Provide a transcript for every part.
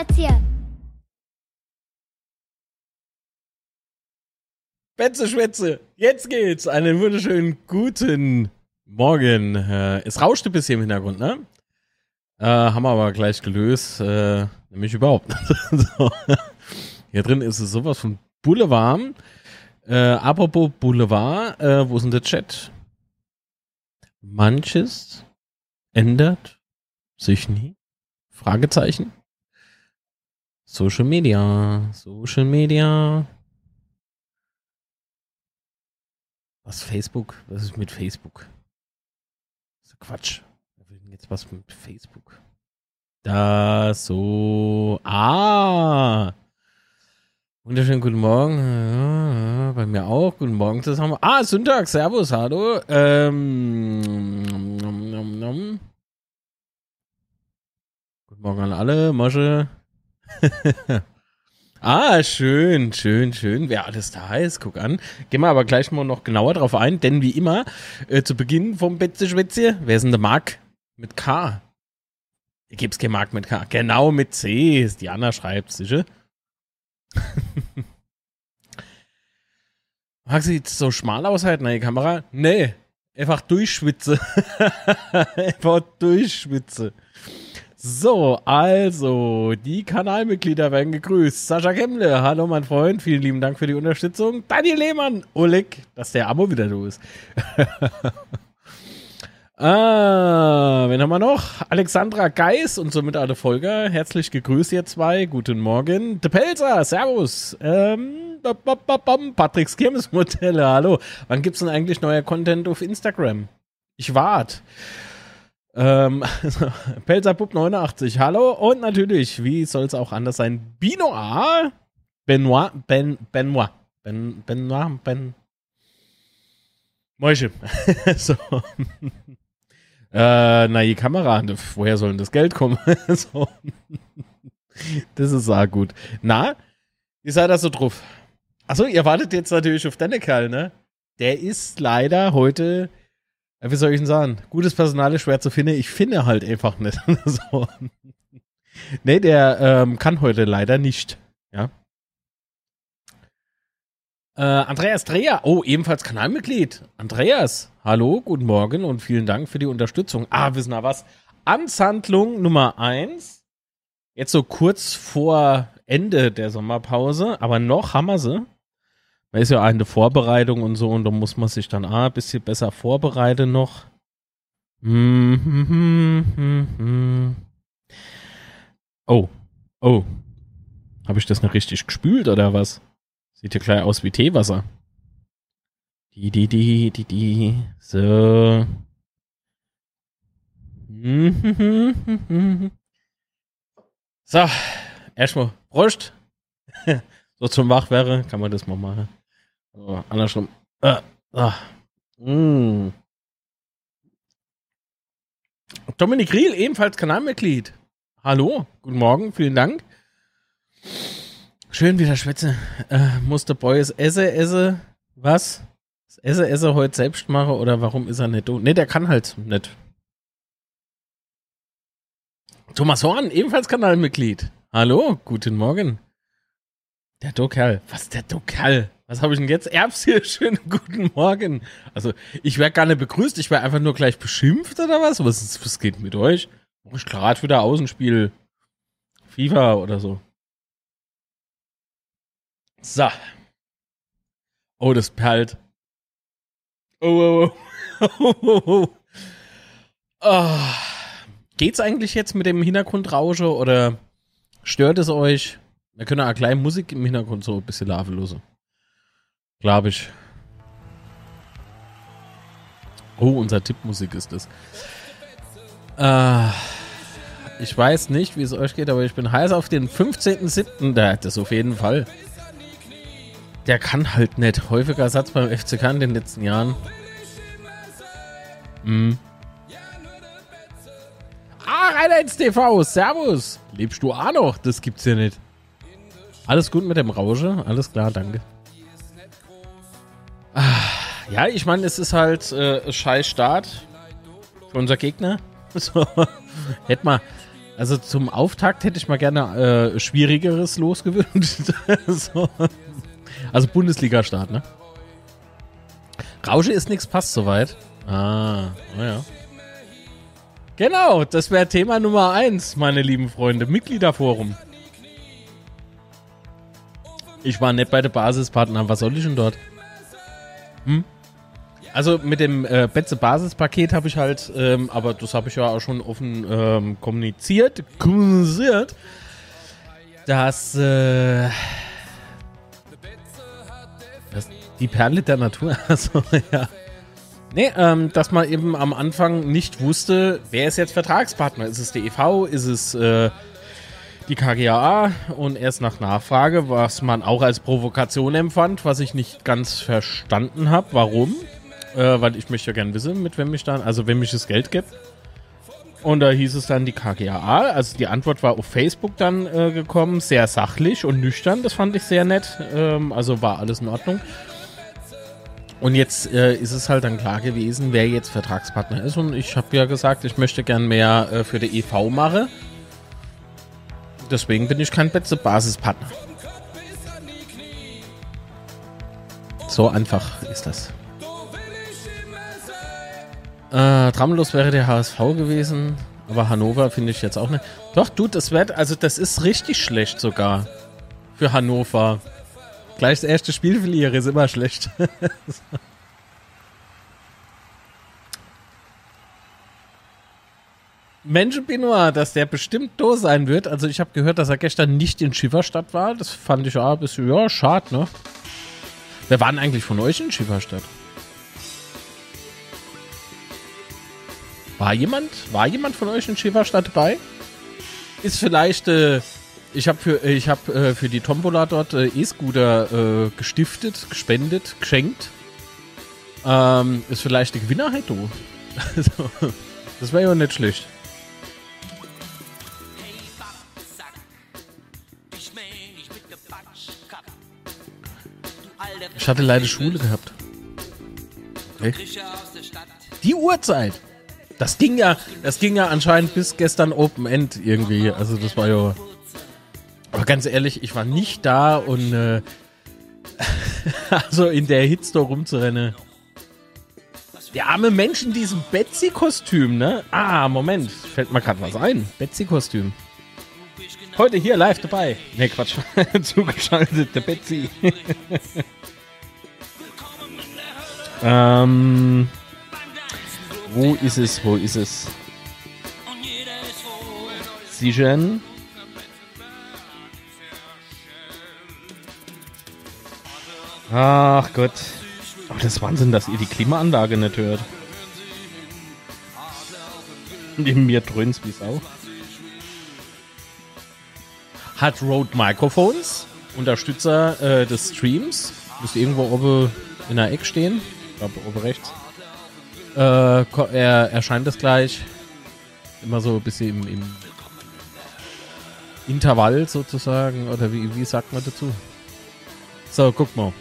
Schwätze. Betze Schwätze, jetzt geht's. Einen wunderschönen guten Morgen. Äh, es rauscht ein bisschen im Hintergrund, ne? Äh, haben wir aber gleich gelöst, äh, nämlich überhaupt. so. Hier drin ist es sowas von Boulevard. Äh, apropos Boulevard, äh, wo ist denn der Chat? Manches ändert sich nie. Fragezeichen. Social Media, Social Media. Was Facebook? Was ist mit Facebook? Das ist Quatsch. Wer will jetzt was mit Facebook? Da so. Ah! Wunderschönen guten Morgen. Ja, bei mir auch. Guten Morgen zusammen. Ah, Syntax, Servus, hallo. Ähm, nom, nom, nom. Guten Morgen an alle. Mosche. ah, schön, schön, schön. Wer alles da ist, guck an. Gehen wir aber gleich mal noch genauer drauf ein, denn wie immer, äh, zu Beginn vom Betze Schwätze, wer ist denn der Marc? Mit K. Gibt's kein Marc mit K. Genau mit C. Diana schreibt, sicher. Mag sieht so schmal aus halt, ne, die Kamera? Nee, einfach durchschwitze. einfach durchschwitze. So, also, die Kanalmitglieder werden gegrüßt. Sascha Kemmle, hallo mein Freund, vielen lieben Dank für die Unterstützung. Daniel Lehmann, Oleg, dass der Amo wieder du ist. ah, wen haben wir noch? Alexandra Geis und somit alle Folger. Herzlich gegrüßt ihr zwei, guten Morgen. De Pelzer, servus. Ähm, Patricks Kirmesmodelle, hallo. Wann gibt's denn eigentlich neuer Content auf Instagram? Ich wart. Ähm, Pelzerbub 89, hallo und natürlich, wie soll es auch anders sein, Binoir, Benoit, Ben, Benoit, Ben, Benoit, Ben, Mäusche. so. äh, na, die Kamera, woher soll denn das Geld kommen? so. Das ist auch gut. Na, wie seid ihr so drauf? Achso, ihr wartet jetzt natürlich auf deine Kerl, ne? Der ist leider heute wie soll ich denn sagen? Gutes Personal ist schwer zu finden. Ich finde halt einfach nicht. so. Nee, der ähm, kann heute leider nicht. Ja. Äh, Andreas Dreher, oh, ebenfalls Kanalmitglied. Andreas, hallo, guten Morgen und vielen Dank für die Unterstützung. Ah, wissen wir was? Amtshandlung Nummer 1. Jetzt so kurz vor Ende der Sommerpause, aber noch haben wir sie. Man ist ja eine Vorbereitung und so und da muss man sich dann ah, ein bisschen besser vorbereiten noch. Oh, oh. Habe ich das nicht richtig gespült oder was? Sieht ja gleich aus wie Teewasser. Die, die, die, die, die. So. So, erstmal Prost. so zum Wach wäre, kann man das mal machen. So, andersrum. Äh, ah. mm. Dominik Riel, ebenfalls Kanalmitglied. Hallo, guten Morgen, vielen Dank. Schön wieder schwätze. Äh, musste Boys esse, esse, was? Das esse, esse heute selbst mache oder warum ist er nicht? Ne, der kann halt nicht. Thomas Horn, ebenfalls Kanalmitglied. Hallo, guten Morgen. Der Dokerl. Was der Dokerl? Was habe ich denn jetzt? Erbs hier, schönen guten Morgen. Also, ich werde gar nicht begrüßt, ich werde einfach nur gleich beschimpft oder was? Was, ist, was geht mit euch? Mach ich gerade wieder Außenspiel FIFA oder so. So. Oh, das perlt. Oh, oh, oh. oh, oh. Geht's eigentlich jetzt mit dem Hintergrundrausche oder stört es euch? Wir können ja gleich Musik im Hintergrund so ein bisschen lavelose. Glaube ich. Oh, unser Tippmusik ist es. Äh, ich weiß nicht, wie es euch geht, aber ich bin heiß auf den 15.07. Der hat das auf jeden Fall. Der kann halt nicht. Häufiger Satz beim FCK in den letzten Jahren. Hm. Ah, Reiner ins TV. Servus. Lebst du auch noch? Das gibt's ja nicht. Alles gut mit dem Rausche? Alles klar, danke. Ja, ich meine, es ist halt äh, scheiß Start für unser Gegner. So, hätte mal. Also zum Auftakt hätte ich mal gerne äh, schwierigeres losgewünscht. so. Also Bundesliga-Start, ne? Rausche ist nichts, passt soweit. Ah, naja. Genau, das wäre Thema Nummer eins, meine lieben Freunde. Mitgliederforum. Ich war nicht bei der Basispartner. Was soll ich denn dort? Hm? Also mit dem äh, Betze Basispaket habe ich halt, ähm, aber das habe ich ja auch schon offen ähm, kommuniziert, kommuniziert, dass, äh, dass die Perle der Natur, also ja. Nee, ähm, dass man eben am Anfang nicht wusste, wer ist jetzt Vertragspartner? Ist es der EV? Ist es äh, die KGAA und erst nach Nachfrage, was man auch als Provokation empfand, was ich nicht ganz verstanden habe. Warum? Äh, weil ich möchte ja gerne wissen, mit wem ich dann, also wem ich das Geld gibt. Und da hieß es dann die KGAA. Also die Antwort war auf Facebook dann äh, gekommen, sehr sachlich und nüchtern. Das fand ich sehr nett. Ähm, also war alles in Ordnung. Und jetzt äh, ist es halt dann klar gewesen, wer jetzt Vertragspartner ist. Und ich habe ja gesagt, ich möchte gern mehr äh, für die EV machen. Deswegen bin ich kein Betze-Basispartner. So einfach ist das. Äh, Tramlos wäre der HSV gewesen, aber Hannover finde ich jetzt auch nicht. Doch, du, das wird, also das ist richtig schlecht sogar. Für Hannover. Gleich das erste Spiel verliere ist immer schlecht. Menschen Benoit, dass der bestimmt da sein wird. Also ich habe gehört, dass er gestern nicht in Schifferstadt war. Das fand ich auch ein bisschen, ja, schade, ne? Wer war denn eigentlich von euch in Schifferstadt? War jemand? War jemand von euch in Schifferstadt dabei? Ist vielleicht, äh, ich habe für, hab, äh, für die Tombola dort äh, E-Scooter äh, gestiftet, gespendet, geschenkt. Ähm, ist vielleicht der Gewinner halt du. das wäre ja nicht schlecht. Ich hatte leider Schule gehabt. Okay. Die Uhrzeit. Das ging ja, das ging ja anscheinend bis gestern Open End irgendwie. Also das war ja. Aber ganz ehrlich, ich war nicht da und äh, also in der Hitstore rumzurennen. Der arme Mensch in diesem Betsy-Kostüm, ne? Ah, Moment, fällt mir gerade was ein. Betsy-Kostüm. Heute hier live dabei. Ne, Quatsch. Zugeschaltet, der Betsy. ähm. Wo ist es? Wo ist es? Siegen. Ach Gott. Aber das ist Wahnsinn, dass ihr die Klimaanlage nicht hört. Neben mir dröhnt's wie auch. Hat Rode Microphones, Unterstützer äh, des Streams. Müsste irgendwo oben in der Ecke stehen. Glaube, oben rechts. Äh, er erscheint es gleich. Immer so ein bisschen im, im Intervall sozusagen. Oder wie, wie sagt man dazu? So, guck mal.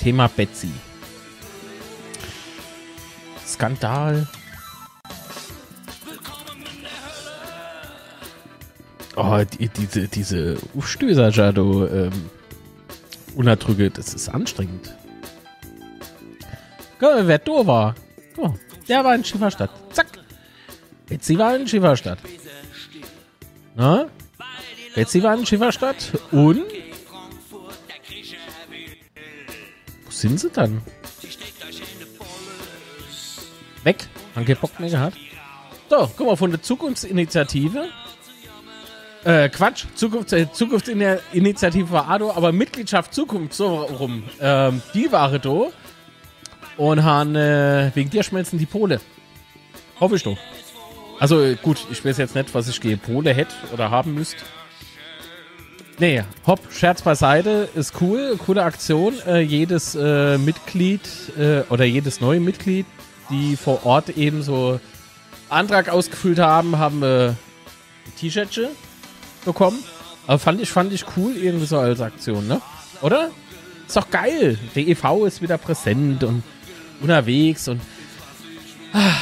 Thema Betsy. Skandal. Oh, die, diese, diese Aufstößer, Jado, ähm, Unterdrücke, das ist anstrengend. Wer da war. Oh, der war in Schifferstadt. Zack. Betsy war in Schifferstadt. Na? Betsy war in Schifferstadt und. Wo sind sie dann? Weg. Haben keinen Bock mehr gehabt. So, guck mal, von der Zukunftsinitiative. Äh, Quatsch, Zukunft, äh, Zukunftsinitiative war Ado, aber Mitgliedschaft Zukunft, so rum. Ähm, die war da und haben äh, wegen dir schmelzen die Pole. Hoffe ich doch. Also äh, gut, ich weiß jetzt nicht, was ich gegen Pole hätte oder haben müsste. Nee, hopp, Scherz beiseite, ist cool, coole Aktion. Äh, jedes äh, Mitglied äh, oder jedes neue Mitglied, die vor Ort eben so Antrag ausgefüllt haben, haben äh, T-Shirtchen bekommen. Aber fand ich, fand ich cool irgendwie so als Aktion, ne? Oder? Ist doch geil. Der EV ist wieder präsent und unterwegs und ah,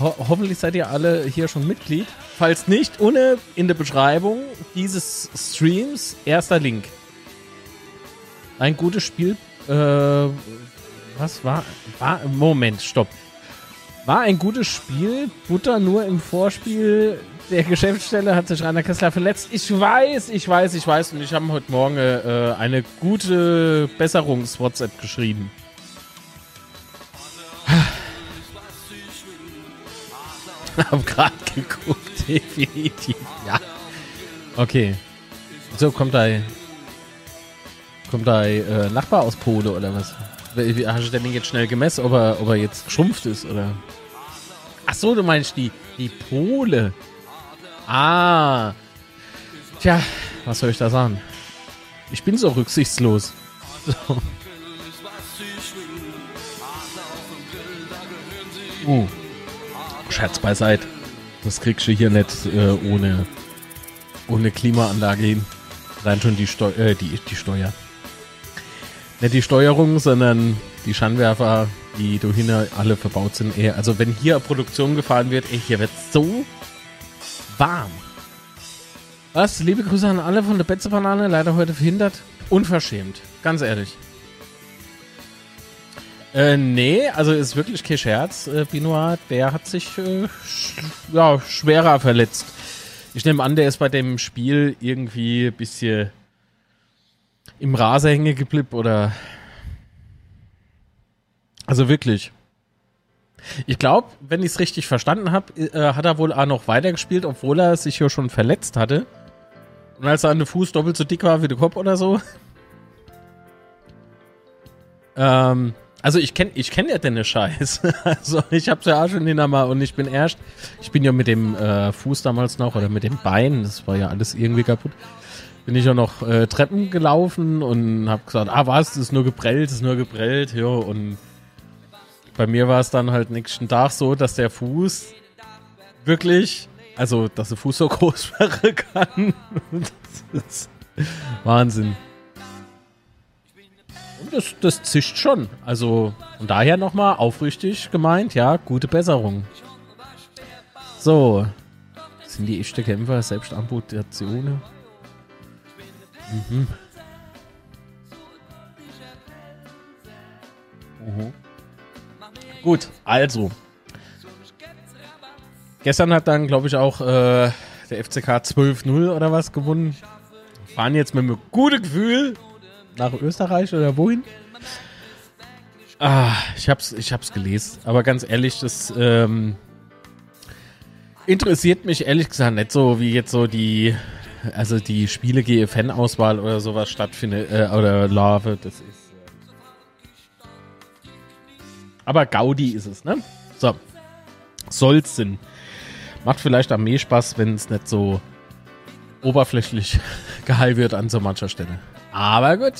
ho hoffentlich seid ihr alle hier schon Mitglied. Falls nicht, ohne in der Beschreibung dieses Streams erster Link. Ein gutes Spiel. Äh, was war, war? Moment, stopp. War ein gutes Spiel. Butter nur im Vorspiel. Der Geschäftsstelle hat sich Rainer Kessler verletzt. Ich weiß, ich weiß, ich weiß. Und ich habe heute Morgen äh, eine gute Besserungs-WhatsApp geschrieben. hab gerade geguckt, definitiv. Ja. Okay. So, kommt da. Kommt da äh, Nachbar aus Pole oder was? Hast du denn jetzt schnell gemessen, ob er, ob er jetzt geschrumpft ist oder? Ach so, du meinst die, die Pole. Ah. Tja, was soll ich da sagen? Ich bin so rücksichtslos. So. Uh. Scherz beiseite. Das kriegst du hier nicht äh, ohne, ohne Klimaanlage hin. Rein schon die, Steu äh, die, die Steuer. Nicht die Steuerung, sondern die Scheinwerfer, die du hinter alle verbaut sind. Eher. Also wenn hier Produktion gefahren wird, ey, hier wird so warm. Was? Liebe Grüße an alle von der Betze Banane, leider heute verhindert. Unverschämt, ganz ehrlich. Äh, nee, also ist wirklich kein Scherz. Äh, Binoir, der hat sich äh, sch ja, schwerer verletzt. Ich nehme an, der ist bei dem Spiel irgendwie ein bisschen im Rasen hängen geblieben oder. Also wirklich. Ich glaube, wenn ich es richtig verstanden habe, äh, hat er wohl auch noch weitergespielt, obwohl er sich hier schon verletzt hatte. Und als er an der Fuß doppelt so dick war wie der Kopf oder so. ähm, also ich kenne ich kenn ja den Scheiß. Also ich hab's ja auch schon hinter mal und ich bin erst, ich bin ja mit dem äh, Fuß damals noch oder mit dem Bein, das war ja alles irgendwie kaputt, bin ich ja noch äh, Treppen gelaufen und hab gesagt, ah was, ist nur geprellt, ist nur geprellt, ja und bei mir war es dann halt nächsten Tag so, dass der Fuß wirklich, also dass der Fuß so groß werden kann, das ist Wahnsinn. Das, das zischt schon. Also von daher nochmal aufrichtig gemeint, ja, gute Besserung. So. Sind die echte Kämpfer Selbstamputationen? Mhm. Mhm. Gut, also. Gestern hat dann, glaube ich, auch äh, der FCK 12-0 oder was gewonnen. Fahren jetzt mit einem guten Gefühl nach Österreich oder wohin? Ah, ich hab's, ich hab's gelesen. Aber ganz ehrlich, das ähm, interessiert mich ehrlich gesagt nicht so, wie jetzt so die, also die Spiele GFN-Auswahl oder sowas stattfindet, äh, oder Larve, das ist. Äh aber Gaudi ist es, ne? So. Soll's Sinn. Macht vielleicht am mehr Spaß, wenn es nicht so oberflächlich geheil wird an so mancher Stelle. Aber gut.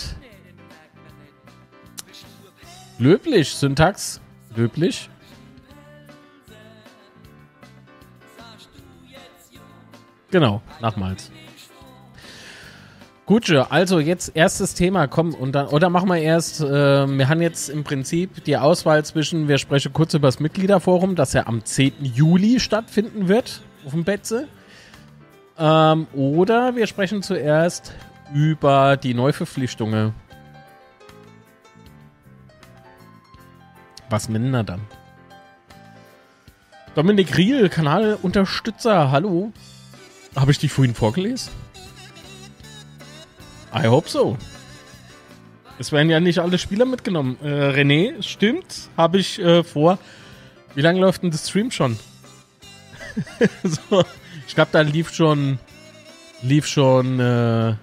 Löblich, Syntax. Löblich. Genau, nachmals. Gut, also jetzt erstes Thema, komm, und dann, oder machen wir erst, äh, wir haben jetzt im Prinzip die Auswahl zwischen, wir sprechen kurz über das Mitgliederforum, das ja am 10. Juli stattfinden wird, auf dem Betze. Ähm, oder wir sprechen zuerst über die Neuverpflichtungen. Was minder dann? Dominik Riel, Kanalunterstützer, hallo. Habe ich dich vorhin vorgelesen? I hope so. Es werden ja nicht alle Spieler mitgenommen. Äh, René, stimmt, habe ich äh, vor. Wie lange läuft denn das Stream schon? so, ich glaube, da lief schon, lief schon äh,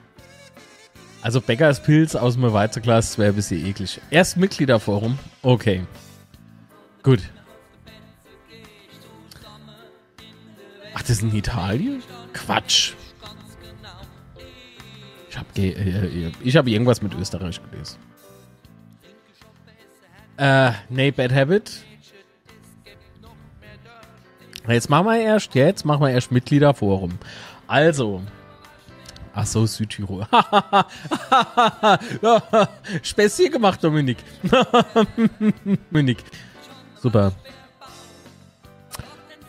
also Beckers Pilz aus dem Weizerglas wäre ein bisschen eklig. Erst Mitgliederforum. Okay. Gut. Ach, das ist in Italien? Quatsch. Ich habe äh, äh, ich hab irgendwas mit Österreich gelesen. Äh, nee, Bad Habit. Jetzt machen wir erst, jetzt machen wir erst Mitgliederforum. Also, Ach so, Südtirol. Späßchen gemacht, Dominik. Dominik. Super.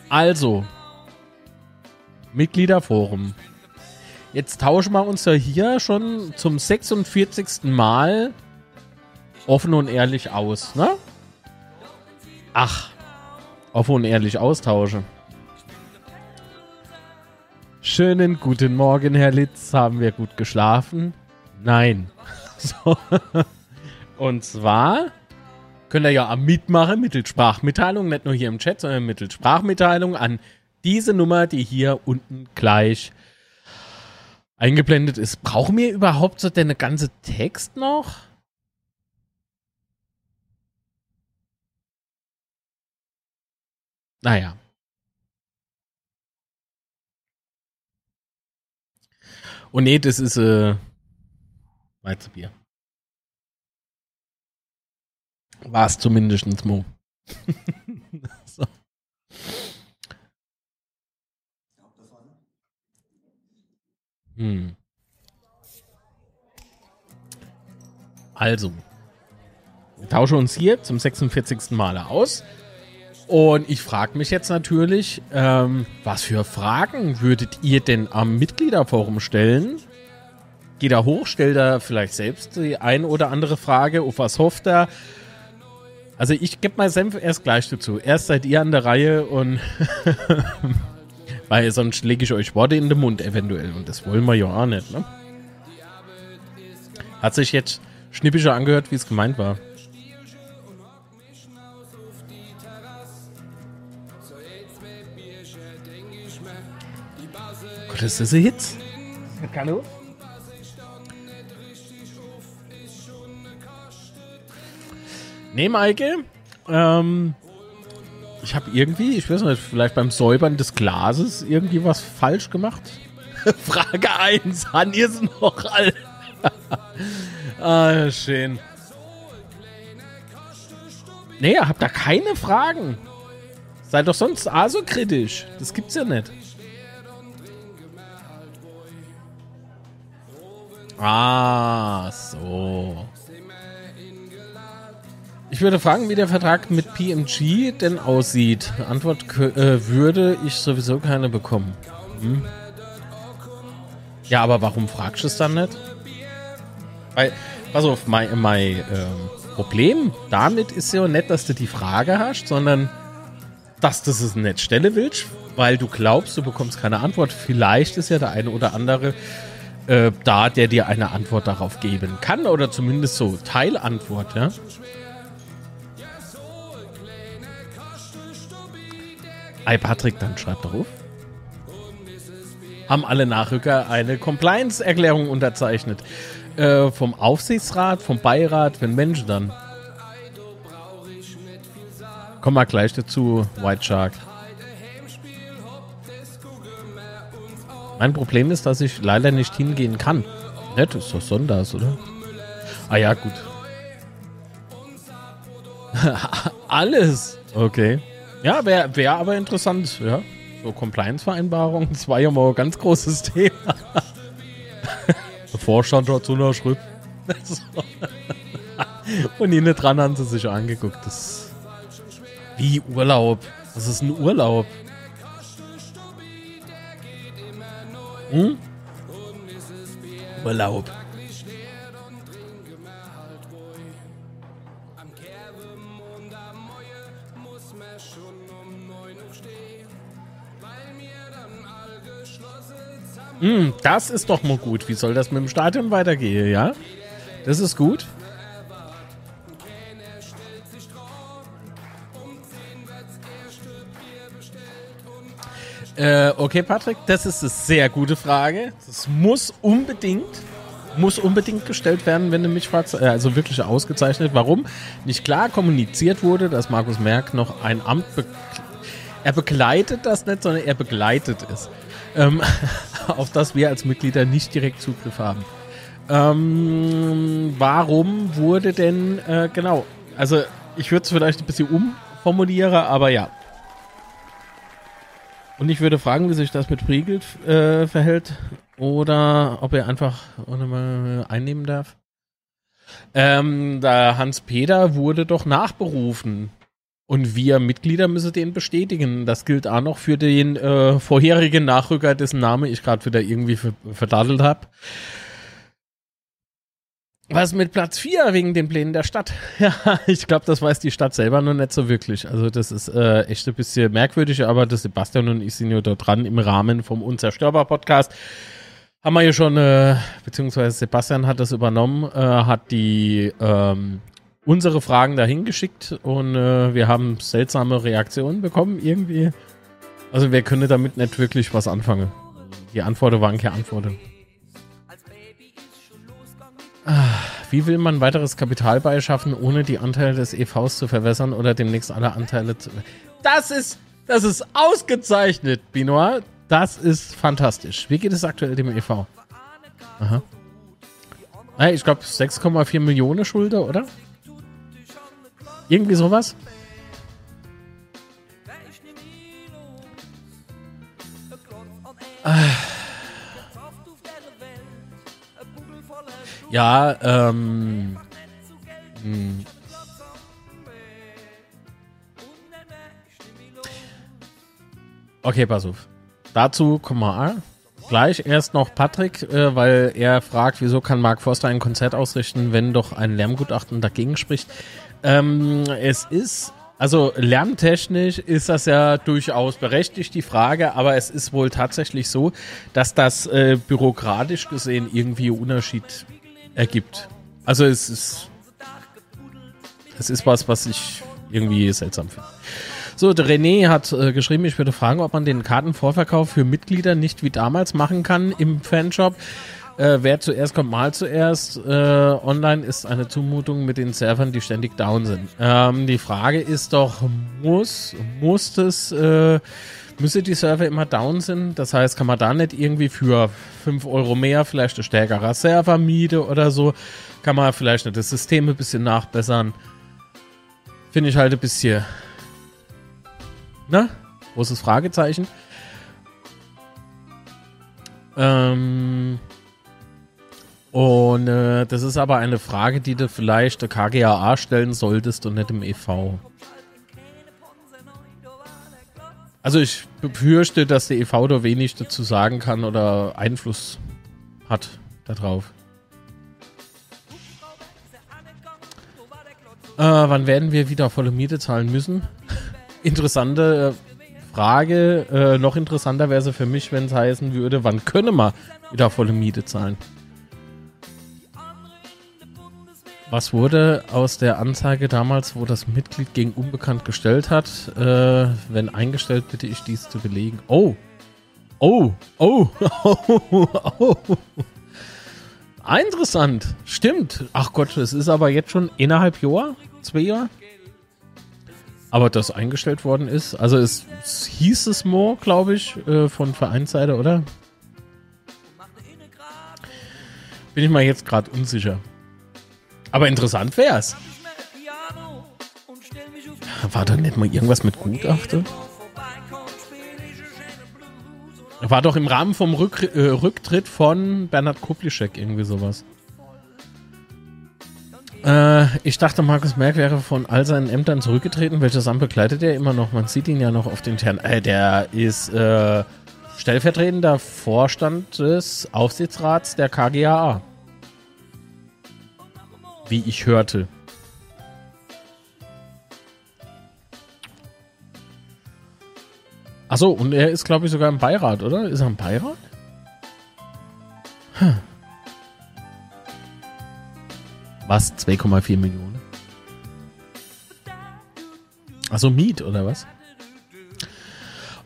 Also. Mitgliederforum. Jetzt tauschen wir uns ja hier schon zum 46. Mal offen und ehrlich aus, ne? Ach, offen und ehrlich austauschen. Schönen guten Morgen, Herr Litz. Haben wir gut geschlafen? Nein. So. Und zwar könnt ihr ja mitmachen mittels Sprachmitteilung, nicht nur hier im Chat, sondern mittels Sprachmitteilung an diese Nummer, die hier unten gleich eingeblendet ist. Brauchen wir überhaupt so den ganze Text noch? Naja. Und nee, das ist äh, Weizenbier. War es zumindest Mo. so. Hm. Also, wir tauschen uns hier zum 46. Mal aus. Und ich frage mich jetzt natürlich, ähm, was für Fragen würdet ihr denn am Mitgliederforum stellen? Geht da hoch, stellt da vielleicht selbst die ein oder andere Frage, auf was hofft er? Also ich gebe mal Senf erst gleich dazu. Erst seid ihr an der Reihe und weil sonst lege ich euch Worte in den Mund eventuell und das wollen wir ja auch nicht, ne? Hat sich jetzt schnippischer angehört, wie es gemeint war. Gott, ist das ein Hit? Hallo? Nee, Maike. Ähm, ich habe irgendwie, ich weiß nicht, vielleicht beim Säubern des Glases irgendwie was falsch gemacht. Frage 1. Han ihr es noch all? ah, schön. Nee, ihr habt da keine Fragen. Seid doch sonst A so kritisch. Das gibt's ja nicht. Ah, so. Ich würde fragen, wie der Vertrag mit PMG denn aussieht. Antwort äh, würde ich sowieso keine bekommen. Hm? Ja, aber warum fragst du es dann nicht? Weil, pass auf, mein, mein ähm, Problem damit ist ja nicht, dass du die Frage hast, sondern dass du es nicht stellen willst, weil du glaubst, du bekommst keine Antwort. Vielleicht ist ja der eine oder andere äh, da, der dir eine Antwort darauf geben kann oder zumindest so Teilantwort, ja. Ei, Patrick, dann schreibt darauf. Haben alle Nachrücker eine Compliance-Erklärung unterzeichnet. Äh, vom Aufsichtsrat, vom Beirat, wenn Menschen dann. Kommen wir gleich dazu, White Shark. Mein Problem ist, dass ich leider nicht hingehen kann. Nett, ist doch Sonntags, oder? Ah ja, gut. Alles. Okay. Ja, wäre wär aber interessant, ja. So Compliance-Vereinbarung, das war ja mal ein ganz großes Thema. Der Vorstand hat so eine Schrift. Und innen dran haben sie sich angeguckt. Das wie Urlaub. Das ist ein Urlaub. Hm? Urlaub. Hm, das ist doch mal gut. Wie soll das mit dem Stadion weitergehen, ja? Das ist gut. Äh, okay, Patrick, das ist eine sehr gute Frage. Das muss unbedingt, muss unbedingt gestellt werden, wenn du mich fragst. Äh, also wirklich ausgezeichnet. Warum? Nicht klar kommuniziert wurde, dass Markus Merck noch ein Amt be er begleitet das nicht, sondern er begleitet es. Ähm, auf das wir als Mitglieder nicht direkt Zugriff haben. Ähm, warum wurde denn, äh, genau, also ich würde es vielleicht ein bisschen umformulieren, aber ja, und ich würde fragen, wie sich das mit Priegel äh, verhält oder ob er einfach einnehmen darf. Ähm, da Hans Peter wurde doch nachberufen. Und wir Mitglieder müssen den bestätigen. Das gilt auch noch für den äh, vorherigen Nachrücker, dessen Name ich gerade wieder irgendwie verdadelt habe. Was mit Platz 4 wegen den Plänen der Stadt? Ja, ich glaube, das weiß die Stadt selber noch nicht so wirklich. Also das ist äh, echt ein bisschen merkwürdig, aber das Sebastian und ich sind ja dort dran im Rahmen vom Unzerstörbar-Podcast. Haben wir ja schon, äh, beziehungsweise Sebastian hat das übernommen, äh, hat die ähm, unsere Fragen dahin geschickt und äh, wir haben seltsame Reaktionen bekommen irgendwie. Also wir können damit nicht wirklich was anfangen. Die Antworten waren keine Antworten. Wie will man weiteres Kapital beischaffen, ohne die Anteile des EVs zu verwässern oder demnächst alle Anteile zu. Das ist, das ist ausgezeichnet, Binoir. Das ist fantastisch. Wie geht es aktuell dem EV? Aha. Ich glaube 6,4 Millionen Schulter, oder? Irgendwie sowas? Ah. Ja, ähm. Hm. Okay, pass auf. Dazu kommen wir gleich erst noch Patrick, äh, weil er fragt, wieso kann Mark Forster ein Konzert ausrichten, wenn doch ein Lärmgutachten dagegen spricht. Ähm, es ist also lärmtechnisch ist das ja durchaus berechtigt, die Frage, aber es ist wohl tatsächlich so, dass das äh, bürokratisch gesehen irgendwie Unterschied ergibt. Also es ist, es ist was, was ich irgendwie seltsam finde. So, der René hat äh, geschrieben, ich würde fragen, ob man den Kartenvorverkauf für Mitglieder nicht wie damals machen kann im Fanshop. Äh, wer zuerst kommt, mal zuerst. Äh, online ist eine Zumutung mit den Servern, die ständig down sind. Ähm, die Frage ist doch, muss, muss das, müsse die Server immer down sind? Das heißt, kann man da nicht irgendwie für 5 Euro mehr vielleicht eine stärkere Server miete oder so? Kann man vielleicht nicht das System ein bisschen nachbessern? Finde ich halt ein bisschen, ne? Großes Fragezeichen. Ähm, und äh, das ist aber eine Frage, die du vielleicht der KGAA stellen solltest und nicht im EV. Also ich befürchte, dass der EV da wenig dazu sagen kann oder Einfluss hat darauf. Äh, wann werden wir wieder volle Miete zahlen müssen? Interessante äh, Frage. Äh, noch interessanter wäre es für mich, wenn es heißen würde, wann können wir wieder volle Miete zahlen? Was wurde aus der Anzeige damals, wo das Mitglied gegen Unbekannt gestellt hat? Äh, wenn eingestellt, bitte ich dies zu belegen. Oh. Oh. Oh. Oh. oh. Interessant. Stimmt. Ach Gott, es ist aber jetzt schon innerhalb Jahr, zwei Jahre. Aber das eingestellt worden ist. Also es, es hieß es more, glaube ich, äh, von Vereinsseite, oder? Bin ich mal jetzt gerade unsicher. Aber interessant wär's. War da nicht mal irgendwas mit Gutachter? War doch im Rahmen vom Rück äh, Rücktritt von Bernhard Kuplischek irgendwie sowas. Äh, ich dachte, Markus Merck wäre von all seinen Ämtern zurückgetreten. Welches Amt begleitet er immer noch? Man sieht ihn ja noch auf den Tern. Äh, der ist äh, stellvertretender Vorstand des Aufsichtsrats der KGAA wie ich hörte. Achso, und er ist, glaube ich, sogar im Beirat, oder? Ist er im Beirat? Hm. Was? 2,4 Millionen? Achso, Miet, oder was?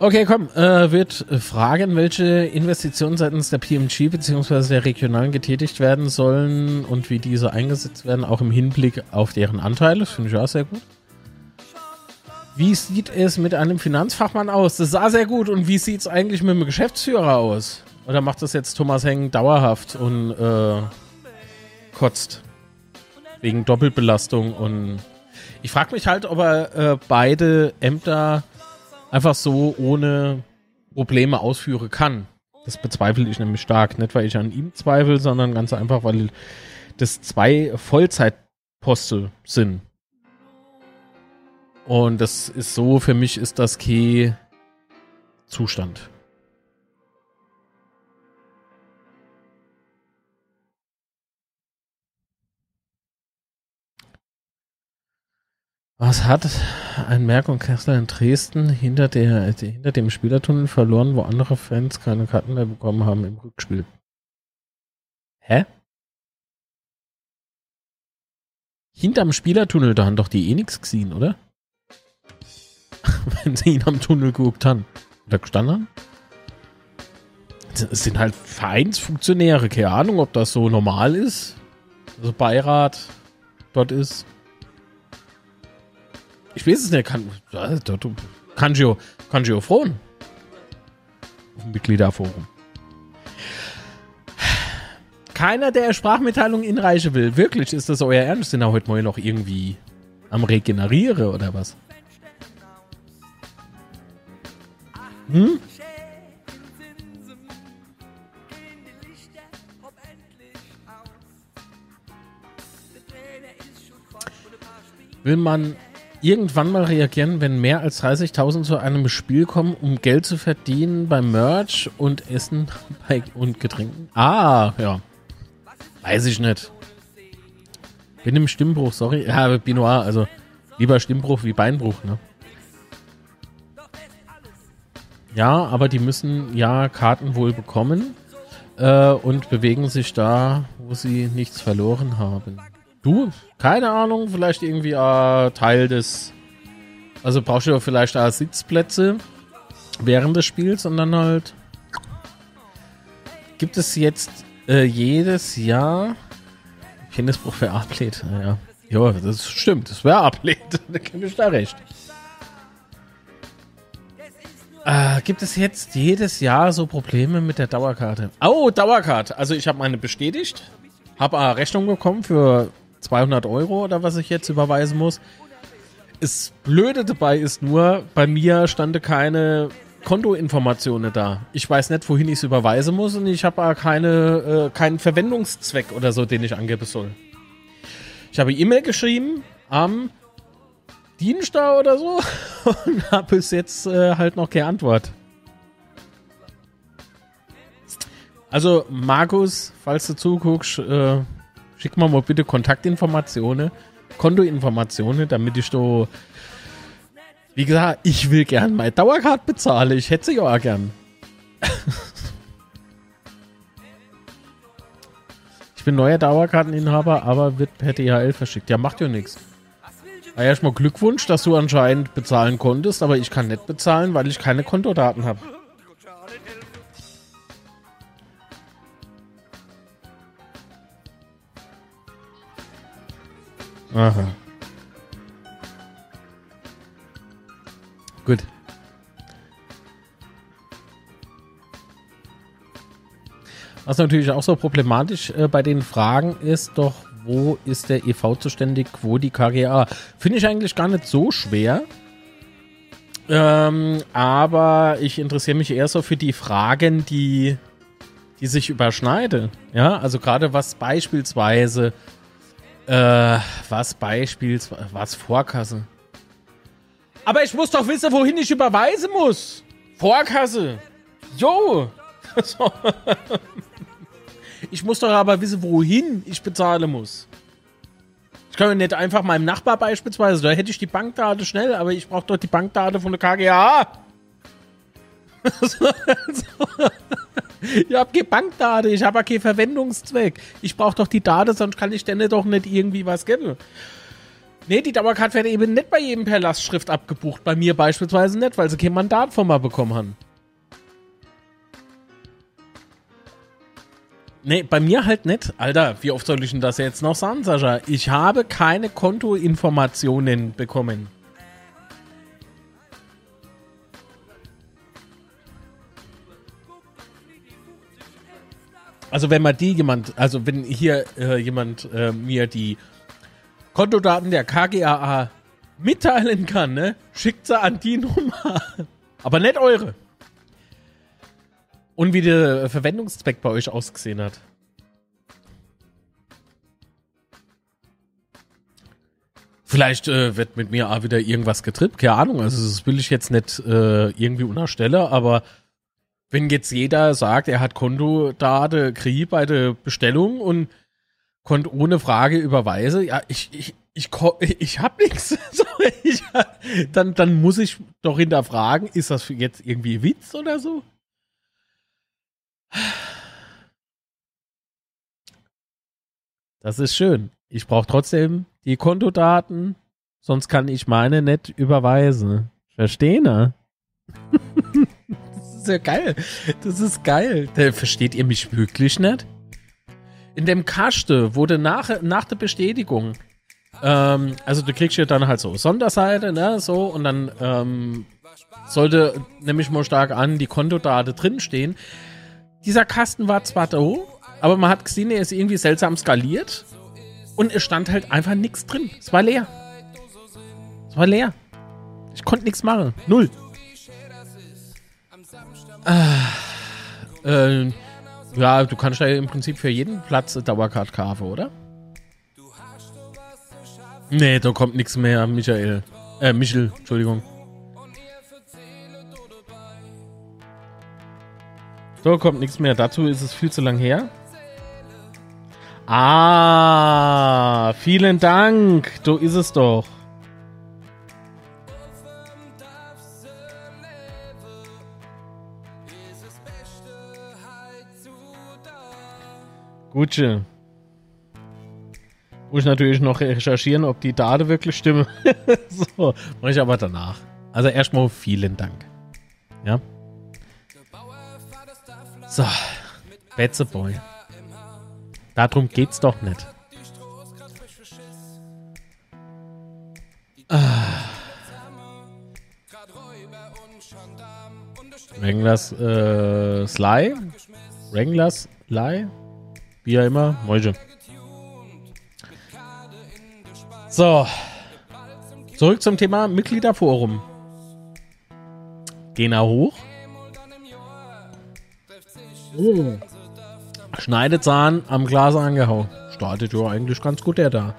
Okay, komm, äh, wird fragen, welche Investitionen seitens der PMG bzw. der Regionalen getätigt werden sollen und wie diese eingesetzt werden, auch im Hinblick auf deren Anteile. Das finde ich auch sehr gut. Wie sieht es mit einem Finanzfachmann aus? Das sah sehr gut. Und wie sieht es eigentlich mit dem Geschäftsführer aus? Oder macht das jetzt Thomas Heng dauerhaft und äh, kotzt? Wegen Doppelbelastung und ich frage mich halt, ob er äh, beide Ämter einfach so ohne Probleme ausführen kann. Das bezweifle ich nämlich stark. Nicht, weil ich an ihm zweifle, sondern ganz einfach, weil das zwei Vollzeitposten sind. Und das ist so, für mich ist das Key Zustand. Was hat ein Merck und Kessler in Dresden hinter, der, hinter dem Spielertunnel verloren, wo andere Fans keine Karten mehr bekommen haben im Rückspiel? Hä? Hinterm Spielertunnel, da haben doch die eh nichts gesehen, oder? Wenn sie ihn am Tunnel geguckt haben. Oder gestanden haben? Es sind halt Vereinsfunktionäre, keine Ahnung, ob das so normal ist. Also Beirat dort ist. Ich weiß es nicht, kann ich frohen. Auf dem Mitgliederforum. Keiner, der Sprachmitteilung inreichen will. Wirklich, ist das euer Ernst? Sind da heute mal noch irgendwie am Regeneriere oder was? Hm? Will man irgendwann mal reagieren, wenn mehr als 30.000 zu einem Spiel kommen, um Geld zu verdienen beim Merch und Essen und Getränken? Ah, ja. Weiß ich nicht. Bin im Stimmbruch, sorry. Ja, Binoir, also lieber Stimmbruch wie Beinbruch, ne? Ja, aber die müssen ja Karten wohl bekommen äh, und bewegen sich da, wo sie nichts verloren haben. Du? Keine Ahnung, vielleicht irgendwie äh, Teil des. Also brauchst du vielleicht da Sitzplätze während des Spiels und dann halt. Gibt es jetzt äh, jedes Jahr. Penisbruch für Athlet, ja. Ja, das stimmt, das wäre Athlet. da kenne ich da recht. Äh, gibt es jetzt jedes Jahr so Probleme mit der Dauerkarte? Oh, Dauerkarte. Also ich habe meine bestätigt. Habe eine Rechnung bekommen für 200 Euro oder was ich jetzt überweisen muss. Das Blöde dabei ist nur, bei mir stande keine Kontoinformationen da. Ich weiß nicht, wohin ich es überweisen muss und ich habe keine, äh, keinen Verwendungszweck oder so, den ich angeben soll. Ich habe E-Mail geschrieben am Dienstag oder so und habe bis jetzt äh, halt noch keine Antwort. Also, Markus, falls du zuguckst, äh, Schick mal mal bitte Kontaktinformationen, Kontoinformationen, damit ich so. Wie gesagt, ich will gern meine Dauerkarte bezahlen. Ich hätte sie ja auch gern. ich bin neuer Dauerkarteninhaber, aber wird per DHL verschickt. Ja, macht ja nichts. Ja, erstmal Glückwunsch, dass du anscheinend bezahlen konntest, aber ich kann nicht bezahlen, weil ich keine Kontodaten habe. Aha. Gut. Was natürlich auch so problematisch äh, bei den Fragen ist, doch wo ist der EV zuständig, wo die KGA? Finde ich eigentlich gar nicht so schwer. Ähm, aber ich interessiere mich eher so für die Fragen, die, die sich überschneiden. Ja, also gerade was beispielsweise äh, was beispielsweise, was Vorkasse? Aber ich muss doch wissen, wohin ich überweisen muss. Vorkasse. Jo. ich muss doch aber wissen, wohin ich bezahlen muss. Ich kann ja nicht einfach meinem Nachbar beispielsweise, da hätte ich die Bankdaten schnell, aber ich brauche doch die Bankdaten von der KGA. ich habe keine Bankdaten, ich habe keinen Verwendungszweck. Ich brauche doch die Daten, sonst kann ich denen doch nicht irgendwie was geben. Nee, die Dauerkarte werden eben nicht bei jedem per Lastschrift abgebucht. Bei mir beispielsweise nicht, weil sie kein Mandat von mir bekommen haben. Nee, bei mir halt nicht. Alter, wie oft soll ich denn das jetzt noch sagen, Sascha? Ich habe keine Kontoinformationen bekommen. Also wenn man die jemand, also wenn hier äh, jemand äh, mir die Kontodaten der KGAA mitteilen kann, ne, schickt sie an die Nummer. Aber nicht eure. Und wie der Verwendungszweck bei euch ausgesehen hat. Vielleicht äh, wird mit mir auch wieder irgendwas getrippt, keine Ahnung. Also das will ich jetzt nicht äh, irgendwie unterstellen, aber wenn jetzt jeder sagt, er hat Kontodate krieg bei der Bestellung und konnte ohne Frage überweisen, ja, ich, ich, ich, ich, hab nichts. Dann, dann muss ich doch hinterfragen, ist das jetzt irgendwie Witz oder so? Das ist schön. Ich brauche trotzdem die Kontodaten, sonst kann ich meine nicht überweisen. Verstehen, ne? ist ja geil. Das ist geil. Versteht ihr mich wirklich nicht? In dem Kaste wurde nach, nach der Bestätigung, ähm, also du kriegst ja dann halt so Sonderseite, ne, so, und dann ähm, sollte, nämlich mal stark an, die Kontodaten drinstehen. Dieser Kasten war zwar da, aber man hat gesehen, er ist irgendwie seltsam skaliert und es stand halt einfach nichts drin. Es war leer. Es war leer. Ich konnte nichts machen. Null. Ah, äh, ja, du kannst ja im Prinzip für jeden Platz Dauercard kaufen, oder? Nee, da kommt nichts mehr, Michael. Äh, Michel, Entschuldigung. Da kommt nichts mehr. Dazu ist es viel zu lang her. Ah, vielen Dank. Du ist es doch. Gutsche. Muss ich natürlich noch recherchieren, ob die Daten wirklich stimmen. so, mache ich aber danach. Also erstmal vielen Dank. Ja. So, Betzeboy. Darum geht's doch nicht. Ah. Wranglers äh, Sly? Wranglers Sly? Wie ja immer, Mäusche. So. Zurück zum Thema Mitgliederforum. Gehen wir hoch. Oh. Schneidezahn am Glas angehauen. Startet ja eigentlich ganz gut, der da.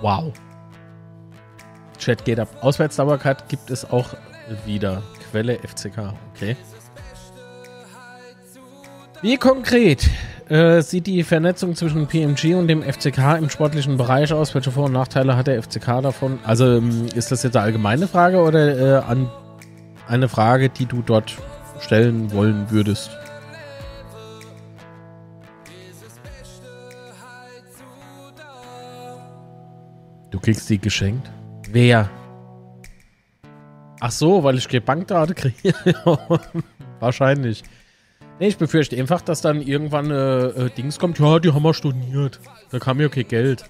Wow. Chat geht ab. Auswärtsdauercard gibt es auch wieder. Quelle FCK. Okay. Wie konkret äh, sieht die Vernetzung zwischen PMG und dem FCK im sportlichen Bereich aus? Welche Vor- und Nachteile hat der FCK davon? Also ähm, ist das jetzt eine allgemeine Frage oder äh, an eine Frage, die du dort stellen wollen würdest? Du kriegst die geschenkt? Wer? Ach so, weil ich keine Bankdaten kriege. Wahrscheinlich. Nee, ich befürchte einfach, dass dann irgendwann äh, äh, Dings kommt, ja, die haben wir storniert. Da kam ja kein Geld.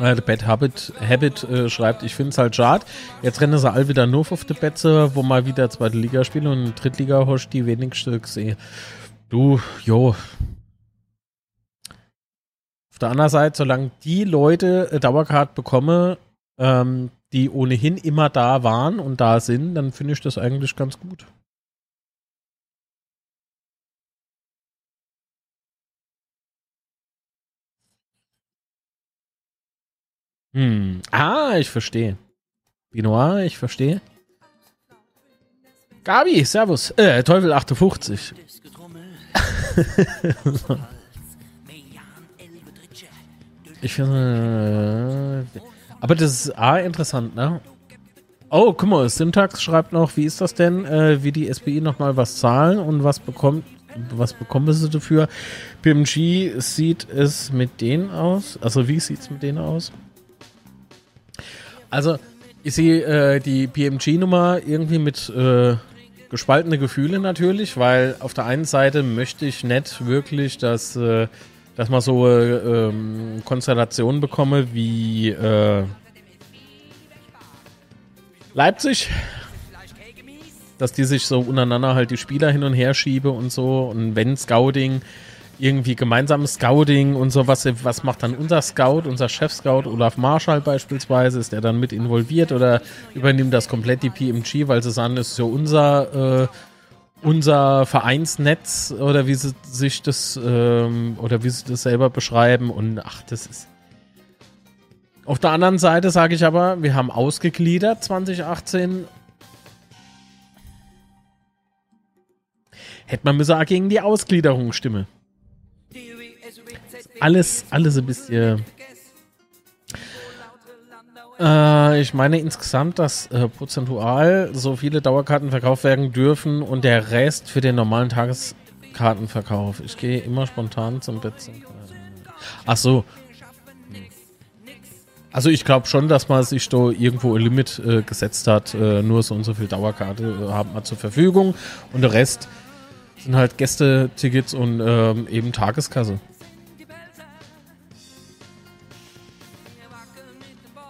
Äh, The Bad Habit, Habit äh, schreibt, ich finde es halt schade. Jetzt rennen sie all wieder nur auf die Betze, wo mal wieder zweite Liga spielen und Drittliga hast die wenigsten gesehen. Du, jo. Auf der anderen Seite, solange die Leute Dauercard bekommen, ähm, die ohnehin immer da waren und da sind, dann finde ich das eigentlich ganz gut. Hm. Ah, ich verstehe. Binoir, ich verstehe. Gabi, Servus. Äh, Teufel 58. ich finde. Äh, aber das ist A interessant, ne? Oh, guck mal, Syntax schreibt noch, wie ist das denn, äh, wie die SPI nochmal was zahlen und was bekommt, was bekommen sie dafür? PMG sieht es mit denen aus? Also wie sieht es mit denen aus? Also, ich sehe äh, die PMG-Nummer irgendwie mit äh, gespaltene Gefühle natürlich, weil auf der einen Seite möchte ich nicht wirklich, dass, äh, dass man so äh, ähm, Konstellationen bekomme wie äh, Leipzig, dass die sich so untereinander halt die Spieler hin und her schiebe und so. Und wenn Scouting irgendwie gemeinsames Scouting und so, was, macht dann unser Scout, unser Chef-Scout, Olaf Marschall beispielsweise, ist der dann mit involviert oder übernimmt das komplett die PMG, weil sie sagen, das ist ja unser, äh, unser Vereinsnetz oder wie sie sich das, ähm, oder wie sie das selber beschreiben und ach, das ist. Auf der anderen Seite sage ich aber, wir haben ausgegliedert 2018 Hätte man müssen gegen die Ausgliederung stimmen. Alles, alles ein bisschen. Äh, ich meine insgesamt, dass äh, prozentual so viele Dauerkarten verkauft werden dürfen und der Rest für den normalen Tageskartenverkauf. Ich gehe immer spontan zum Bett. Ach so. Also ich glaube schon, dass man sich da irgendwo ein Limit äh, gesetzt hat. Äh, nur so und so viel Dauerkarte äh, haben wir zur Verfügung und der Rest sind halt Gästetickets und ähm, eben Tageskasse.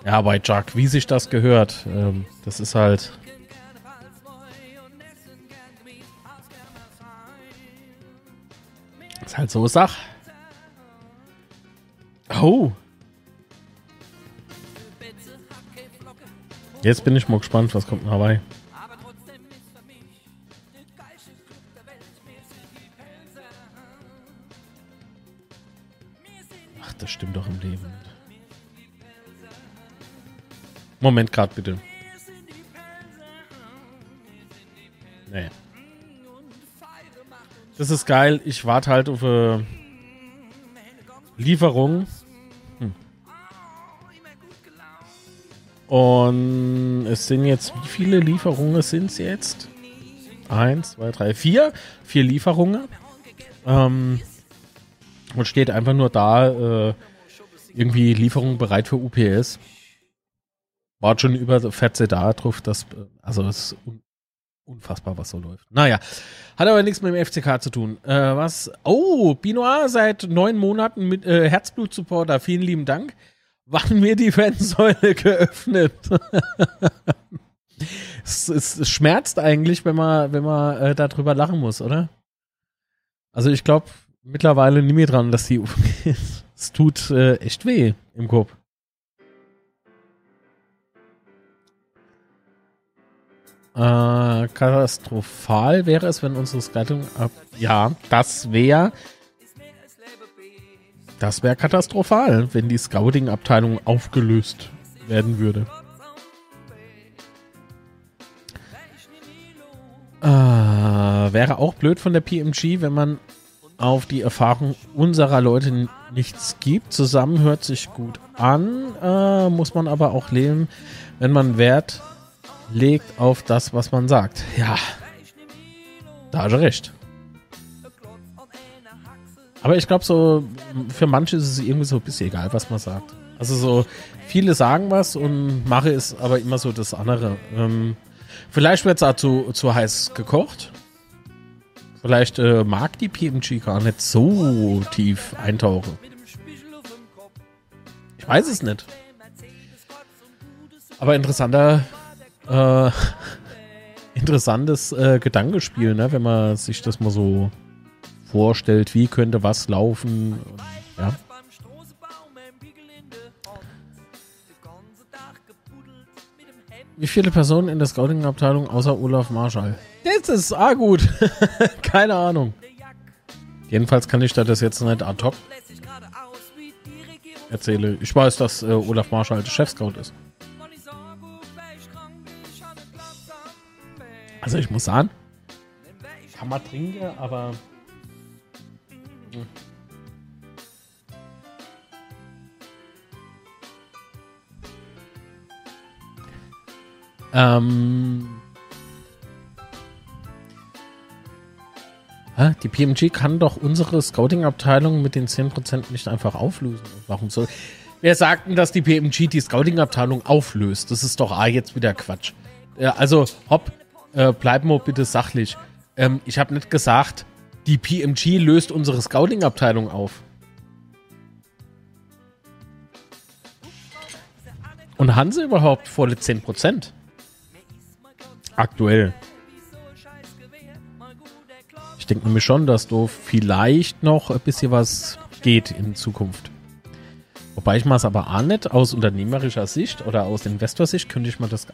Ja, bei Jack, wie sich das gehört, ähm, das ist halt. Ist halt so Sach. Oh. Jetzt bin ich mal gespannt, was kommt in Hawaii. das stimmt doch im Leben. Moment gerade bitte. Nee. Das ist geil. Ich warte halt auf eine Lieferung. Hm. Und es sind jetzt, wie viele Lieferungen sind es jetzt? Eins, zwei, drei, vier. Vier Lieferungen. Ähm, und steht einfach nur da, äh, irgendwie Lieferung bereit für UPS. War schon über 14 da drauf, dass, äh, also es ist un unfassbar, was so läuft. Naja, hat aber nichts mit dem FCK zu tun. Äh, was? Oh, Binoir seit neun Monaten mit äh, Herzblut-Supporter. Vielen lieben Dank. Wann mir die Fansäule geöffnet? es, es, es, schmerzt eigentlich, wenn man, wenn man äh, darüber lachen muss, oder? Also ich glaube, mittlerweile nie mehr dran, dass die es tut äh, echt weh im Kopf. Äh, katastrophal wäre es, wenn unsere Scouting ab. Ja, das wäre. Das wäre katastrophal, wenn die Scouting-Abteilung aufgelöst werden würde. Äh, wäre auch blöd von der PMG, wenn man auf die Erfahrung unserer Leute nichts gibt. Zusammen hört sich gut an, äh, muss man aber auch leben, wenn man Wert legt auf das, was man sagt. Ja, da hast du recht. Aber ich glaube, so für manche ist es irgendwie so ein bisschen egal, was man sagt. Also so, viele sagen was und mache ist aber immer so das andere. Ähm, vielleicht wird es auch zu, zu heiß gekocht. Vielleicht äh, mag die PMG gar nicht so tief eintauchen. Ich weiß es nicht. Aber interessanter, äh, interessantes äh, Gedankenspiel, ne? wenn man sich das mal so vorstellt, wie könnte was laufen. Ja. Wie viele Personen in der Scouting-Abteilung außer Olaf Marschall? Das ist ah gut. Keine Ahnung. Jedenfalls kann ich da das jetzt nicht ad hoc erzähle. Ich weiß, dass äh, Olaf Marschall der Chef-Scout ist. Also ich muss sagen, kann man trinken, aber... Hm. Ähm, Die PMG kann doch unsere Scouting-Abteilung mit den 10% nicht einfach auflösen. Warum soll. Wer sagt denn, dass die PMG die Scouting-Abteilung auflöst? Das ist doch ah, jetzt wieder Quatsch. Äh, also, hopp, äh, bleib mal bitte sachlich. Ähm, ich habe nicht gesagt, die PMG löst unsere Scouting-Abteilung auf. Und haben sie überhaupt volle 10%? Aktuell denke nämlich schon, dass du vielleicht noch ein bisschen was geht in Zukunft. Wobei ich mir es aber auch nicht aus unternehmerischer Sicht oder aus Investorsicht könnte ich mir das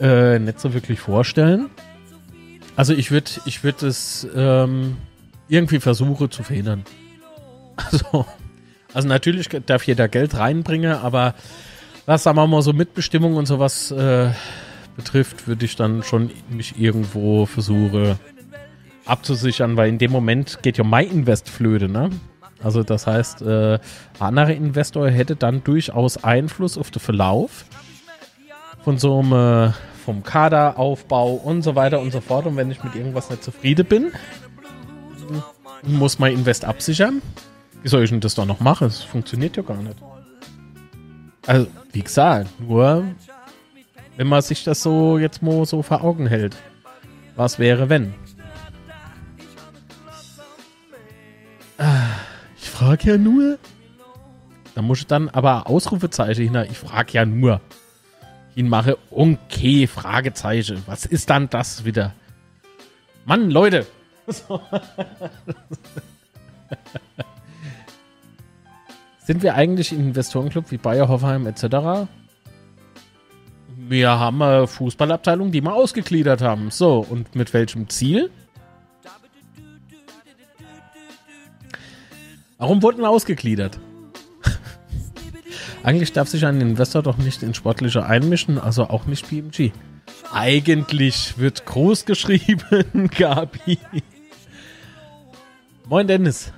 äh, nicht so wirklich vorstellen. Also ich würde ich würd es ähm, irgendwie versuchen zu verhindern. Also, also natürlich darf jeder Geld reinbringen, aber was sagen wir mal so Mitbestimmung und sowas äh, betrifft, würde ich dann schon mich irgendwo versuchen abzusichern, weil in dem Moment geht ja mein Invest flöte, ne? Also das heißt, äh, anderer Investor hätte dann durchaus Einfluss auf den Verlauf von so einem äh, vom Kaderaufbau und so weiter und so fort. Und wenn ich mit irgendwas nicht zufrieden bin, muss mein Invest absichern. Wie soll ich denn das doch noch machen? Das funktioniert ja gar nicht. Also, wie gesagt, nur wenn man sich das so jetzt mal so vor Augen hält. Was wäre, wenn? Ich frage ja nur. Da muss ich dann aber Ausrufezeichen hin. Ich frage ja nur. Ich mache okay, Fragezeichen. Was ist dann das wieder? Mann, Leute. Sind wir eigentlich ein Investorenclub wie Bayer, Hoffenheim etc.? Wir haben eine Fußballabteilung, die wir ausgegliedert haben. So, und mit welchem Ziel? Warum wurden wir ausgegliedert? Eigentlich darf sich ein Investor doch nicht in sportliche einmischen, also auch nicht BMG. Eigentlich wird groß geschrieben, Gabi. Moin Dennis.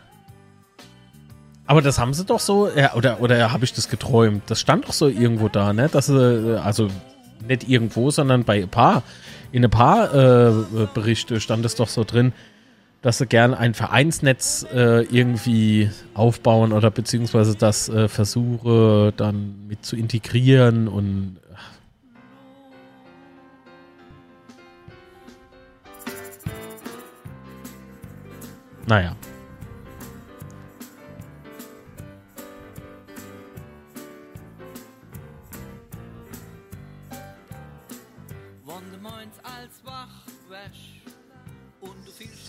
Aber das haben sie doch so, ja, oder, oder habe ich das geträumt? Das stand doch so irgendwo da, ne? Dass sie, also nicht irgendwo, sondern bei ein paar, in ein paar äh, Berichte stand es doch so drin, dass sie gern ein Vereinsnetz äh, irgendwie aufbauen oder beziehungsweise das äh, versuche dann mit zu integrieren und naja.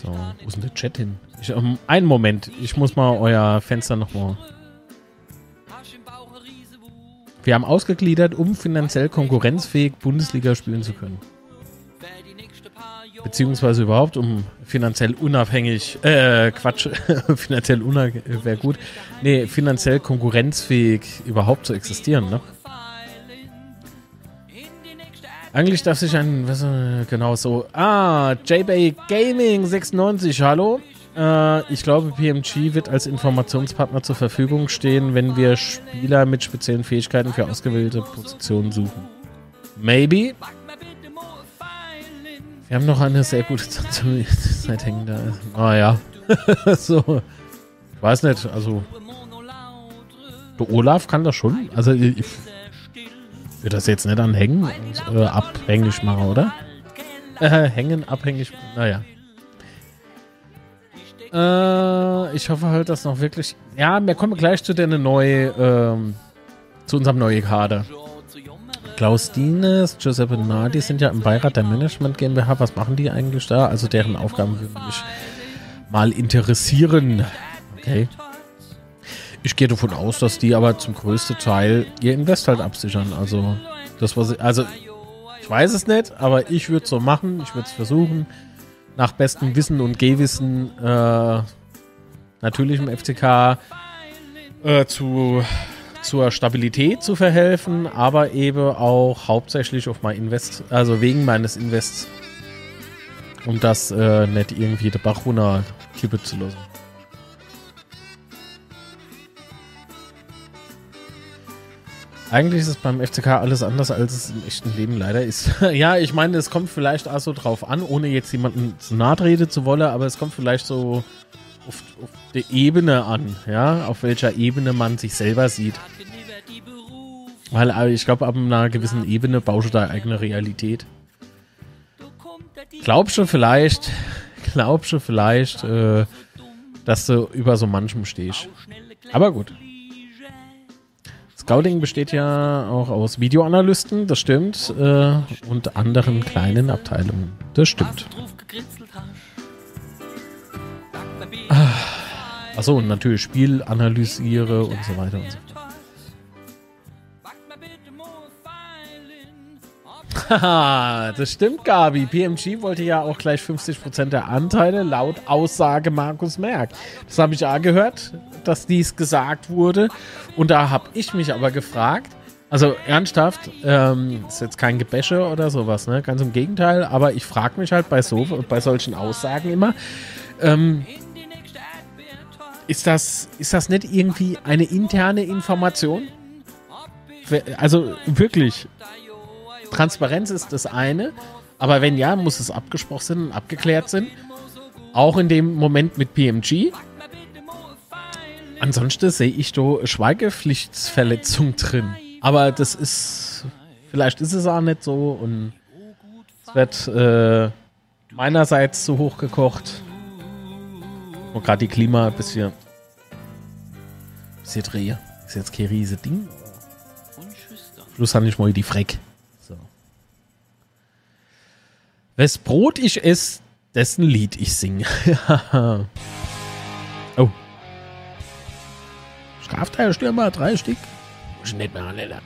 So, wo ist denn der Chat hin? Ich, um, ähm, einen Moment, ich muss mal euer Fenster nochmal. Wir haben ausgegliedert, um finanziell konkurrenzfähig Bundesliga spielen zu können. Beziehungsweise überhaupt, um finanziell unabhängig, äh, Quatsch, finanziell unabhängig wäre gut. Nee, finanziell konkurrenzfähig überhaupt zu existieren, ne? Eigentlich darf sich ein, was, äh, genau so, ah, JBay Gaming 96, hallo. Äh, ich glaube, PMG wird als Informationspartner zur Verfügung stehen, wenn wir Spieler mit speziellen Fähigkeiten für ausgewählte Positionen suchen. Maybe. Wir haben noch eine sehr gute Zeit hängen da. Ah ja. so. Ich weiß nicht, also. Der Olaf kann das schon. Also ich, wird das jetzt nicht an Hängen äh, abhängig machen, oder? Äh, hängen, abhängig, naja. Äh, ich hoffe halt, dass noch wirklich. Ja, wir kommen gleich zu der neue, ähm, zu unserem neuen Kader. Klaus Dienes, Giuseppe Nardi sind ja im Beirat der Management GmbH. Was machen die eigentlich da? Also deren Aufgaben würden mich mal interessieren. Okay. Ich gehe davon aus, dass die aber zum größten Teil ihr Invest halt absichern. Also, das was ich, also ich weiß es nicht, aber ich würde es so machen. Ich würde es versuchen, nach bestem Wissen und Gehwissen äh, natürlich im FCK äh, zu, zur Stabilität zu verhelfen, aber eben auch hauptsächlich auf mein Invest, also wegen meines Invests, um das äh, nicht irgendwie der Bach runter zu lassen. Eigentlich ist es beim FCK alles anders, als es im echten Leben leider ist. ja, ich meine, es kommt vielleicht auch so drauf an, ohne jetzt jemanden zu nahe treten zu wollen, aber es kommt vielleicht so auf, auf die Ebene an, ja, auf welcher Ebene man sich selber sieht. Weil äh, ich glaube, ab einer gewissen Ebene baust du da eigene Realität. Glaubst du vielleicht, glaubst du vielleicht, äh, dass du über so manchem stehst. Aber gut. Scouting besteht ja auch aus Videoanalysten, das stimmt, äh, und anderen kleinen Abteilungen. Das stimmt. Achso, und natürlich Spiel analysiere und so weiter und so fort. Haha, das stimmt, Gabi. PMG wollte ja auch gleich 50% der Anteile, laut Aussage Markus Merck. Das habe ich ja gehört, dass dies gesagt wurde. Und da habe ich mich aber gefragt, also ernsthaft, ähm, ist jetzt kein Gebäsche oder sowas, ne? Ganz im Gegenteil, aber ich frage mich halt bei, so, bei solchen Aussagen immer, ähm, ist das, ist das nicht irgendwie eine interne Information? Also wirklich, Transparenz ist das eine, aber wenn ja, muss es abgesprochen und abgeklärt sein. Auch in dem Moment mit PMG. Ansonsten sehe ich da Schweigepflichtsverletzung drin. Aber das ist, vielleicht ist es auch nicht so und es wird äh, meinerseits zu hoch gekocht. Und gerade die Klima ein bisschen, bisschen drehe. Ist jetzt kein riese Ding. Schluss habe ich mal die Freck. So. Wes Brot ich esse, dessen Lied ich singe. Strafteilstürmer, drei Stück. Muss ich nicht mehr anlernen.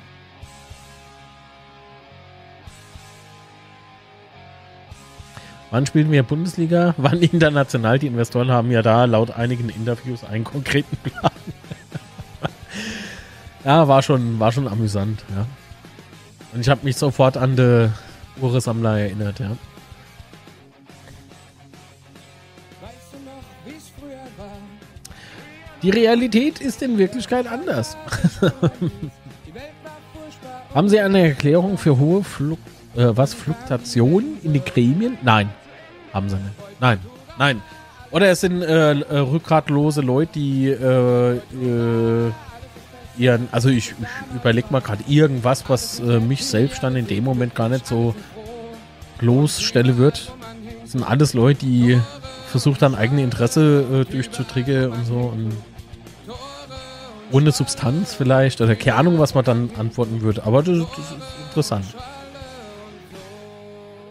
Wann spielen wir Bundesliga? Wann international? Die Investoren haben ja da laut einigen Interviews einen konkreten Plan. ja, war schon, war schon amüsant, ja. Und ich habe mich sofort an die Uhresammler erinnert, ja. Die Realität ist in Wirklichkeit anders. Haben Sie eine Erklärung für hohe Fluk äh, was Fluktuationen in den Gremien? Nein, haben Sie nicht. Nein, nein. Oder es sind äh, äh, rückgratlose Leute, die äh, äh, ihren, also ich, ich überlege mal gerade irgendwas, was äh, mich selbst dann in dem Moment gar nicht so bloßstelle wird. Das sind alles Leute, die versucht dann eigene Interesse äh, durchzutriggern und so und ohne Substanz vielleicht oder keine Ahnung, was man dann antworten würde, aber das, das ist interessant.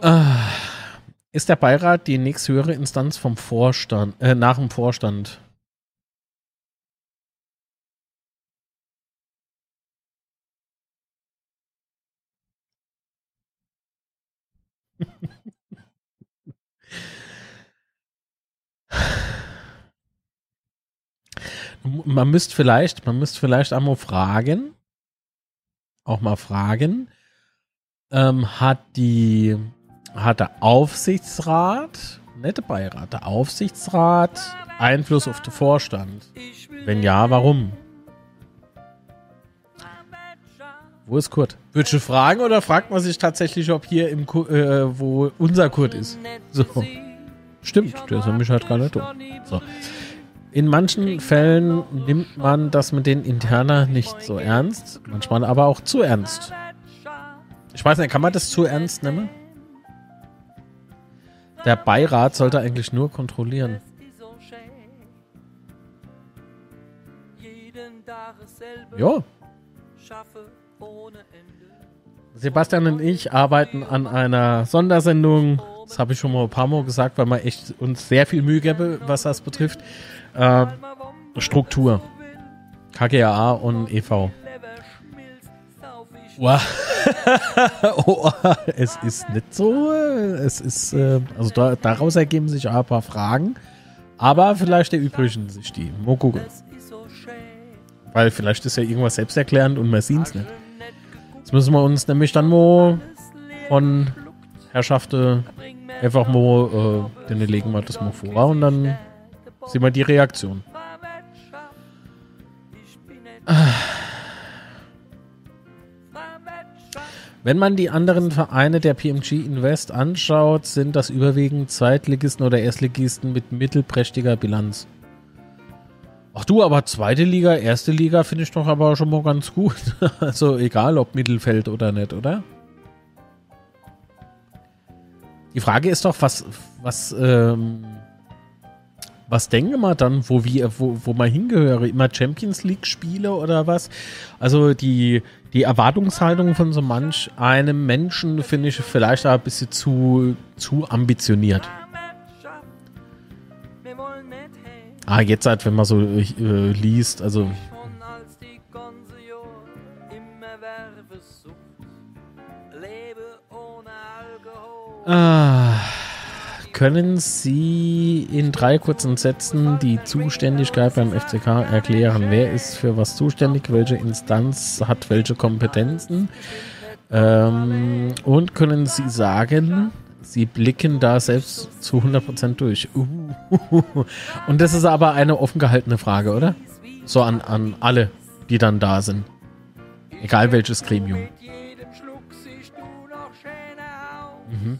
Ah, ist der Beirat die nächsthöhere Instanz vom Vorstand, äh, nach dem Vorstand? Man müsste vielleicht, man müsste vielleicht einmal fragen, auch mal fragen, ähm, hat die, hat der Aufsichtsrat, nette Beirat, der Aufsichtsrat Einfluss auf den Vorstand? Wenn ja, warum? Wo ist Kurt? Würdest du fragen oder fragt man sich tatsächlich, ob hier im Kur äh, wo unser Kurt ist? So. Stimmt, der ist nämlich halt gar nicht dumm. So. In manchen Fällen nimmt man das mit den Interner nicht so ernst, manchmal aber auch zu ernst. Ich weiß nicht, kann man das zu ernst nehmen? Der Beirat sollte eigentlich nur kontrollieren. Ja. Sebastian und ich arbeiten an einer Sondersendung. Das habe ich schon mal ein paar Mal gesagt, weil wir echt uns sehr viel Mühe geben, was das betrifft. Äh, Struktur. KGAA und EV. Es ist nicht so. Es ist, äh, also da, daraus ergeben sich ein paar Fragen. Aber vielleicht erübrigen sich die. Mal gucken. Weil vielleicht ist ja irgendwas selbsterklärend und man sieht es nicht. Jetzt müssen wir uns nämlich dann mal von Herrschaften einfach mal, äh, dann legen wir das mal vor und dann Sieh mal die Reaktion. Wenn man die anderen Vereine der PMG Invest anschaut, sind das überwiegend Zweitligisten oder Erstligisten mit mittelprächtiger Bilanz. Ach du, aber zweite Liga, erste Liga finde ich doch aber schon mal ganz gut. also egal ob Mittelfeld oder nicht, oder? Die Frage ist doch, was, was, ähm, was denken wir dann, wo wir, wo, wo man hingehöre? Immer Champions League-Spiele oder was? Also die, die Erwartungshaltung von so manch einem Menschen finde ich vielleicht ein bisschen zu, zu ambitioniert. Ah, jetzt halt, wenn man so äh, liest, also Ah, können Sie in drei kurzen Sätzen die Zuständigkeit beim FCK erklären? Wer ist für was zuständig? Welche Instanz hat welche Kompetenzen? Ähm, und können Sie sagen, Sie blicken da selbst zu 100% durch? Uh, und das ist aber eine offen gehaltene Frage, oder? So an, an alle, die dann da sind. Egal welches Gremium. Mhm.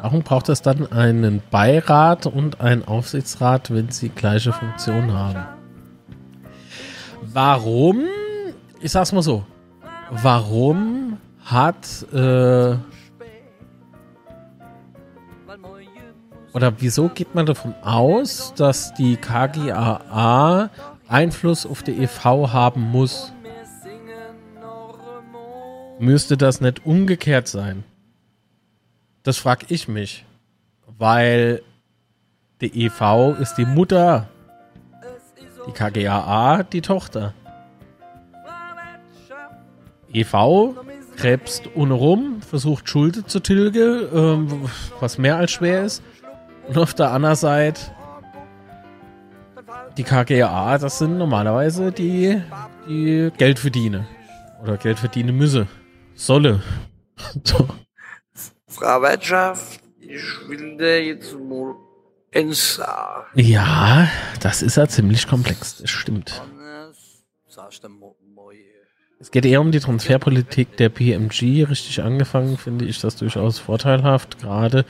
Warum braucht es dann einen Beirat und einen Aufsichtsrat, wenn sie gleiche Funktion haben? Warum? Ich sag's mal so. Warum hat äh, oder wieso geht man davon aus, dass die KGAA Einfluss auf die EV haben muss? Müsste das nicht umgekehrt sein? Das frage ich mich. Weil die EV ist die Mutter, die KGAA die Tochter. EV krebst ohne rum, versucht Schulden zu tilgen, ähm, was mehr als schwer ist. Und auf der anderen Seite die KGAA, das sind normalerweise die, die Geld verdienen. Oder Geld verdienen müsse. Solle. so. Frau Wirtschaft, ich will dir jetzt mal eins sagen. Ja, das ist ja ziemlich komplex, das stimmt. Es geht eher um die Transferpolitik der PMG. Richtig angefangen finde ich das durchaus vorteilhaft, gerade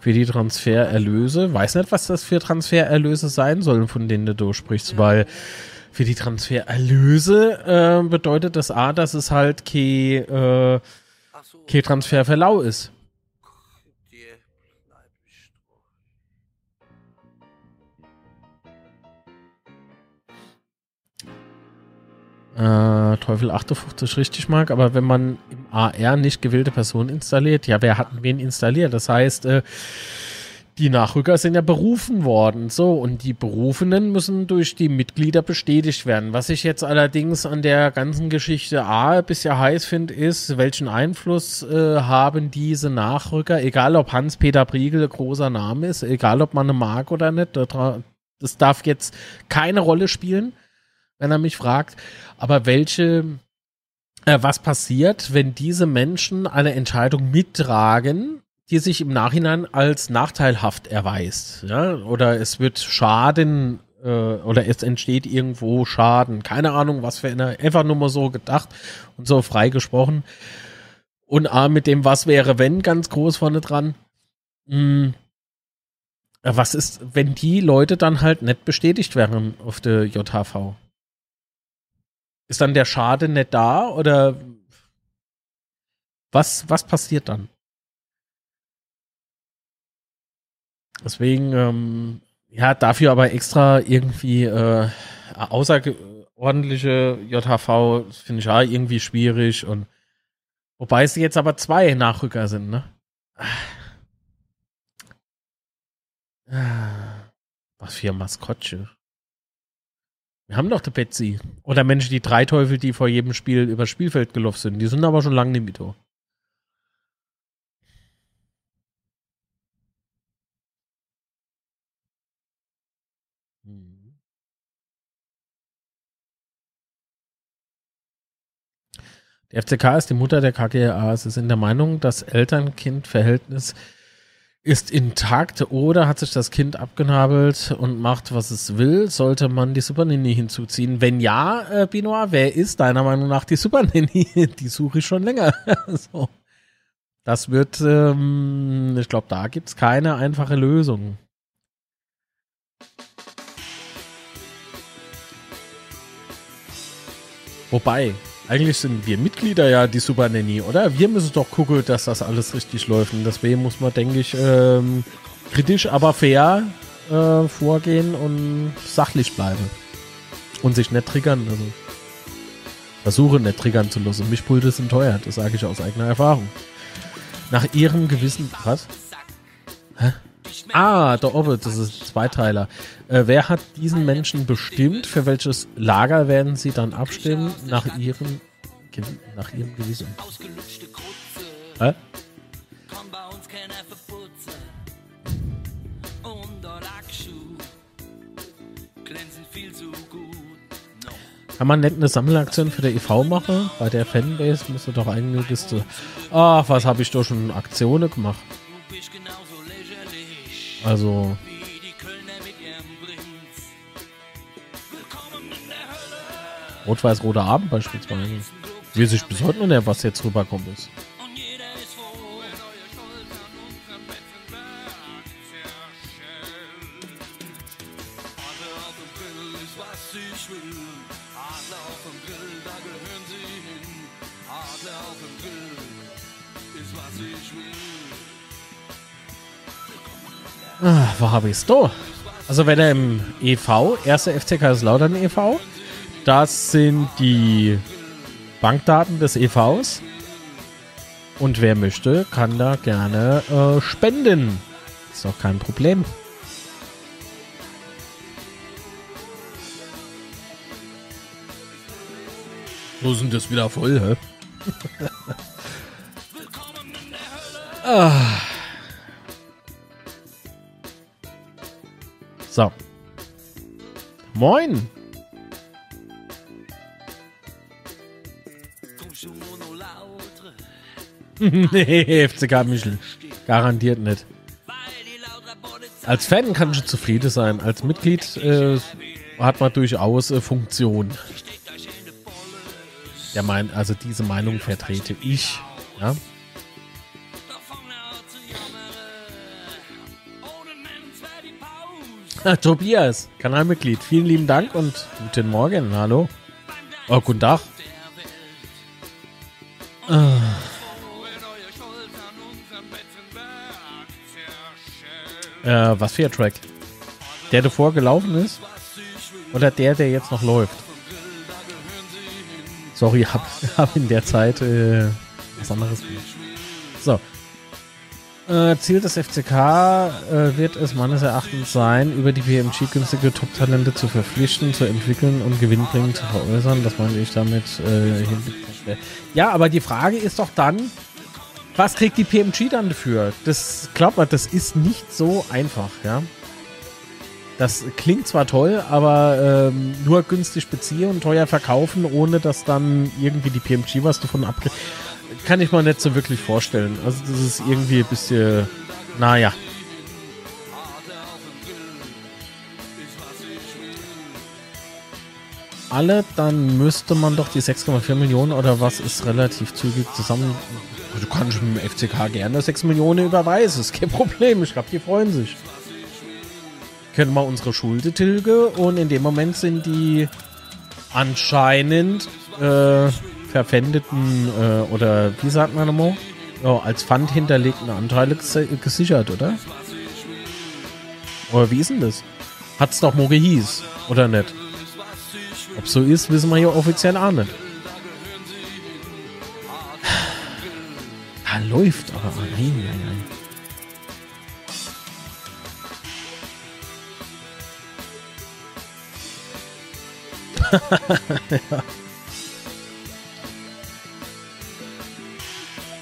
für die Transfererlöse. Weiß nicht, was das für Transfererlöse sein sollen, von denen du durchsprichst, weil für die Transfererlöse äh, bedeutet das A, dass es halt kein, äh, kein Transferverlau ist. Äh, Teufel 58 richtig mag, aber wenn man im AR nicht gewählte Personen installiert, ja, wer hat wen installiert? Das heißt, äh, die Nachrücker sind ja berufen worden, so, und die Berufenen müssen durch die Mitglieder bestätigt werden. Was ich jetzt allerdings an der ganzen Geschichte A bisher heiß finde, ist, welchen Einfluss äh, haben diese Nachrücker, egal ob Hans-Peter Briegel großer Name ist, egal ob man eine mag oder nicht, das darf jetzt keine Rolle spielen wenn er mich fragt. Aber welche, äh, was passiert, wenn diese Menschen eine Entscheidung mittragen, die sich im Nachhinein als nachteilhaft erweist? Ja? Oder es wird Schaden äh, oder es entsteht irgendwo Schaden. Keine Ahnung, was für eine, einfach nur mal so gedacht und so frei gesprochen. Und A, mit dem Was wäre, wenn ganz groß vorne dran. Hm. Was ist, wenn die Leute dann halt nicht bestätigt wären auf der JHV? Ist dann der Schaden nicht da oder was, was passiert dann? Deswegen, ähm, ja, dafür aber extra irgendwie äh, außerordentliche JHV finde ich ja irgendwie schwierig und wobei es jetzt aber zwei Nachrücker sind, ne? Was für ein Maskottchen. Wir haben doch die Betsy. Oder Menschen, die drei Teufel, die vor jedem Spiel übers Spielfeld gelaufen sind. Die sind aber schon lange nicht mehr hm. FCK ist die Mutter der KGA. Sie sind der Meinung, das Eltern-Kind-Verhältnis ist intakt oder hat sich das Kind abgenabelt und macht, was es will, sollte man die Super Nanny hinzuziehen. Wenn ja, äh, Binoir, wer ist deiner Meinung nach die Super Nanny? Die suche ich schon länger. so. Das wird, ähm, ich glaube, da gibt es keine einfache Lösung. Wobei, eigentlich sind wir Mitglieder ja die Super Nanny, oder? Wir müssen doch gucken, dass das alles richtig läuft. Und deswegen muss man, denke ich, ähm, kritisch, aber fair äh, vorgehen und sachlich bleiben. Und sich nicht triggern. Also versuche nicht triggern zu lassen. Mischpulte sind teuer, das sage ich aus eigener Erfahrung. Nach ihrem Gewissen. Was? Hä? Ah, da oben, das ist ein Zweiteiler. Äh, wer hat diesen Menschen bestimmt? Für welches Lager werden sie dann abstimmen? Nach ihrem, Gew- nach ihrem Gewissen. Hä? der. No. Kann man nicht eine Sammelaktion für der EV machen? Bei der Fanbase müsste doch einiges zu. Ach, was habe ich doch schon Aktionen gemacht? Hölle. Rot-Weiß-Roter Abend beispielsweise. Weiß ich bis heute noch nicht, was jetzt rüberkommt ist. Ah, wo habe ich es? Da. Also wenn er im EV, erster FC Kaiserslautern e.V., das sind die Bankdaten des EVs. Und wer möchte, kann da gerne äh, spenden. Ist doch kein Problem. Wo sind das wieder voll, hä? ah. So. Moin. Nee, FCK Michel. Garantiert nicht. Als Fan kann ich zufrieden sein. Als Mitglied äh, hat man durchaus äh, Funktion. Der mein, also diese Meinung vertrete ich. Ja? Tobias, Kanalmitglied. Vielen lieben Dank und guten Morgen. Hallo. Oh, guten Tag. Zerschellt. Äh, was für ein Track? Der davor gelaufen ist? Oder der, der jetzt noch läuft? Sorry, hab, hab in der Zeit äh, was anderes. So. Äh, Ziel des FCK äh, wird es meines Erachtens sein, über die PMG günstige Top-Talente zu verpflichten, zu entwickeln und gewinnbringend zu veräußern. Das meine ich damit äh, Ja, aber die Frage ist doch dann, was kriegt die PMG dann dafür? Das, glaubt man, das ist nicht so einfach, ja. Das klingt zwar toll, aber ähm, nur günstig beziehen und teuer verkaufen, ohne dass dann irgendwie die PMG was davon abkriegt, kann ich mir nicht so wirklich vorstellen. Also das ist irgendwie ein bisschen, naja. Alle, dann müsste man doch die 6,4 Millionen oder was ist relativ zügig zusammen. Du kannst mit dem FCK gerne 6 Millionen überweisen, ist kein Problem. Ich glaube, die freuen sich können wir unsere Schulde tilge und in dem Moment sind die anscheinend äh, verpfändeten äh, oder wie sagt man nochmal? Ja, als Pfand hinterlegten Anteile gesichert, oder? Oder wie ist denn das? Hat's doch mal gehieß, oder nicht? Ob so ist, wissen wir ja offiziell auch nicht. Ah, läuft, aber nein, nein, nein.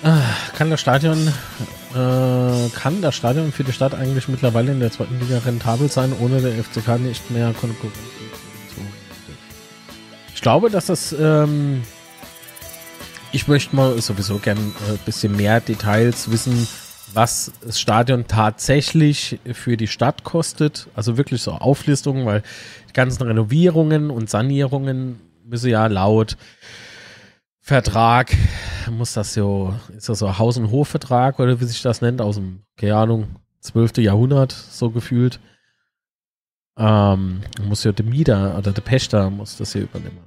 Kann das Stadion, äh, kann das Stadion für die Stadt eigentlich mittlerweile in der zweiten Liga rentabel sein, ohne der FCK nicht mehr Konkurrenz? Ich glaube, dass das, ähm, ich möchte mal sowieso gern ein bisschen mehr Details wissen, was das Stadion tatsächlich für die Stadt kostet. Also wirklich so Auflistungen, weil die ganzen Renovierungen und Sanierungen müssen ja laut Vertrag, muss das so, ist das so Haus- und Hofvertrag oder wie sich das nennt, aus dem, keine Ahnung, 12. Jahrhundert, so gefühlt. Ähm, muss ja der Mieter oder der Pächter muss das hier übernehmen.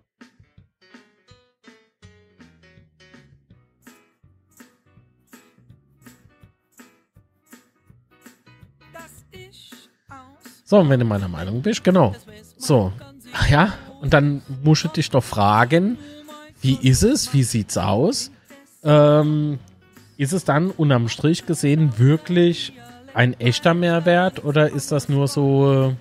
So, wenn du meiner Meinung bist, genau. So, ja, und dann musst du dich doch fragen, wie ist es, wie sieht's aus? Ähm, ist es dann unterm Strich gesehen wirklich ein echter Mehrwert oder ist das nur so.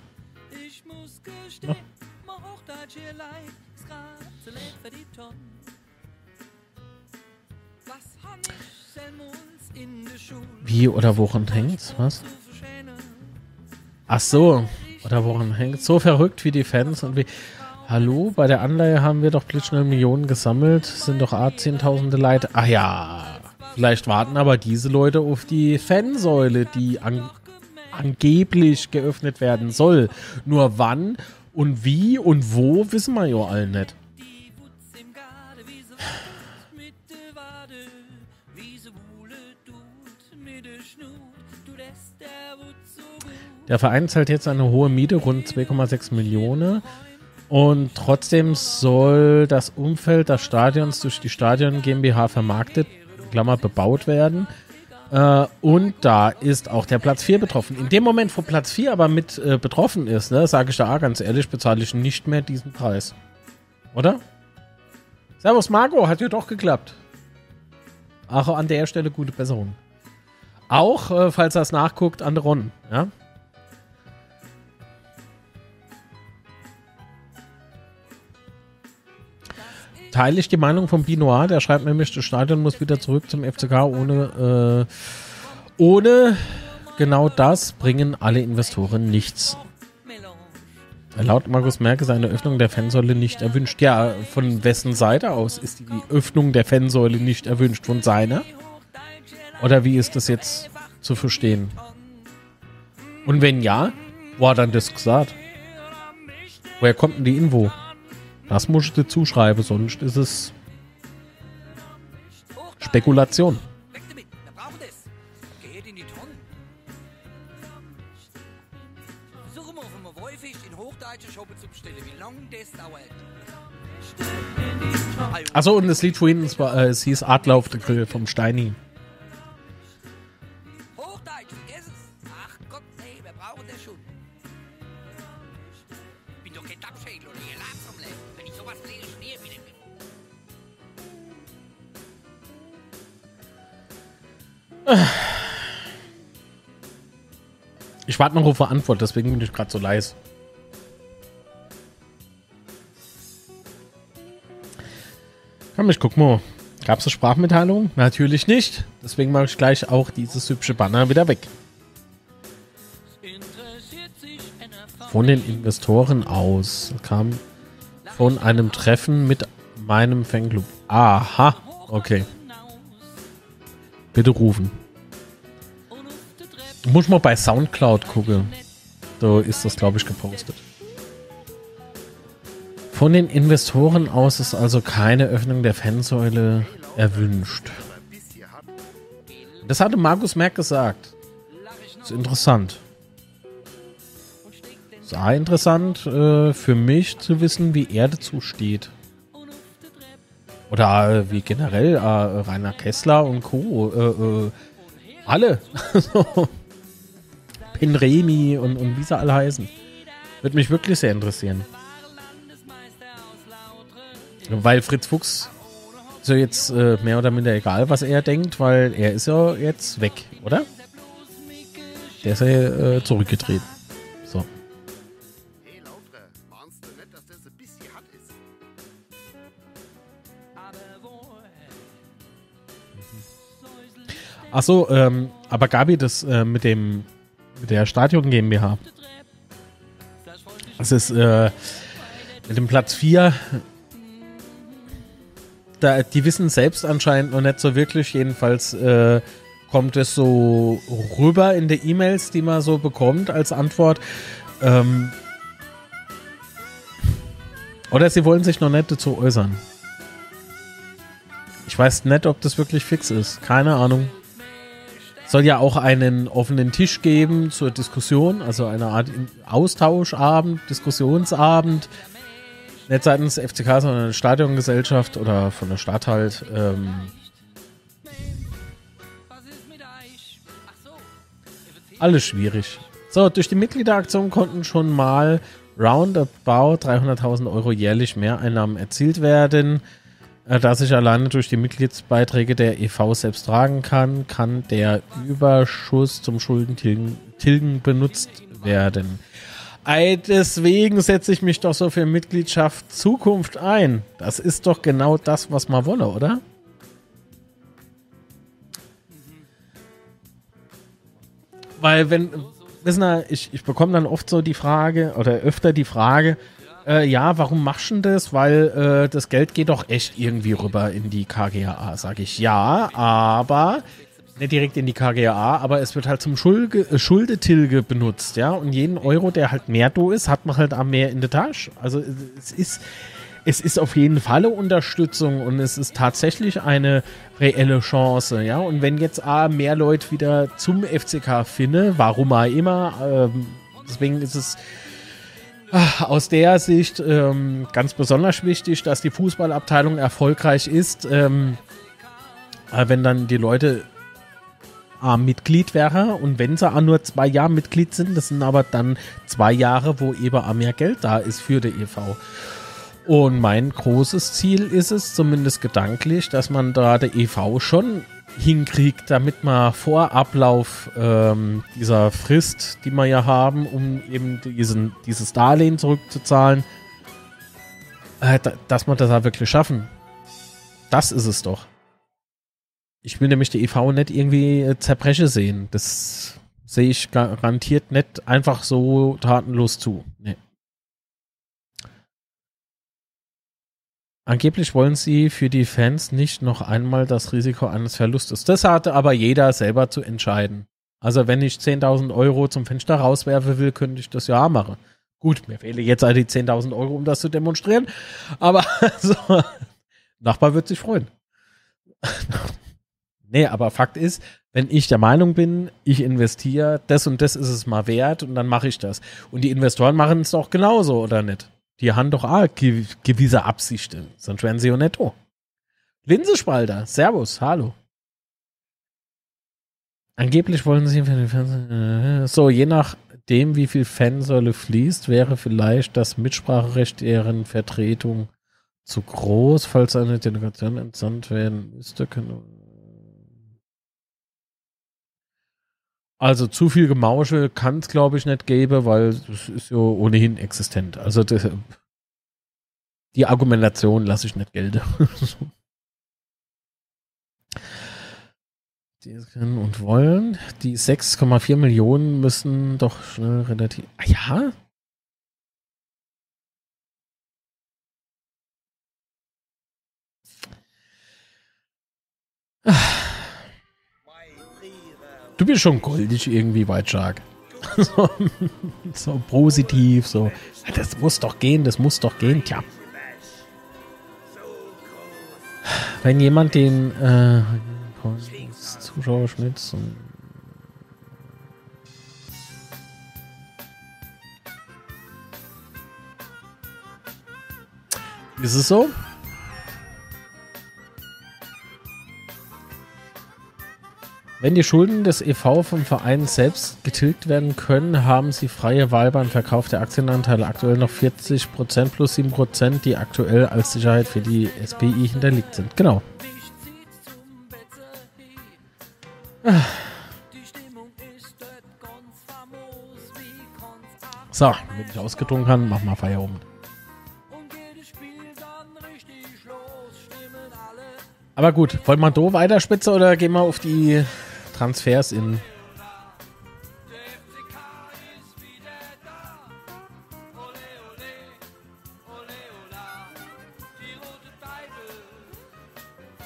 Schule Wie oder woran hängt's? Was? Ach so. Oder woran hängt's? So verrückt wie die Fans und wie. Hallo, bei der Anleihe haben wir doch blitzschnell Millionen gesammelt. Sind doch A zehntausende Leute. Ach ja. Vielleicht warten aber diese Leute auf die Fansäule, die an, angeblich geöffnet werden soll. Nur wann und wie und wo wissen wir ja alle nicht. Der Verein zahlt jetzt eine hohe Miete, rund 2,6 Millionen. Und trotzdem soll das Umfeld des Stadions durch die Stadion GmbH vermarktet, Klammer, bebaut werden. Äh, und da ist auch der Platz 4 betroffen. In dem Moment, wo Platz 4 aber mit äh, betroffen ist, ne, sage ich da auch ganz ehrlich, bezahle ich nicht mehr diesen Preis. Oder? Servus Marco, hat ja doch geklappt. Auch an der Stelle gute Besserung. Auch, äh, falls er es nachguckt, an Ron. Ja? Teile ich die Meinung von Binoir, der schreibt nämlich, das Stadion muss wieder zurück zum FCK ohne, äh, ohne genau das bringen alle Investoren nichts. Laut Markus Merke ist eine Öffnung der Fansäule nicht erwünscht. Ja, von wessen Seite aus ist die Öffnung der Fansäule nicht erwünscht? Von seiner? Oder wie ist das jetzt zu verstehen? Und wenn ja, wo hat er das gesagt? Woher kommt denn die Info? Das muss ich dir zuschreiben, sonst ist es Spekulation. Achso, und das Lied vorhin, es, war, äh, es hieß Adler auf der Grill vom Steini. Ich warte noch auf eine Antwort, deswegen bin ich gerade so leise. Komm, ich guck mal. Gab es eine Sprachmitteilung? Natürlich nicht. Deswegen mache ich gleich auch dieses hübsche Banner wieder weg. Von den Investoren aus kam von einem Treffen mit meinem Fanclub. Aha. Okay. Bitte rufen. Muss mal bei Soundcloud gucken. So ist das, glaube ich, gepostet. Von den Investoren aus ist also keine Öffnung der Fansäule erwünscht. Das hatte Markus Merck gesagt. ist interessant. Ist auch interessant äh, für mich zu wissen, wie er dazu steht. Oder äh, wie generell äh, Rainer Kessler und Co. Äh, äh, alle. Pinremi und, und wie sie alle heißen. Würde mich wirklich sehr interessieren. Weil Fritz Fuchs ist ja jetzt äh, mehr oder minder egal, was er denkt, weil er ist ja jetzt weg, oder? Der ist ja äh, zurückgetreten. So. Hey Lautre, meinst du nicht, dass das ein bisschen hart ist? Ach so, ähm, aber Gabi, das äh, mit dem der Stadion GmbH. Das ist äh, mit dem Platz 4. Da, die wissen selbst anscheinend noch nicht so wirklich. Jedenfalls äh, kommt es so rüber in den E-Mails, die man so bekommt als Antwort. Ähm, oder sie wollen sich noch nicht dazu äußern. Ich weiß nicht, ob das wirklich fix ist. Keine Ahnung. Soll ja auch einen offenen Tisch geben zur Diskussion, also eine Art Austauschabend, Diskussionsabend. Nicht seitens FCK, sondern eine Stadiongesellschaft oder von der Stadt halt. Ähm, alles schwierig. So, durch die Mitgliederaktion konnten schon mal roundabout 300.000 Euro jährlich Mehreinnahmen erzielt werden. Äh, das ich alleine durch die Mitgliedsbeiträge der EV selbst tragen kann, kann der Überschuss zum Schuldentilgen Tilgen benutzt werden. Ei, Deswegen setze ich mich doch so für Mitgliedschaft Zukunft ein. Das ist doch genau das, was man wolle, oder? Weil wenn, wissen Sie, ich, ich bekomme dann oft so die Frage oder öfter die Frage, äh, ja, warum machst du das? Weil äh, das Geld geht doch echt irgendwie rüber in die KGAA, sage ich. Ja, aber nicht direkt in die KGAA, aber es wird halt zum Schulge, äh, Schuldetilge benutzt, ja. Und jeden Euro, der halt mehr do ist, hat man halt auch mehr in der Tasche. Also es ist, es ist auf jeden Fall eine Unterstützung und es ist tatsächlich eine reelle Chance, ja. Und wenn jetzt A, mehr Leute wieder zum FCK finden, warum auch immer, ähm, deswegen ist es aus der Sicht ähm, ganz besonders wichtig, dass die Fußballabteilung erfolgreich ist. Ähm, äh, wenn dann die Leute A, Mitglied wäre und wenn sie auch nur zwei Jahre Mitglied sind, das sind aber dann zwei Jahre, wo eben auch mehr Geld da ist für die EV. Und mein großes Ziel ist es, zumindest gedanklich, dass man da der EV schon hinkriegt, damit man vor Ablauf ähm, dieser Frist, die wir ja haben, um eben diesen, dieses Darlehen zurückzuzahlen, äh, da, dass wir das da wirklich schaffen. Das ist es doch. Ich will nämlich die EV nicht irgendwie äh, zerbreche sehen. Das sehe ich garantiert nicht einfach so tatenlos zu. Nee. Angeblich wollen sie für die Fans nicht noch einmal das Risiko eines Verlustes. Das hatte aber jeder selber zu entscheiden. Also wenn ich 10.000 Euro zum Fenster rauswerfen will, könnte ich das ja machen. Gut, mir fehlen jetzt die 10.000 Euro, um das zu demonstrieren. Aber so, Nachbar wird sich freuen. nee, aber Fakt ist, wenn ich der Meinung bin, ich investiere, das und das ist es mal wert und dann mache ich das. Und die Investoren machen es doch genauso, oder nicht? Die haben doch auch ge gewisse Absichten, sonst wären sie ja nicht da. Linsespalter, Servus, hallo. Angeblich wollen sie für den Fernsehen. äh, So, je nachdem, wie viel Fansäule fließt, wäre vielleicht das Mitspracherecht deren Vertretung zu groß, falls eine Delegation entsandt werden müsste. Können also zu viel Gemausche kann es, glaube ich, nicht geben, weil es ist ja ohnehin existent. Also das, die Argumentation lasse ich nicht gelten. Die können und wollen. Die 6,4 Millionen müssen doch schnell relativ. Ah ja? Du bist schon goldig irgendwie, White Shark. so, positiv, so. Das muss doch gehen, das muss doch gehen. Tja. Wenn jemand den äh, Zuschauerschnitt zum Ist es so? Wenn die Schulden des EV vom Verein selbst getilgt werden können, haben sie freie Wahl beim Verkauf der Aktienanteile. Aktuell noch 40% plus 7%, die aktuell als Sicherheit für die SPI hinterlegt sind. Genau. So, wenn ich ausgetrunken kann, mach mal Feierabend. Aber gut, wollen wir do weiterspitzen oder gehen wir auf die Transfers in.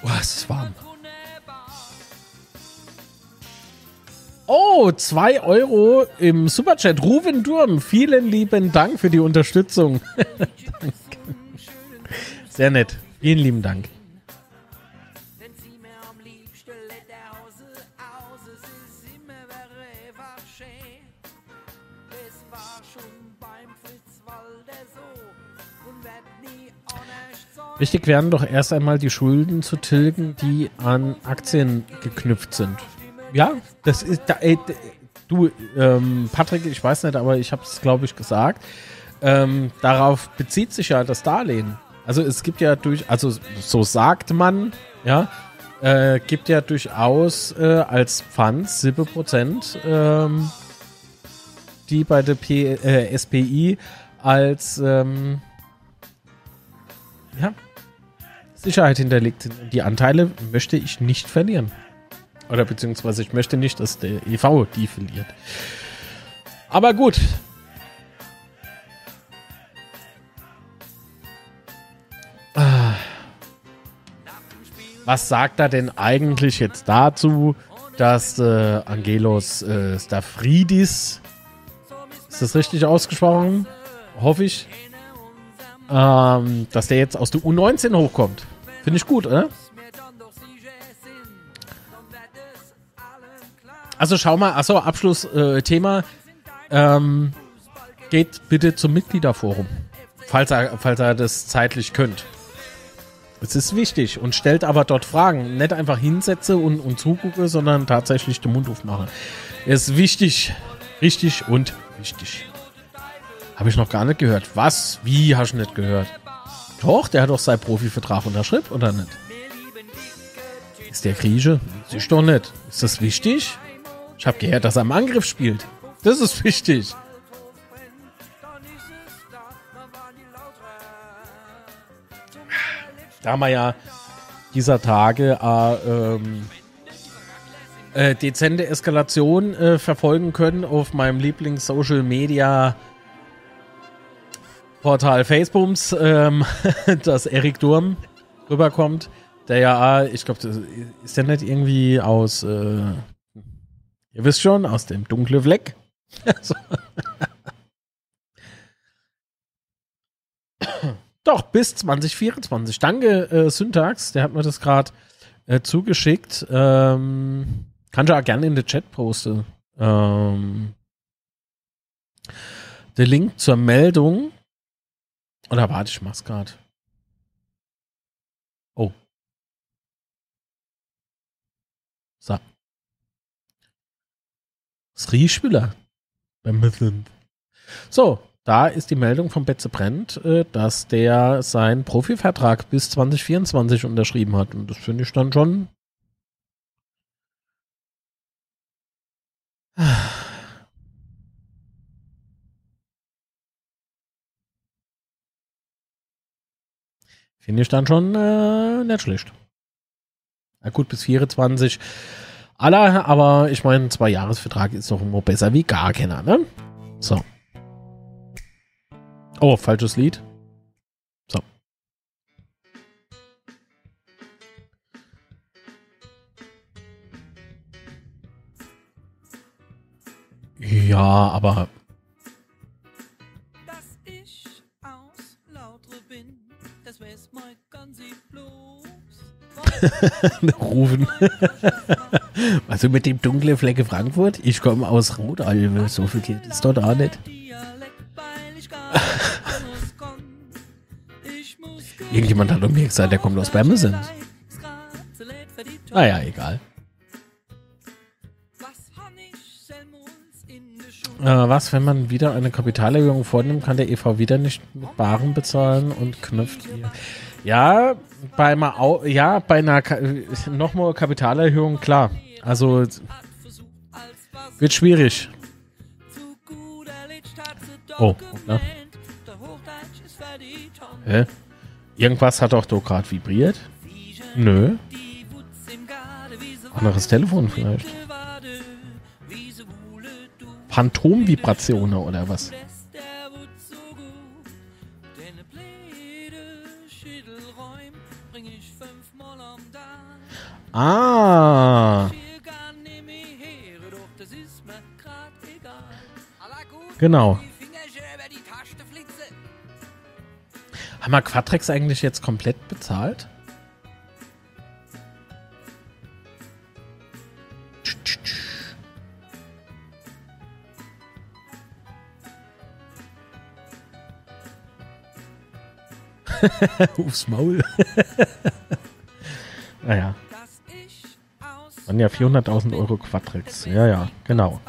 Oh, es ist warm. Oh, 2 Euro im Superchat. Ruven Durm, vielen lieben Dank für die Unterstützung. Sehr nett. Vielen lieben Dank. Wichtig wären doch erst einmal die Schulden zu tilgen, die an Aktien geknüpft sind. Ja, das ist da, ey, d- du, ähm, Patrick, ich weiß nicht, aber ich habe es, glaube ich, gesagt. Ähm, darauf bezieht sich ja das Darlehen. Also es gibt ja durch, also so sagt man, ja, äh, gibt ja durchaus äh, als Pfand 7%, ähm, die bei der P äh, SPI als ähm, ja, Sicherheit hinterlegt sind. Die Anteile möchte ich nicht verlieren. Oder beziehungsweise ich möchte nicht, dass der EV die verliert. Aber gut. Was sagt er denn eigentlich jetzt dazu, dass äh, Angelos äh, Stafridis, ist das richtig ausgesprochen? Hoffe ich. Ähm, dass der jetzt aus der U19 hochkommt. Finde ich gut, oder? Also schau mal, achso, Abschlussthema. Äh, ähm, geht bitte zum Mitgliederforum, falls er, falls er das zeitlich könnt. Es ist wichtig und stellt aber dort Fragen. Nicht einfach hinsetze und, und zugucke, sondern tatsächlich den Mund aufmache. Ist wichtig, richtig und wichtig. Habe ich noch gar nicht gehört. Was? Wie hast du nicht gehört? Doch, der hat doch seinen Profivertrag unterschrieben, oder nicht? Ist der Grieche? Ist doch nicht. Ist das wichtig? Ich habe gehört, dass er im Angriff spielt. Das ist wichtig. Da haben wir ja dieser Tage äh, ähm, äh, dezente Eskalation äh, verfolgen können auf meinem Lieblings-Social-Media- Portal Facebooks, ähm, dass Erik Durm rüberkommt, der ja, ich glaube, ist der nicht irgendwie aus, äh, ihr wisst schon, aus dem dunkle Fleck. so. Doch, bis 2024. Danke, äh, Syntax, der hat mir das gerade äh, zugeschickt. Ähm, kann ich auch gerne in den Chat posten. Ähm, der Link zur Meldung. Oder warte, ich mach's grad. Oh. So. Sriespüler. Beim Müssen. So, da ist die Meldung von Betze Brent, äh, dass der seinen Profivertrag bis 2024 unterschrieben hat. Und das finde ich dann schon. Finde ich dann schon äh, nicht schlecht. Na gut, bis 24 aller, aber ich meine, ein Zwei-Jahres-Vertrag ist doch immer besser wie gar keiner, ne? So. Oh, falsches Lied. So. Ja, aber rufen. Also mit dem dunklen Flecke Frankfurt? Ich komme aus Rotalbe. So viel geht es dort auch nicht. Irgendjemand hat mir gesagt, der kommt aus Bamesen. Naja, egal. Äh, was, wenn man wieder eine Kapitalerhöhung vornimmt, kann der EV wieder nicht mit Baren bezahlen und knüpft ihr. Ja, bei einer, Au ja, bei einer nochmal Kapitalerhöhung, klar. Also wird schwierig. Oh, ne? Hä? Irgendwas hat doch doch gerade vibriert? Nö. Anderes Telefon vielleicht. Phantomvibrationen oder was? Ah. Genau. Haben wir Quatrex eigentlich jetzt komplett bezahlt? Aufs Maul. naja. Waren ja 400.000 Euro Quatrex. Ja, ja, genau.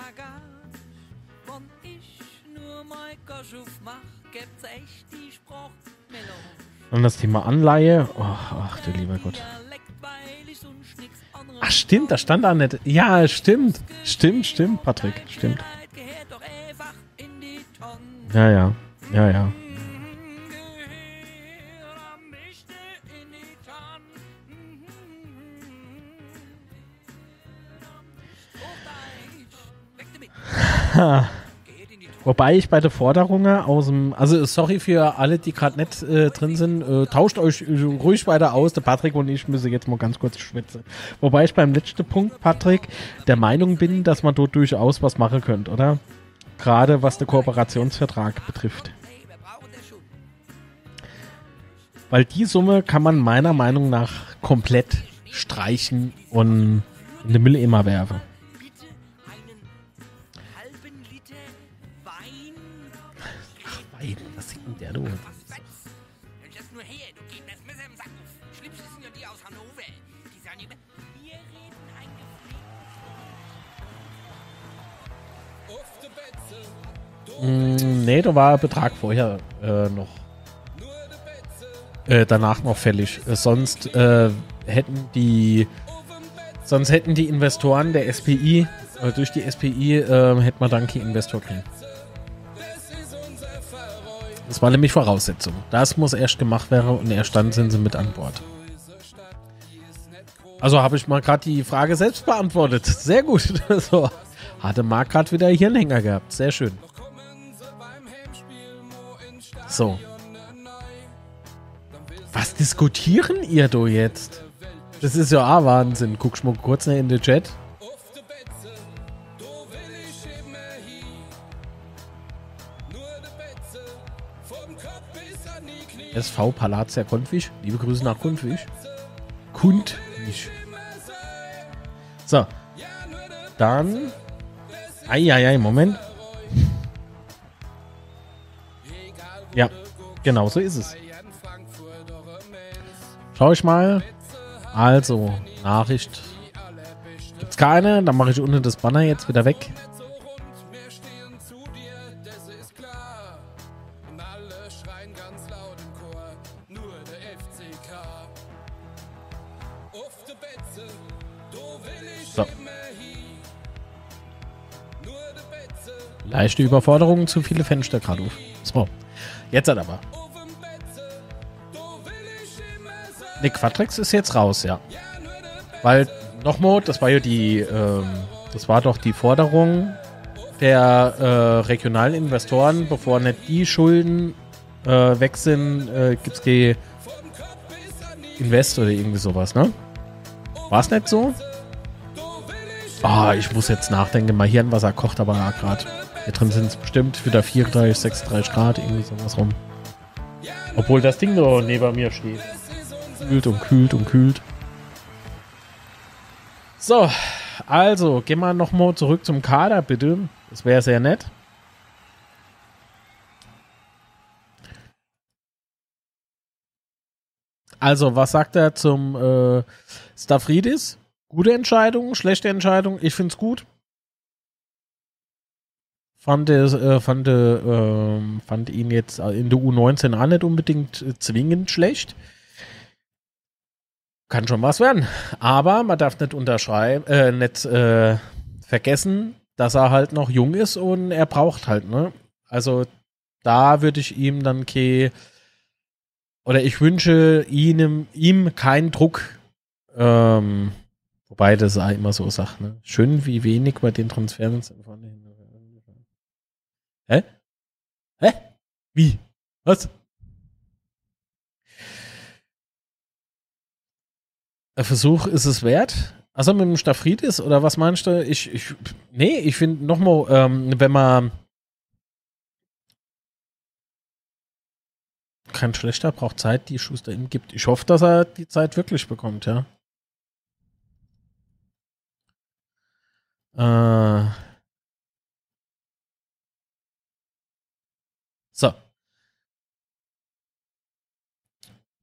Dann das Thema Anleihe. Oh, ach du lieber Gott. Ach stimmt, da stand da nicht. Ja, stimmt. Stimmt, stimmt, Patrick. Stimmt. Ja, ja. Ja, ja. Wobei ich bei der Forderungen aus dem, also sorry für alle, die gerade nicht äh, drin sind, äh, tauscht euch äh, ruhig weiter aus. Der Patrick und ich müssen jetzt mal ganz kurz schwitzen. Wobei ich beim letzten Punkt, Patrick, der Meinung bin, dass man dort durchaus was machen könnte, oder? Gerade was den Kooperationsvertrag betrifft. Weil die Summe kann man meiner Meinung nach komplett streichen und in den Mülleimer werfen. Der du? Das nur her, du gehst das Messer im Sack. Schlimmste sind ja die aus Hannover. Die sagen immer, wir reden ein Mm, nee, da war Betrag vorher äh, noch. Äh, danach noch fällig. Äh, sonst äh, hätten die sonst hätten die Investoren der SPI äh, durch die SPI äh, hätte man dann keinen Investor kriegen. Das war nämlich Voraussetzung. Das muss erst gemacht werden und erst dann sind sie mit an Bord. Also habe ich mal gerade die Frage selbst beantwortet. Sehr gut. so. Hatte Marc gerade wieder Hirnhänger gehabt. Sehr schön. So. Was diskutieren ihr do jetzt? Das ist ja auch Wahnsinn. Guckst mal kurz in den Chat. SV Palazia Konfisch. Liebe Grüße nach Konfisch. Kundfisch. So. Dann. Eieiei, Moment. Ja, genau so ist es. Schau ich mal. Also, Nachricht. Gibt's keine, dann mache ich unten das Banner jetzt wieder weg. Leichte Überforderung, zu viele Fenster gerade auf. So. Jetzt hat aber. Ne, Quadrex ist jetzt raus, ja. Weil, nochmal, das war ja die, ähm, das war doch die Forderung der äh, regionalen Investoren, bevor nicht die Schulden äh, weg sind, äh, gibt's die Invest oder irgendwie sowas, ne? War es nicht so? Ah, ich muss jetzt nachdenken. Mein Hirnwasser kocht aber gerade. Hier drin sind es bestimmt wieder 34, 36 Grad, irgendwie sowas rum. Obwohl das Ding nur neben mir steht. Kühlt und kühlt und kühlt. So, also, gehen wir nochmal zurück zum Kader, bitte. Das wäre sehr nett. Also, was sagt er zum äh, Stavridis? Gute Entscheidung, schlechte Entscheidung? Ich finde es gut. Fand, es, äh, fand, äh, fand ihn jetzt in der U19 auch nicht unbedingt äh, zwingend schlecht. Kann schon was werden. Aber man darf nicht unterschreiben, äh, nicht äh, vergessen, dass er halt noch jung ist und er braucht halt, ne? Also da würde ich ihm dann ke oder ich wünsche ihm, ihm keinen Druck. Ähm, wobei das auch immer so sagt, ne? Schön, wie wenig bei den Transfers von den Hä? Hä? Wie? Was? Ein Versuch ist es wert? Also mit dem Staphridis oder was meinst du? Ich, ich nee, ich finde nochmal, ähm, wenn man kein schlechter braucht Zeit, die Schuster ihm gibt. Ich hoffe, dass er die Zeit wirklich bekommt, ja. Äh, so.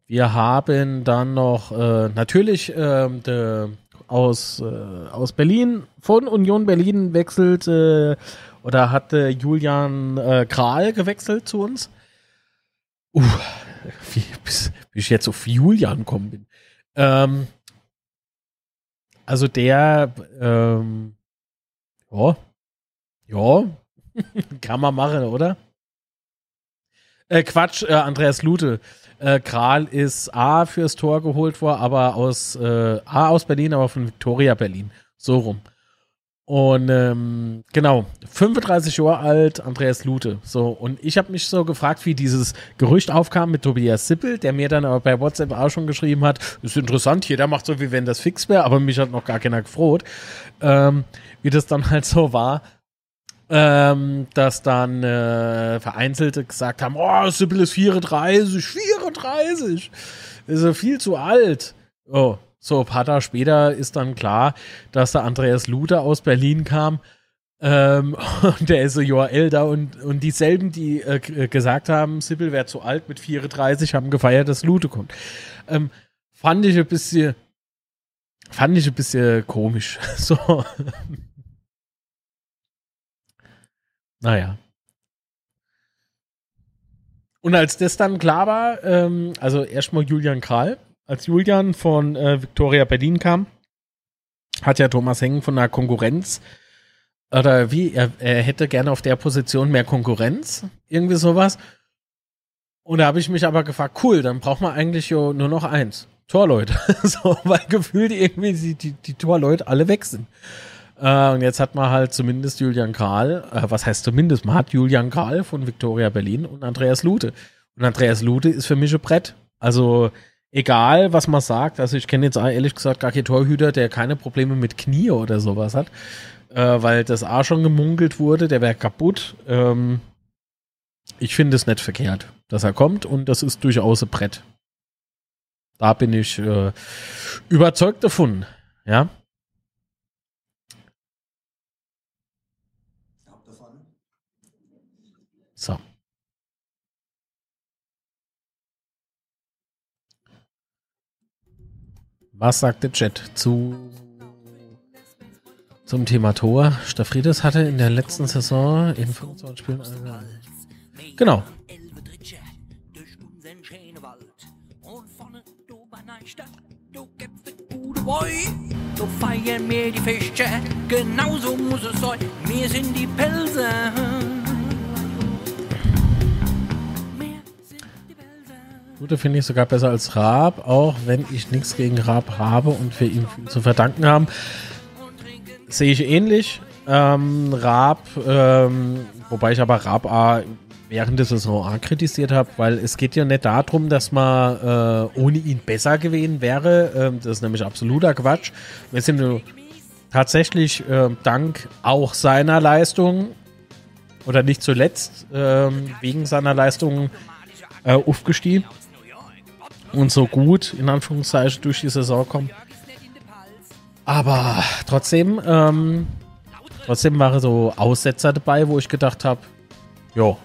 Wir haben dann noch äh, natürlich ähm, de, aus, äh, aus Berlin, von Union Berlin wechselt äh, oder hatte Julian äh, Kral gewechselt zu uns. Uh, wie, bis, wie ich jetzt auf Julian gekommen bin. Ähm, also der, ähm, ja, ja, kann man machen, oder? Äh, Quatsch, äh, Andreas Lute. Äh, Kral ist A fürs Tor geholt worden, aber aus äh, A aus Berlin, aber von Victoria Berlin. So rum. Und ähm, genau, 35 Jahre alt, Andreas Lute. So, und ich habe mich so gefragt, wie dieses Gerücht aufkam mit Tobias Sippel, der mir dann aber bei WhatsApp auch schon geschrieben hat, ist interessant, jeder macht so, wie wenn das fix wäre, aber mich hat noch gar keiner gefroht. Ähm, wie das dann halt so war, ähm, dass dann äh, Vereinzelte gesagt haben, oh, Sippel ist 34, 34, ist er viel zu alt. Oh, so, ein paar Tage später ist dann klar, dass der Andreas Luther aus Berlin kam. Ähm, und der ist so Jahr älter und, und dieselben, die äh, äh, gesagt haben, Sibyl wäre zu alt mit 34, haben gefeiert, dass Lute kommt. Ähm, fand ich ein bisschen, fand ich ein bisschen komisch. So. Naja. Und als das dann klar war, ähm, also erstmal Julian Kral, als Julian von äh, Victoria Berlin kam, hat ja Thomas Hengen von der Konkurrenz oder wie, er, er hätte gerne auf der Position mehr Konkurrenz, irgendwie sowas. Und da habe ich mich aber gefragt, cool, dann braucht man eigentlich nur noch eins. Torleute. so, weil gefühlt irgendwie die, die, die Torleute alle weg sind. Äh, und jetzt hat man halt zumindest Julian Kral, äh, was heißt zumindest, man hat Julian Kral von Victoria Berlin und Andreas Lute. Und Andreas Lute ist für mich ein Brett. Also egal, was man sagt, also ich kenne jetzt ehrlich gesagt gar keinen Torhüter, der keine Probleme mit Knie oder sowas hat, äh, weil das A schon gemunkelt wurde, der wäre kaputt. Ähm, ich finde es nicht verkehrt, dass er kommt und das ist durchaus ein Brett. Da bin ich äh, überzeugt davon, ja. So. Was sagt der Chat zu zum Thema Tor? Staphrides hatte in der letzten Saison in 25 Spielen eine Genau. Du feiern mir die Fische, genauso muss es sein. Wir sind die Pelze. Gute finde ich sogar besser als Raab, auch wenn ich nichts gegen Raab habe und wir ihm zu verdanken haben. Sehe ich ähnlich. Ähm, Raab, ähm, wobei ich aber Raab A während der Saison A kritisiert habe, weil es geht ja nicht darum, dass man äh, ohne ihn besser gewesen wäre. Ähm, das ist nämlich absoluter Quatsch. Wir sind tatsächlich äh, dank auch seiner Leistung oder nicht zuletzt ähm, wegen seiner Leistung äh, aufgestiegen und so gut in Anführungszeichen durch die Saison kommen. Aber trotzdem, ähm, trotzdem waren so Aussetzer dabei, wo ich gedacht habe, jo,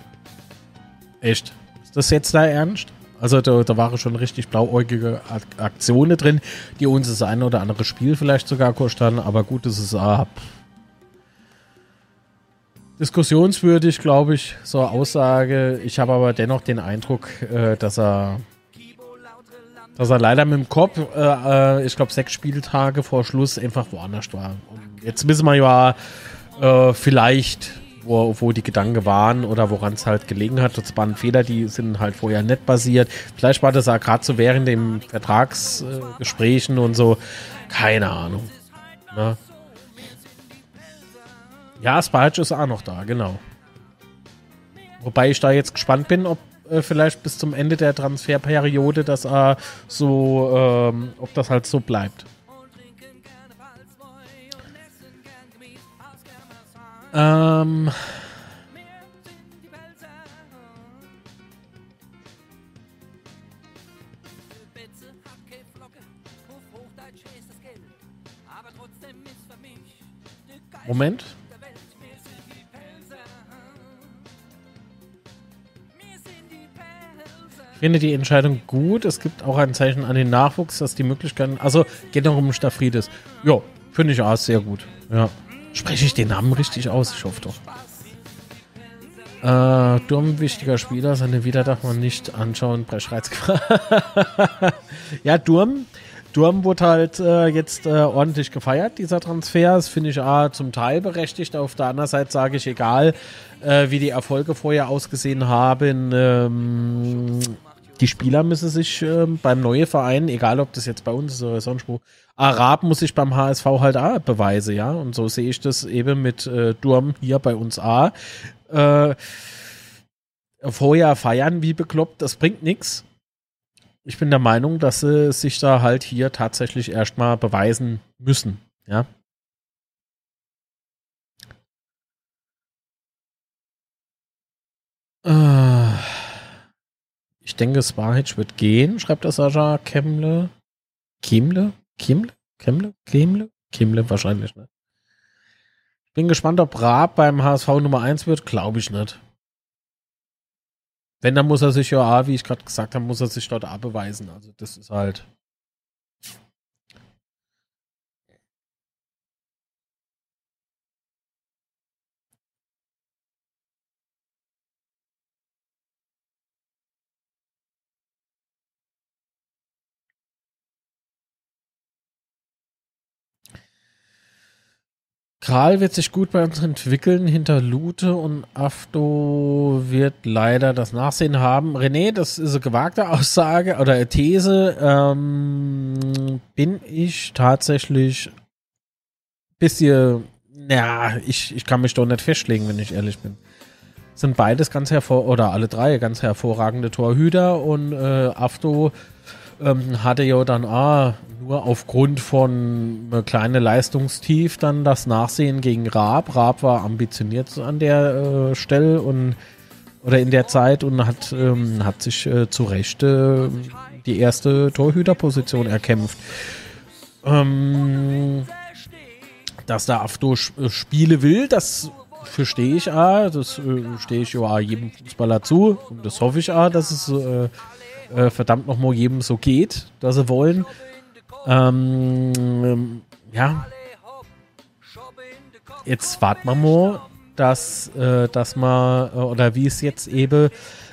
echt, ist das jetzt da ernst? Also da, da waren schon richtig blauäugige Ak Aktionen drin, die uns das eine oder andere Spiel vielleicht sogar kostet haben, aber gut, das ist äh, diskussionswürdig, glaube ich, so eine Aussage. Ich habe aber dennoch den Eindruck, äh, dass er dass er leider mit dem Kopf, äh, äh, ich glaube, sechs Spieltage vor Schluss einfach woanders war. Und jetzt wissen wir ja äh, vielleicht, wo, wo die Gedanken waren oder woran es halt gelegen hat. Das waren Fehler, die sind halt vorher nicht basiert. Vielleicht war das ja gerade so während den Vertragsgesprächen und so. Keine Ahnung. Ne? Ja, Spalch ist auch noch da, genau. Wobei ich da jetzt gespannt bin, ob äh, vielleicht bis zum Ende der Transferperiode das äh, so, ähm, ob das halt so bleibt. Ähm, Spitze finde die Entscheidung gut. Es gibt auch ein Zeichen an den Nachwuchs, dass die Möglichkeiten. Also geht noch um Staphrides. Ja, finde ich auch sehr gut. Ja. Spreche ich den Namen richtig aus? Ich hoffe doch. Äh, Durm, wichtiger Spieler, seine Wieder darf man nicht anschauen. Brechreiz. ja, Durm. Durm wurde halt äh, jetzt äh, ordentlich gefeiert, dieser Transfer. Das finde ich A, zum Teil berechtigt. Auf der anderen Seite sage ich, egal äh, wie die Erfolge vorher ausgesehen haben, ähm, die Spieler müssen sich ähm, beim neuen Verein, egal ob das jetzt bei uns ist oder sonst wo, Arab muss sich beim HSV halt auch beweisen, ja. Und so sehe ich das eben mit äh, Durm hier bei uns A. Äh, vorher feiern wie bekloppt, das bringt nichts. Ich bin der Meinung, dass sie sich da halt hier tatsächlich erstmal beweisen müssen, ja. Äh, ich denke, Sparhitch wird gehen, schreibt der Sascha Kemle. Kemle? Kemle? Kemle? Kemle? Kemle wahrscheinlich nicht. Ich bin gespannt, ob Raab beim HSV Nummer 1 wird. Glaube ich nicht. Wenn, dann muss er sich ja, wie ich gerade gesagt habe, muss er sich dort beweisen. Also das ist halt. Kral wird sich gut bei uns entwickeln. Hinter Lute und Afto wird leider das Nachsehen haben. René, das ist eine gewagte Aussage oder These. Ähm, bin ich tatsächlich bisschen, ja, ich, ich kann mich doch nicht festlegen, wenn ich ehrlich bin. Sind beides ganz hervor oder alle drei ganz hervorragende Torhüter und äh, Afto ähm, hatte ja dann ah, nur aufgrund von äh, kleinen Leistungstief dann das Nachsehen gegen Raab. Raab war ambitioniert an der äh, Stelle und oder in der Zeit und hat, ähm, hat sich äh, zu Recht äh, die erste Torhüterposition erkämpft. Ähm, dass der Afto äh, Spiele will, das verstehe ich auch. Das äh, stehe ich ja auch jedem Fußballer zu. Und das hoffe ich auch, dass es äh, verdammt nochmal jedem so geht, dass sie wollen. Ähm, ja. Jetzt warten wir mal, dass, äh, dass man, äh, oder wie es jetzt eben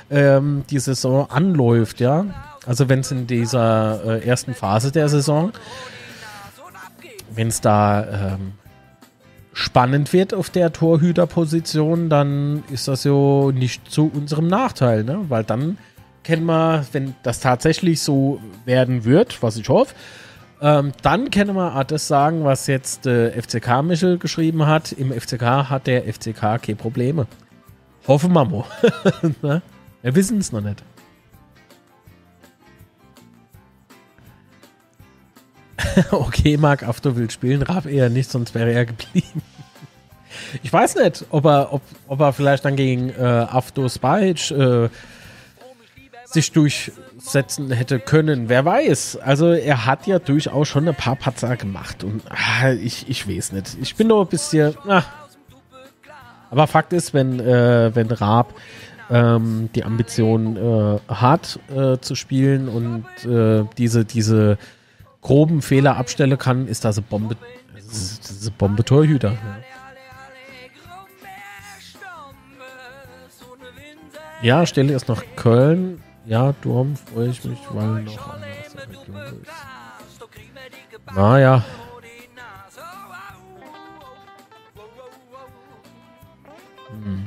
ähm, die Saison anläuft, ja. Also wenn es in dieser äh, ersten Phase der Saison, wenn es da ähm, spannend wird auf der Torhüterposition, dann ist das ja nicht zu unserem Nachteil, ne? Weil dann kennen wir, wenn das tatsächlich so werden wird, was ich hoffe, ähm, dann können wir auch das sagen, was jetzt äh, FCK Michel geschrieben hat. Im FCK hat der FCK keine Probleme. Hoffen wir mal. Ne? wir wissen es noch nicht. okay, Marc After will spielen, Raab eher nicht, sonst wäre er geblieben. Ich weiß nicht, ob er, ob, ob er vielleicht dann gegen äh, Afto Spajic äh, sich durchsetzen hätte können. Wer weiß. Also er hat ja durchaus schon ein paar Patzer gemacht und ah, ich, ich weiß nicht. Ich bin nur ein bisschen. Ah. Aber Fakt ist, wenn, äh, wenn Raab ähm, die Ambition äh, hat äh, zu spielen und äh, diese, diese groben Fehler abstellen kann, ist das eine Bombe. Das ist, eine Bombe Torhüter. Ja. Ja, Stelle ist nach Köln. Ja, Durm freue ich mich, weil noch anders der Region ist. Naja. Hm.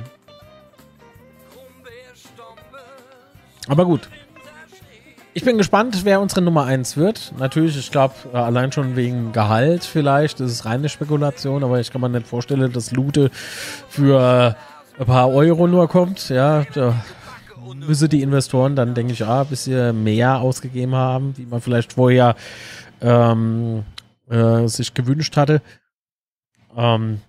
Aber gut. Ich bin gespannt, wer unsere Nummer 1 wird. Natürlich, ich glaube, allein schon wegen Gehalt vielleicht. Das ist reine Spekulation, aber ich kann mir nicht vorstellen, dass Lute für ein paar Euro nur kommt. Ja, da müssen die Investoren dann, denke ich, auch ein bisschen mehr ausgegeben haben, wie man vielleicht vorher ähm, äh, sich gewünscht hatte. Ähm,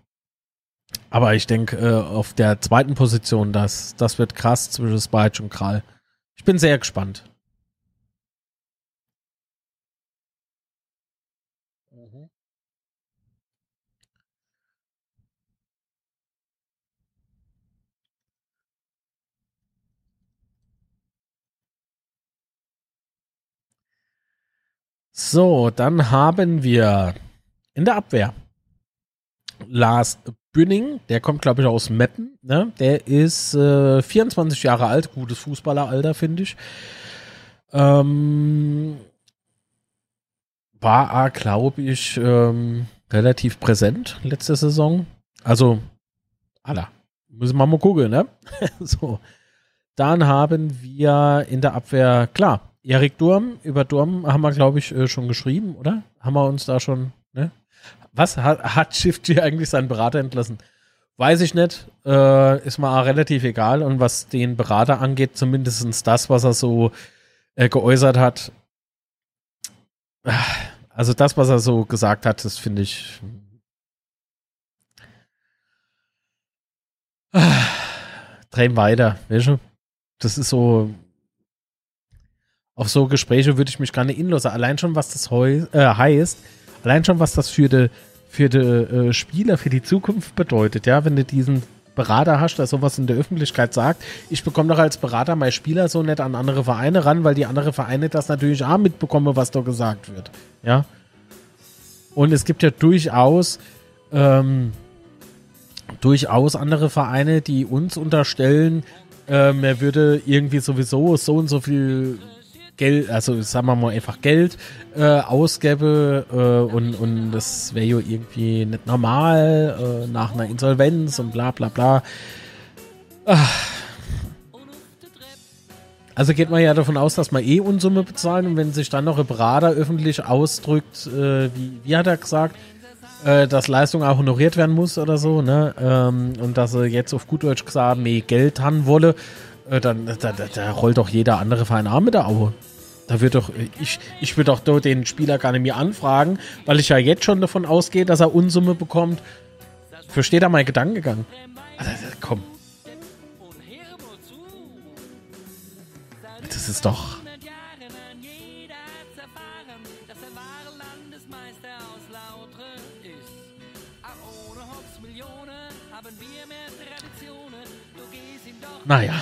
aber ich denke, äh, auf der zweiten Position, das, das wird krass zwischen Spike und Kral. Ich bin sehr gespannt. So, dann haben wir in der Abwehr Lars Bünning, der kommt, glaube ich, aus Meppen. Ne? Der ist äh, 24 Jahre alt, gutes Fußballeralter, finde ich. Ähm, war, glaube ich, ähm, relativ präsent letzte Saison. Also, Alter, müssen wir mal gucken, ne? so. Dann haben wir in der Abwehr, klar, Erik Durm. Über Durm haben wir, glaube ich, äh, schon geschrieben, oder? Haben wir uns da schon, ne? Was hat, hat Shift eigentlich seinen Berater entlassen? Weiß ich nicht. Äh, ist mal relativ egal. Und was den Berater angeht, zumindest das, was er so äh, geäußert hat. Also das, was er so gesagt hat, das finde ich. Drehen weiter, weißt du? Das ist so. Auf so Gespräche würde ich mich gar nicht. Allein schon, was das heu, äh, heißt, allein schon, was das für die, für die äh, Spieler, für die Zukunft bedeutet, ja, wenn du diesen Berater hast, der sowas in der Öffentlichkeit sagt, ich bekomme doch als Berater meine Spieler so nicht an andere Vereine ran, weil die andere Vereine das natürlich auch mitbekommen, was da gesagt wird. Ja. Und es gibt ja durchaus ähm, durchaus andere Vereine, die uns unterstellen, ähm, er würde irgendwie sowieso so und so viel Geld, also sagen wir mal einfach Geld äh, ausgebe äh, und, und das wäre ja irgendwie nicht normal äh, nach einer Insolvenz und bla bla bla. Ach. Also geht man ja davon aus, dass man eh Unsumme bezahlen und wenn sich dann noch ein Berater öffentlich ausdrückt, äh, wie, wie hat er gesagt, äh, dass Leistung auch honoriert werden muss oder so, ne? Ähm, und dass er jetzt auf gut Deutsch gesagt mehr Geld haben wolle, äh, dann da, da, da rollt doch jeder andere Verein auch mit der Aue. Da wird doch, ich, ich würde doch den Spieler gar nicht mehr anfragen, weil ich ja jetzt schon davon ausgehe, dass er Unsumme bekommt. Versteht er mein Gedankengang? Also, komm. Das ist doch. Naja,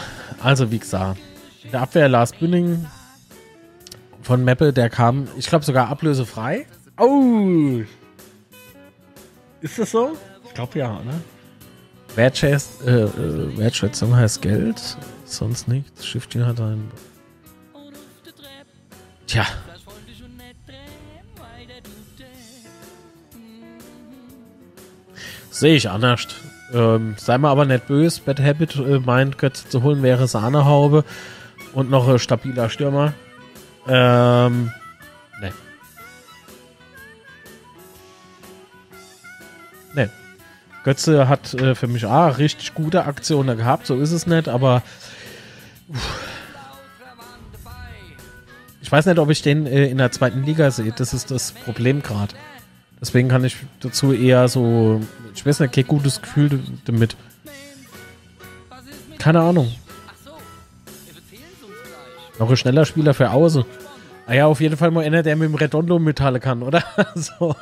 also wie gesagt, der Abwehr Lars Bünding von Meppe, der kam, ich glaube sogar ablösefrei. Oh! Ist das so? Ich glaube ja, ne? Wertschätz, äh, äh, Wertschätzung heißt Geld, sonst nichts. Shifting hat ein. Tja. Sehe ich anders. Ähm, sei mal aber nicht böse. Bad Habit äh, meint, Götze zu holen wäre Sahnehaube und noch ein stabiler Stürmer. Ähm, ne. Ne. Götze hat äh, für mich auch richtig gute Aktionen gehabt, so ist es nicht, aber uff. ich weiß nicht, ob ich den äh, in der zweiten Liga sehe. Das ist das Problem gerade. Deswegen kann ich dazu eher so, ich weiß nicht, kein gutes Gefühl damit. Keine Ahnung. Noch ein schneller Spieler für Außen. Ah ja, auf jeden Fall mal einer, der mit dem Redondo mithalten kann, oder? so.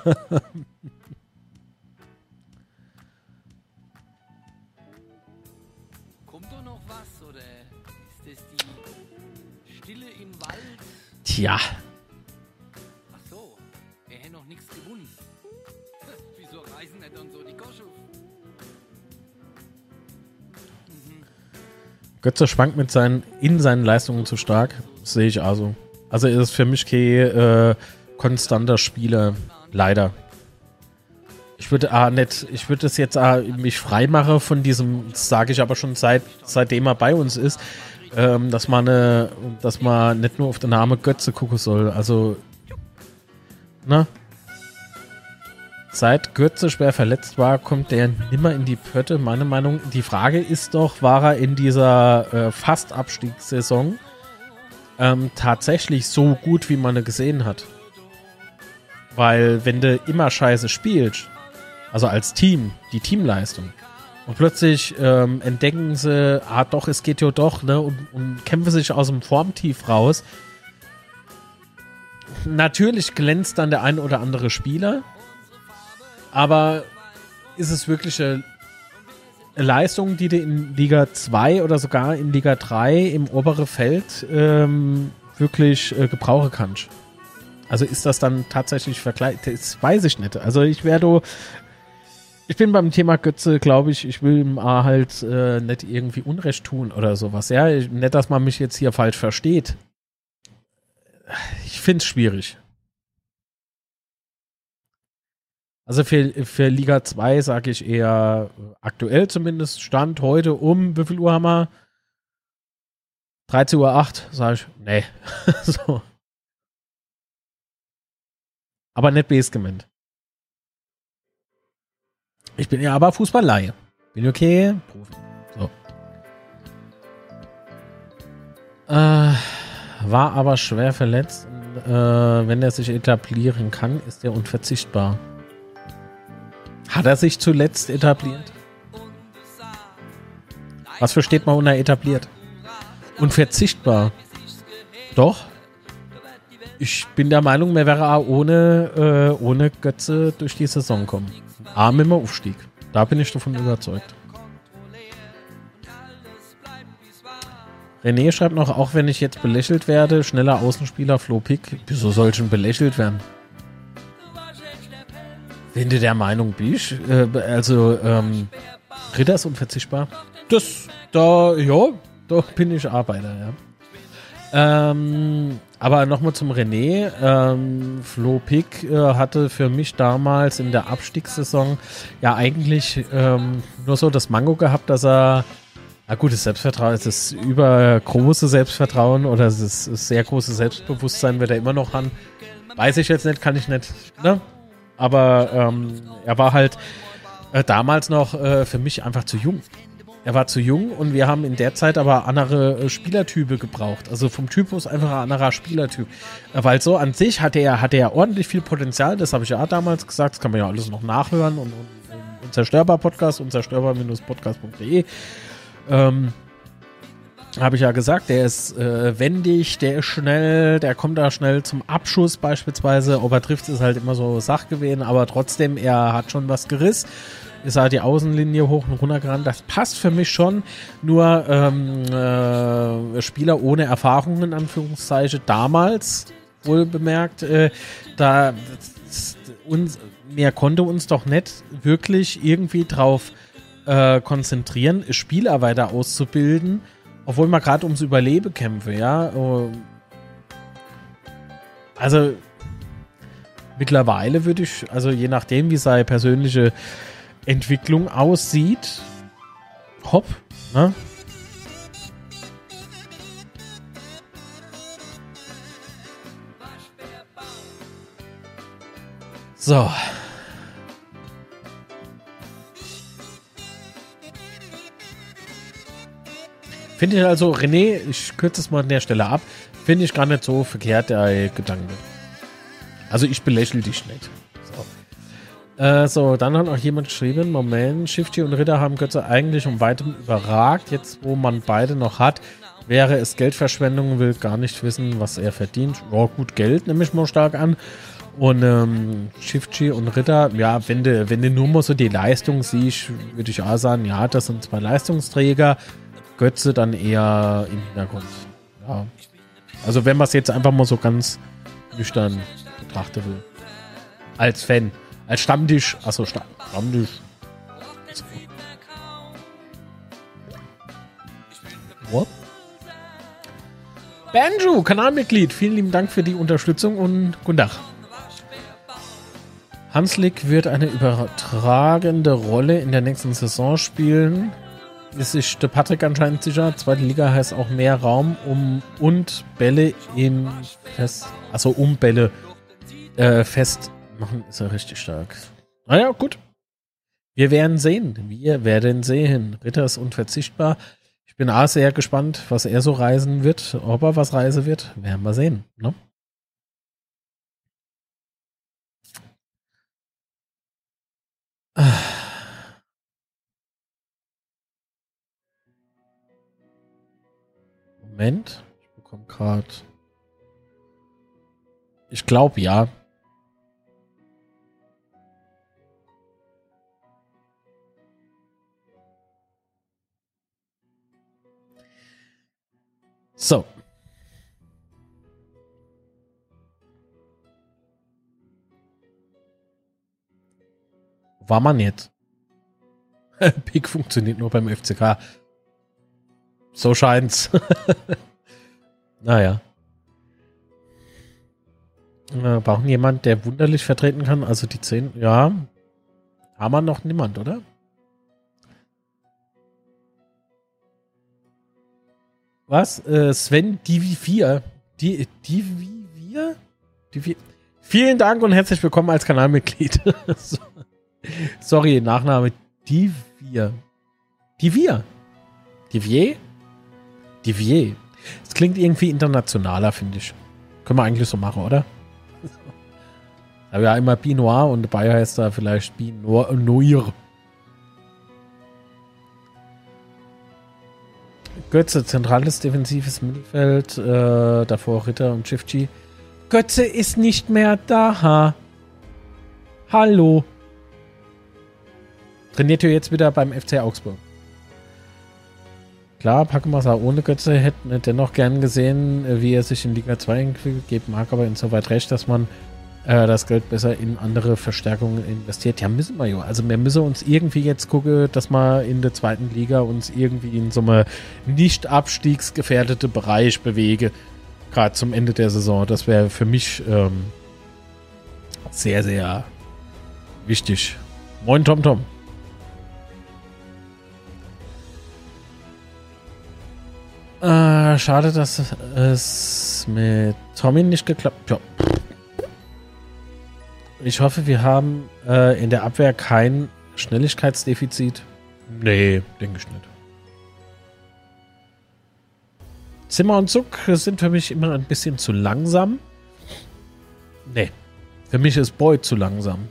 Kommt Götze schwankt mit seinen, in seinen Leistungen zu stark. Sehe ich also. Also ist es für mich kein äh, konstanter Spieler. Leider. Ich würde ah, nicht, ich würde es jetzt ah, mich freimachen von diesem, das sage ich aber schon seit, seitdem er bei uns ist, ähm, dass man eine, dass man nicht nur auf den Namen Götze gucken soll. Also, ne? Seit Götze schwer verletzt war, kommt der nimmer in die Pötte. Meine Meinung, die Frage ist doch, war er in dieser äh, Fast-Abstiegssaison ähm, tatsächlich so gut, wie man gesehen hat? Weil, wenn du immer scheiße spielst, also als Team, die Teamleistung, und plötzlich ähm, entdecken sie, ah doch, es geht ja doch, ne, und, und kämpfen sich aus dem Formtief raus. Natürlich glänzt dann der ein oder andere Spieler, aber ist es wirklich eine Leistung, die du in Liga 2 oder sogar in Liga 3 im oberen Feld ähm, wirklich äh, gebrauchen kannst? Also ist das dann tatsächlich vergleich? Das weiß ich nicht. Also ich werde Ich bin beim Thema Götze, glaube ich, ich will ihm halt äh, nicht irgendwie Unrecht tun oder sowas. Ja, ich, nicht, dass man mich jetzt hier falsch versteht. Ich finde es schwierig. Also für, für Liga 2 sage ich eher aktuell zumindest Stand heute um, wie viel Uhr haben wir? 13.08 Uhr, sage ich, nee. so. Aber nicht Basement. Ich bin ja aber Fußballleihe. Bin okay, Profi. So. Äh, war aber schwer verletzt. Äh, wenn er sich etablieren kann, ist er unverzichtbar. Hat er sich zuletzt etabliert? Was versteht man unter etabliert? Unverzichtbar. Doch. Ich bin der Meinung, mir wäre auch ohne, äh, ohne Götze durch die Saison kommen. A mit dem Aufstieg. Da bin ich davon überzeugt. René schreibt noch, auch wenn ich jetzt belächelt werde, schneller Außenspieler Flo Pick. Wieso soll ich denn belächelt werden? Wenn du der Meinung bist, äh, also ähm, Ritter ist unverzichtbar. Das, da, ja, da bin ich Arbeiter, ja. Ähm, aber nochmal zum René. Ähm, Flo Pick äh, hatte für mich damals in der Abstiegssaison ja eigentlich ähm, nur so das Mango gehabt, dass er, na gut, das Selbstvertrauen, das übergroße Selbstvertrauen oder das, das sehr große Selbstbewusstsein wird er immer noch haben. Weiß ich jetzt nicht, kann ich nicht, ne? Aber ähm, er war halt äh, damals noch äh, für mich einfach zu jung. Er war zu jung und wir haben in der Zeit aber andere äh, Spielertype gebraucht. Also vom Typus einfach ein anderer Spielertyp. Äh, weil so an sich hatte er, hatte er ordentlich viel Potenzial, das habe ich ja damals gesagt, das kann man ja alles noch nachhören und, und, und Unzerstörbar-Podcast, unzerstörbar-podcast.de. Ähm, habe ich ja gesagt, der ist äh, wendig, der ist schnell, der kommt da schnell zum Abschuss beispielsweise. Ob er trifft, ist halt immer so Sachgewehen, aber trotzdem, er hat schon was gerissen ist halt die Außenlinie hoch und runter gerannt. Das passt für mich schon. Nur ähm, äh, Spieler ohne Erfahrung in Anführungszeichen damals wohl bemerkt, äh, da uns mehr konnte uns doch nicht wirklich irgendwie drauf äh, konzentrieren, Spieler weiter auszubilden, obwohl man gerade ums Überleben kämpfe, ja. Also mittlerweile würde ich, also je nachdem, wie seine persönliche Entwicklung aussieht. Hopp, ne? So. Finde ich also, René, ich kürze es mal an der Stelle ab, finde ich gar nicht so verkehrt, der Gedanke. Also ich belächle dich nicht. Äh, so, dann hat auch jemand geschrieben, Moment, Shifty und Ritter haben Götze eigentlich um weitem überragt. Jetzt, wo man beide noch hat, wäre es Geldverschwendung, will gar nicht wissen, was er verdient. Ja, gut Geld nehme ich mal stark an. Und ähm, Shifty und Ritter, ja, wenn du, wenn du nur mal so die Leistung siehst, würde ich auch sagen, ja, das sind zwei Leistungsträger. Götze dann eher im Hintergrund. Ja. Also wenn man es jetzt einfach mal so ganz nüchtern betrachten will. Als Fan. Als Stammtisch. Achso, Stamm, Stammtisch. What? Banjo, Kanalmitglied. Vielen lieben Dank für die Unterstützung und guten Tag. Hanslik wird eine übertragende Rolle in der nächsten Saison spielen. Ist sich der Patrick anscheinend sicher. Zweite Liga heißt auch mehr Raum um und Bälle im Fest, also um Bälle äh, fest machen, ist er richtig stark. Naja, gut. Wir werden sehen. Wir werden sehen. Ritter ist unverzichtbar. Ich bin auch sehr gespannt, was er so reisen wird. Ob er was reisen wird, werden wir sehen. Ne? Moment. Ich bekomme gerade. Ich glaube ja. So. War man jetzt? Pick funktioniert nur beim FCK. So scheint's. naja. Äh, brauchen jemand, der wunderlich vertreten kann? Also die 10, ja. Haben wir noch niemand, oder? Was? Äh, Sven Divi4. Die, Divi wir? Divi Vielen Dank und herzlich willkommen als Kanalmitglied. So- Sorry, Nachname Divier. Divier. Divier? Divier. Das klingt irgendwie internationaler, finde ich. Können wir eigentlich so machen, oder? Aber ja, immer Pinot und dabei heißt er vielleicht Pinot Noir. Götze, zentrales defensives Mittelfeld, äh, davor Ritter und Schiffchi. Götze ist nicht mehr da. Hallo. Trainiert ihr jetzt wieder beim FC Augsburg? Klar, Packemasser ohne Götze hätten wir dennoch gern gesehen, äh, wie er sich in Liga 2 entwickelt. Gebt Marc aber insoweit recht, dass man äh, das Geld besser in andere Verstärkungen investiert. Ja, müssen wir ja. Also wir müssen uns irgendwie jetzt gucken, dass wir in der zweiten Liga uns irgendwie in so einem nicht abstiegsgefährdete Bereich bewegen. Gerade zum Ende der Saison. Das wäre für mich ähm, sehr, sehr wichtig. Moin, Tom Tom. Äh, schade, dass es mit Tommy nicht geklappt hat. Ja. Ich hoffe, wir haben äh, in der Abwehr kein Schnelligkeitsdefizit. Nee, denke ich nicht. Zimmer und Zuck sind für mich immer ein bisschen zu langsam. Nee. Für mich ist Boyd zu langsam.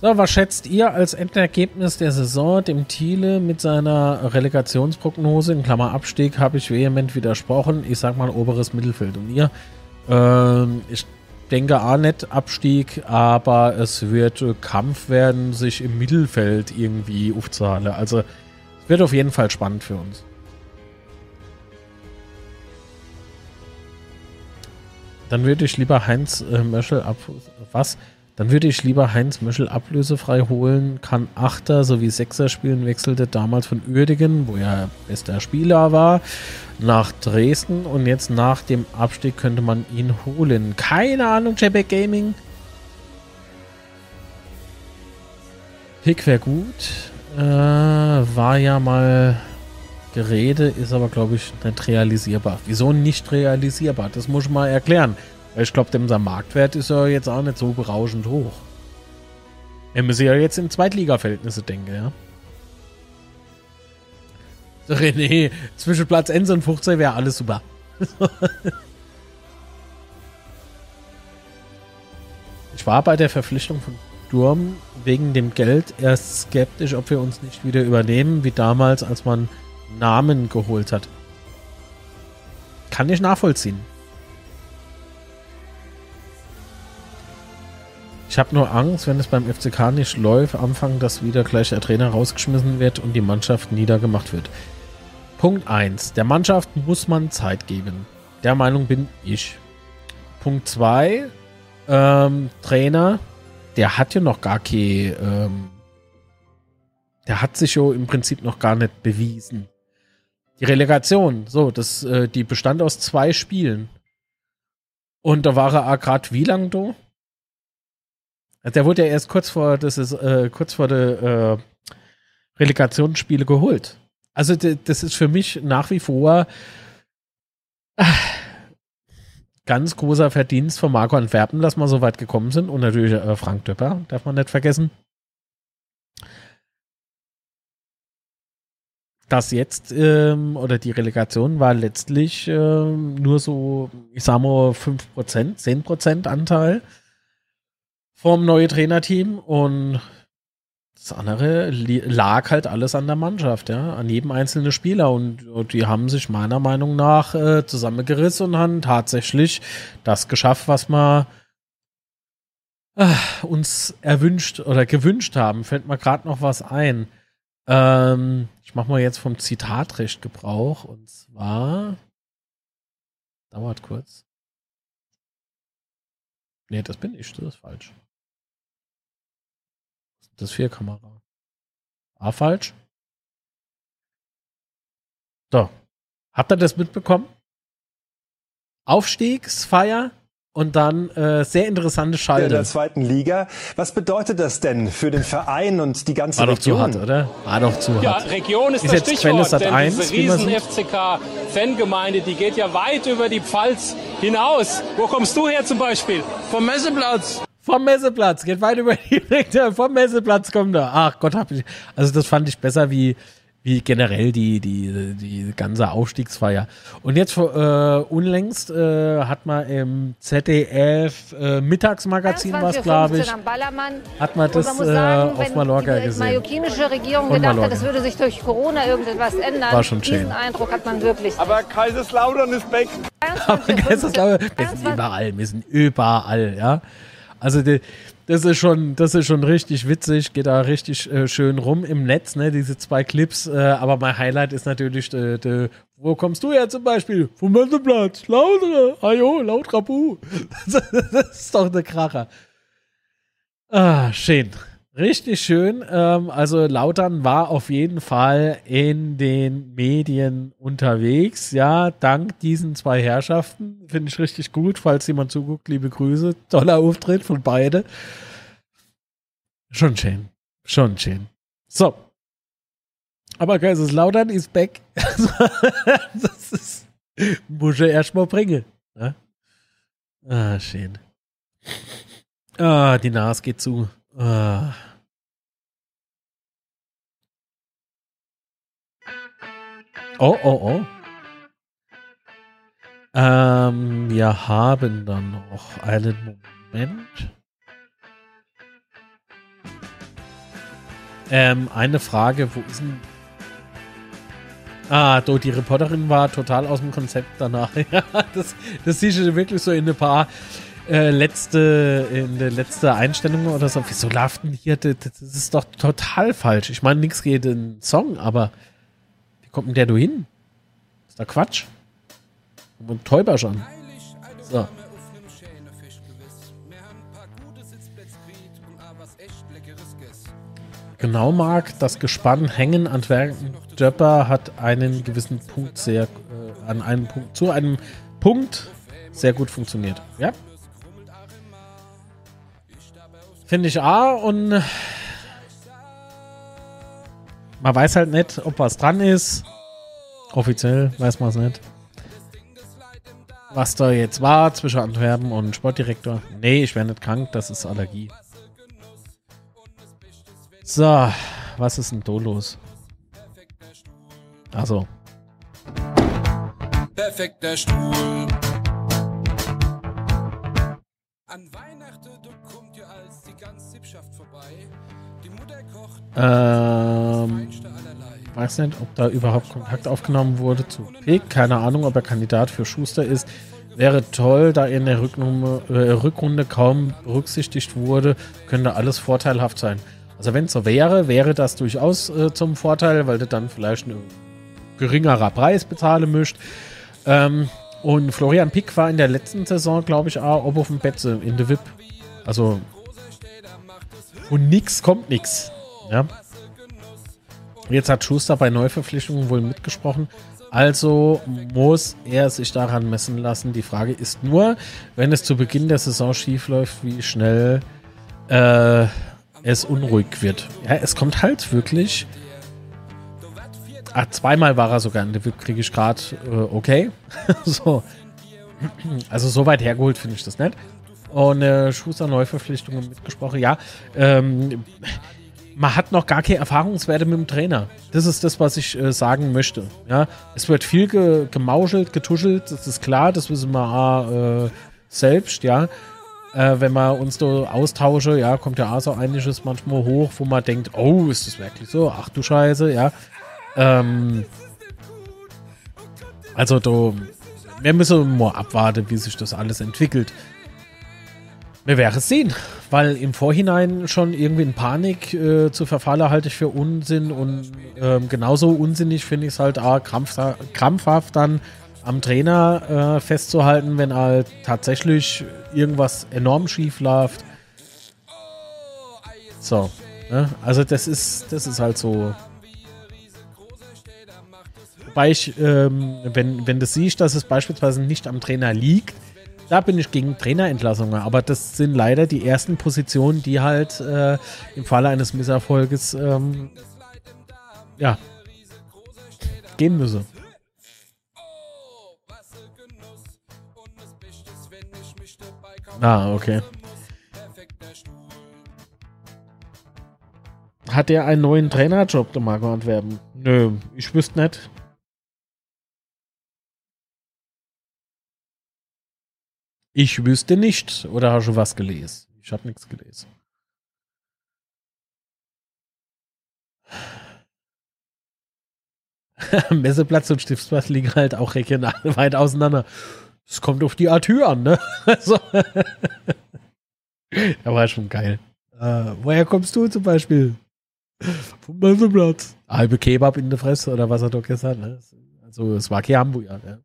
So, was schätzt ihr als Endergebnis der Saison dem Thiele mit seiner Relegationsprognose in Klammer Abstieg habe ich vehement widersprochen. Ich sag mal oberes Mittelfeld. Und ihr? Ähm, ich denke auch nicht Abstieg, aber es wird Kampf werden, sich im Mittelfeld irgendwie aufzuhalten. Also es wird auf jeden Fall spannend für uns. Dann würde ich lieber Heinz äh, Möschel ab. Was? Dann würde ich lieber Heinz Möschel ablösefrei holen, kann Achter sowie Sechser spielen, wechselte damals von Uerdingen, wo er bester Spieler war, nach Dresden und jetzt nach dem Abstieg könnte man ihn holen. Keine Ahnung, Jebek Gaming. Pick wäre gut. Äh, war ja mal Gerede, ist aber, glaube ich, nicht realisierbar. Wieso nicht realisierbar? Das muss ich mal erklären. Ich glaube, unser Marktwert ist ja jetzt auch nicht so berauschend hoch. Er müsse ja jetzt in Zweitliga-Verhältnisse denken, ja. René, zwischen Platz 1 und 15 wäre alles super. ich war bei der Verpflichtung von Durm wegen dem Geld erst skeptisch, ob wir uns nicht wieder übernehmen, wie damals, als man Namen geholt hat. Kann ich nachvollziehen. Ich habe nur Angst, wenn es beim FCK nicht läuft, Anfang, dass wieder gleich der Trainer rausgeschmissen wird und die Mannschaft niedergemacht wird. Punkt 1. Der Mannschaft muss man Zeit geben. Der Meinung bin ich. Punkt 2. Ähm, Trainer, der hat ja noch gar keine, ähm, der hat sich ja im Prinzip noch gar nicht bewiesen. Die Relegation, so, das, äh, die bestand aus zwei Spielen. Und da war er gerade wie lang da? Der wurde ja erst kurz vor, das ist, äh, kurz vor der äh, Relegationsspiele geholt. Also das ist für mich nach wie vor äh, ganz großer Verdienst von Marco Antwerpen, dass wir so weit gekommen sind und natürlich äh, Frank Döpper, darf man nicht vergessen. Das jetzt ähm, oder die Relegation war letztlich ähm, nur so, ich sag mal, 5%, 10% Anteil vom neuen Trainerteam und das andere lag halt alles an der Mannschaft, ja, an jedem einzelnen Spieler und, und die haben sich meiner Meinung nach äh, zusammengerissen und haben tatsächlich das geschafft, was wir äh, uns erwünscht oder gewünscht haben. Fällt mir gerade noch was ein. Ähm, ich mache mal jetzt vom Zitatrecht Gebrauch und zwar dauert kurz. Nee, das bin ich, das ist falsch. Das ist vier Kamera. Ah, falsch. So. Habt ihr das mitbekommen? Aufstiegsfeier und dann äh, sehr interessante Schalte. der zweiten Liga. Was bedeutet das denn für den Verein und die ganze War doch zu Region? hart, oder? War doch zu Ja, hart. Region ist, Ist das jetzt Quelle Stichwort, Sat. denn 1, diese wie man riesen sieht? FCK-Fangemeinde, die geht ja weit über die Pfalz hinaus. Wo kommst du her zum Beispiel? Vom Messeplatz. Vom Messeplatz, geht weit über die Rektor, vom Messeplatz kommt er. Ach Gott, hab ich. Also das fand ich besser wie, wie generell die, die, die ganze Aufstiegsfeier. Und jetzt äh, unlängst äh, hat man im ZDF äh, Mittagsmagazin was, glaube ich, hat man das man muss äh, sagen, auf Mallorca die gesehen. mallorquinische Regierung Von gedacht Mallorca. hat, es würde sich durch Corona irgendetwas ändern. War schon schön. Diesen Eindruck hat man wirklich. Aber Kaiserslautern ist weg. 23 Kaiserslautern, wir sind 23 überall, wir sind überall, ja. Also die, das ist schon, das ist schon richtig witzig, geht da richtig äh, schön rum im Netz, ne, diese zwei Clips. Äh, aber mein Highlight ist natürlich, äh, de, wo kommst du her zum Beispiel? Vom Messeplatz, Lautere, ajo, laut Rabu. Das, das ist doch der Kracher. Ah, schön. Richtig schön. Ähm, also Lautern war auf jeden Fall in den Medien unterwegs. Ja, dank diesen zwei Herrschaften. Finde ich richtig gut. Falls jemand zuguckt, liebe Grüße. Toller Auftritt von beide. Schon schön. Schon schön. So. Aber Kaiserslautern ist back. das ist, muss er erstmal bringen. Ja? Ah, schön. Ah, die Nase geht zu. Ah. Oh, oh, oh. Ähm, wir haben dann noch einen Moment. Ähm, eine Frage, wo ist denn. Ah, do, die Reporterin war total aus dem Konzept danach. Ja, das, das siehst du wirklich so in ein paar äh, letzte, in der letzte Einstellung oder so. Wieso läuft denn hier? Das, das ist doch total falsch. Ich meine, nichts geht in den Song, aber wie kommt denn der du hin? Ist da Quatsch? Und Täuber schon. So. Genau mag das Gespann hängen. Antwerpen Döpper hat einen gewissen Punkt sehr, äh, an einem Punkt, zu einem Punkt sehr gut funktioniert. Ja. Finde ich A und man weiß halt nicht, ob was dran ist. Offiziell weiß man es nicht. Was da jetzt war zwischen Antwerpen und Sportdirektor. Nee, ich wäre nicht krank, das ist Allergie. So, was ist denn da los? Also, Perfekter Stuhl. An Weihnachten, ähm, weiß nicht, ob da überhaupt Kontakt aufgenommen wurde zu Pick. Keine Ahnung, ob er Kandidat für Schuster ist. Wäre toll, da in der Rücknummer, äh, Rückrunde kaum berücksichtigt wurde, könnte alles vorteilhaft sein. Also wenn es so wäre, wäre das durchaus äh, zum Vorteil, weil du dann vielleicht ein geringerer Preis bezahlen müsst. Ähm, und Florian Pick war in der letzten Saison, glaube ich, auch ob auf dem Bett in der VIP. Also von nix kommt nix. Ja. Jetzt hat Schuster bei Neuverpflichtungen wohl mitgesprochen. Also muss er sich daran messen lassen. Die Frage ist nur, wenn es zu Beginn der Saison schief läuft, wie schnell äh, es unruhig wird. Ja, es kommt halt wirklich. Ah, zweimal war er sogar in der VIP, kriege ich gerade äh, okay. so. Also so weit hergeholt finde ich das nicht. Und äh, Schuster Neuverpflichtungen mitgesprochen. Ja, ähm, man hat noch gar keine Erfahrungswerte mit dem Trainer. Das ist das, was ich äh, sagen möchte. Ja, es wird viel ge gemauschelt, getuschelt, das ist klar, das wissen wir äh, selbst, ja. Äh, wenn wir uns da austauschen, ja, kommt ja auch so einiges manchmal hoch, wo man denkt, oh, ist das wirklich so? Ach du Scheiße, ja. Ähm, also da, wir müssen mal abwarten, wie sich das alles entwickelt. Wir werden es sehen, weil im Vorhinein schon irgendwie in Panik äh, zu verfallen, halte ich für Unsinn und ähm, genauso unsinnig finde ich es halt auch krampfhaft, krampfhaft dann am Trainer äh, festzuhalten, wenn halt tatsächlich irgendwas enorm schief läuft. So, ne? also das ist, das ist halt so. Wobei ich, ähm, wenn, wenn du siehst, dass es beispielsweise nicht am Trainer liegt, da bin ich gegen Trainerentlassungen. Aber das sind leider die ersten Positionen, die halt äh, im Falle eines Misserfolges ähm, ja, gehen müssen. Ah, okay. Hat er einen neuen Trainerjob, der Marco Antwerpen? Nö, ich wüsste nicht. Ich wüsste nicht. Oder hast du was gelesen? Ich habe nichts gelesen. Messeplatz und Stiftsplatz liegen halt auch regional weit auseinander. Es kommt auf die Art an, ne? Also, da war schon geil. Äh, woher kommst du zum Beispiel? Vom Messeplatz. Halbe Kebab in der Fresse oder was hat er gesagt, ne? Also, es war kein Hamburger, ne?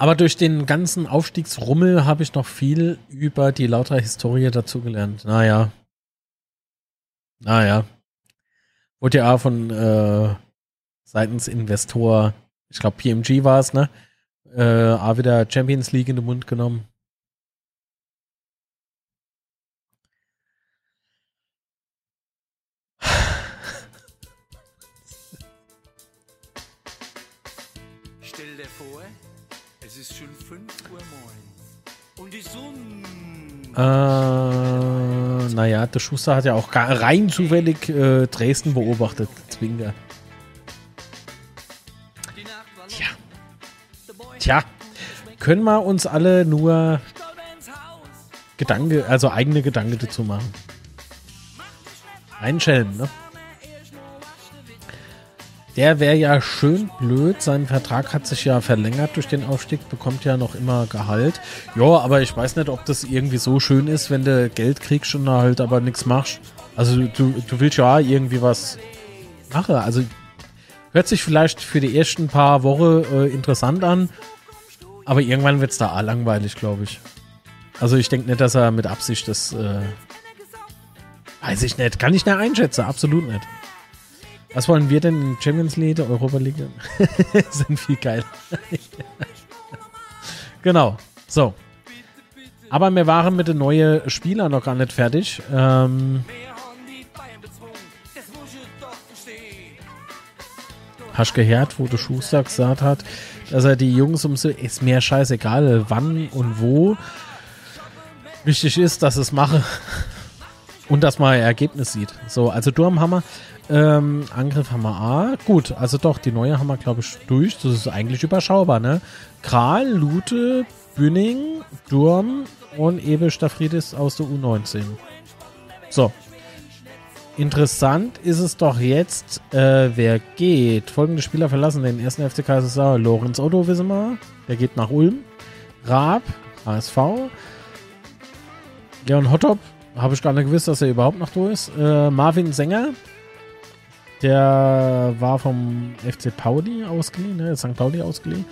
Aber durch den ganzen Aufstiegsrummel habe ich noch viel über die lauter Historie dazugelernt. Naja. Naja. Wurde ja von äh, seitens Investor, ich glaube PMG war es, ne? Äh, auch wieder Champions League in den Mund genommen. Ist schon 5 Uhr morgens. Und die Sonne. Äh, naja, der Schuster hat ja auch rein zufällig äh, Dresden beobachtet. Zwinger. Tja. Tja. Können wir uns alle nur Gedanke, also eigene Gedanken dazu machen. Einschellen, ne? Der wäre ja schön blöd. Sein Vertrag hat sich ja verlängert durch den Aufstieg, bekommt ja noch immer Gehalt. Ja, aber ich weiß nicht, ob das irgendwie so schön ist, wenn du Geld kriegst und da halt aber nichts machst. Also du, du willst ja irgendwie was machen. Also hört sich vielleicht für die ersten paar Wochen äh, interessant an, aber irgendwann wird es da langweilig, glaube ich. Also ich denke nicht, dass er mit Absicht das äh, weiß ich nicht, kann ich nicht einschätzen, absolut nicht. Was wollen wir denn in Champions League, Europa League? Sind viel geil. genau. So. Aber wir waren mit den neuen Spielern noch gar nicht fertig. Ähm, hast gehört, wo der Schuster gesagt hat, dass er die Jungs um ist mir scheißegal, wann und wo. Wichtig ist, dass es mache und dass man ein Ergebnis sieht. So, also Durmhammer, ähm, Angriff haben wir A. Gut, also doch, die neue haben wir, glaube ich, durch. Das ist eigentlich überschaubar, ne? Kral, Lute, Bühning, Durm und Ebe Staphridis aus der U19. So. Interessant ist es doch jetzt, äh, wer geht. Folgende Spieler verlassen den ersten FC Kaiserslautern. Lorenz Otto, wir. Der geht nach Ulm. Raab, HSV. Leon Hottop, habe ich gar nicht gewusst, dass er überhaupt noch da ist. Äh, Marvin Sänger, der war vom FC Pauli ausgeliehen, ne? St. Pauli ausgeliehen.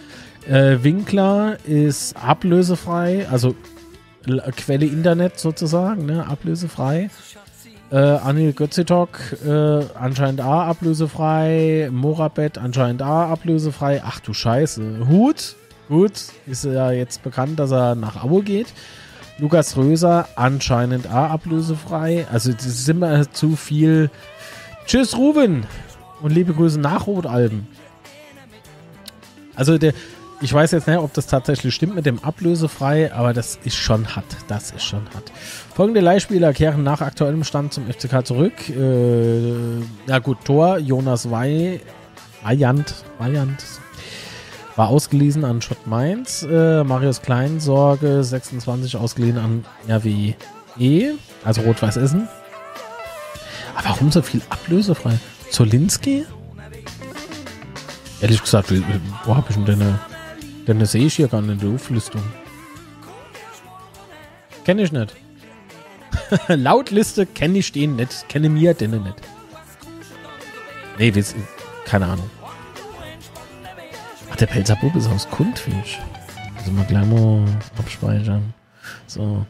Äh, Winkler ist ablösefrei, also Quelle Internet sozusagen, ne? ablösefrei. Äh, Anil Götzitok äh, anscheinend A ablösefrei. Morabet anscheinend A ablösefrei. Ach du Scheiße. Hut, gut, ist ja jetzt bekannt, dass er nach Abo geht. Lukas Röser anscheinend A ablösefrei. Also das ist immer zu viel. Tschüss Ruben und liebe Grüße nach Rotalben. Also der, ich weiß jetzt nicht, ob das tatsächlich stimmt mit dem ablösefrei, aber das ist schon hart. Das ist schon hart. Folgende Leihspieler kehren nach aktuellem Stand zum FCK zurück. Äh, ja gut, Tor, Jonas Wey, Weyand, Weyand, war ausgeliehen an Schott Mainz. Äh, Marius Kleinsorge, 26, ausgeliehen an RWE, also Rot-Weiß Essen. Warum so viel ablösefrei? Zolinski? Ehrlich gesagt, wie- wo habe ich denn deine, deine sehe ich hier gar nicht in der Auflistung. Kenne ich nicht. Lautliste kenne ich den nicht, kenne mir den nicht. Nee, wisst- keine Ahnung. Ach, der Pelzerbub ist aus Kundfisch. Also mal gleich mal abspeichern. So.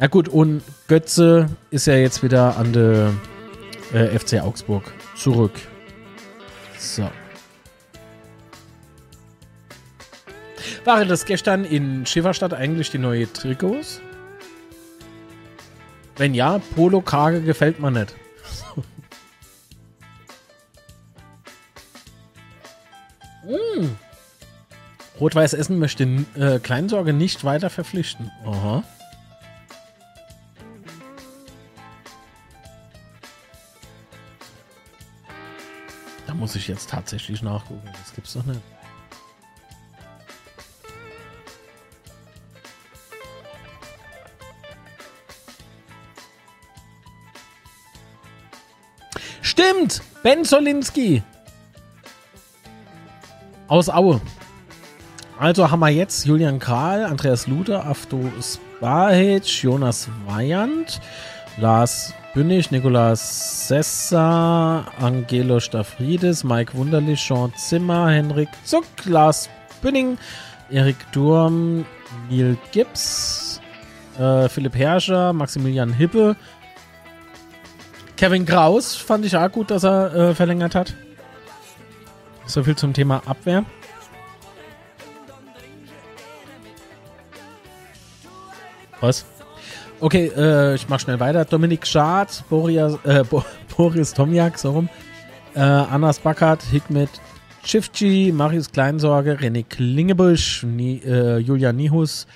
Ja gut, und Götze ist ja jetzt wieder an der äh, FC Augsburg zurück. So. Waren das gestern in Schifferstadt eigentlich die neue Trikots? Wenn ja, Polo Krage gefällt mir nicht. mm. Rot-Weiß Essen möchte äh, Kleinsorge nicht weiter verpflichten. Aha. Muss ich jetzt tatsächlich nachgucken. Das gibt's doch nicht. Stimmt! Ben Solinski! Aus Aue. Also haben wir jetzt Julian Kral, Andreas Luther, Afto Spahic, Jonas Weyand, Lars Bünnig, Nikolaus Sessa, Angelo Staphridis, Mike Wunderlich, Sean Zimmer, Henrik Zuck, Lars Bünning, Erik Durm, Neil Gibbs, äh, Philipp Herrscher, Maximilian Hippe, Kevin Kraus fand ich auch gut, dass er äh, verlängert hat. So viel zum Thema Abwehr. Was? Okay, äh, ich mach schnell weiter. Dominik Schad, Boris, äh, Bo Boris Tomjak, so rum. Äh, Anas Backert, Hikmet Schiffci, Marius Kleinsorge, René Klingebusch, Ni äh, Julia Nihus,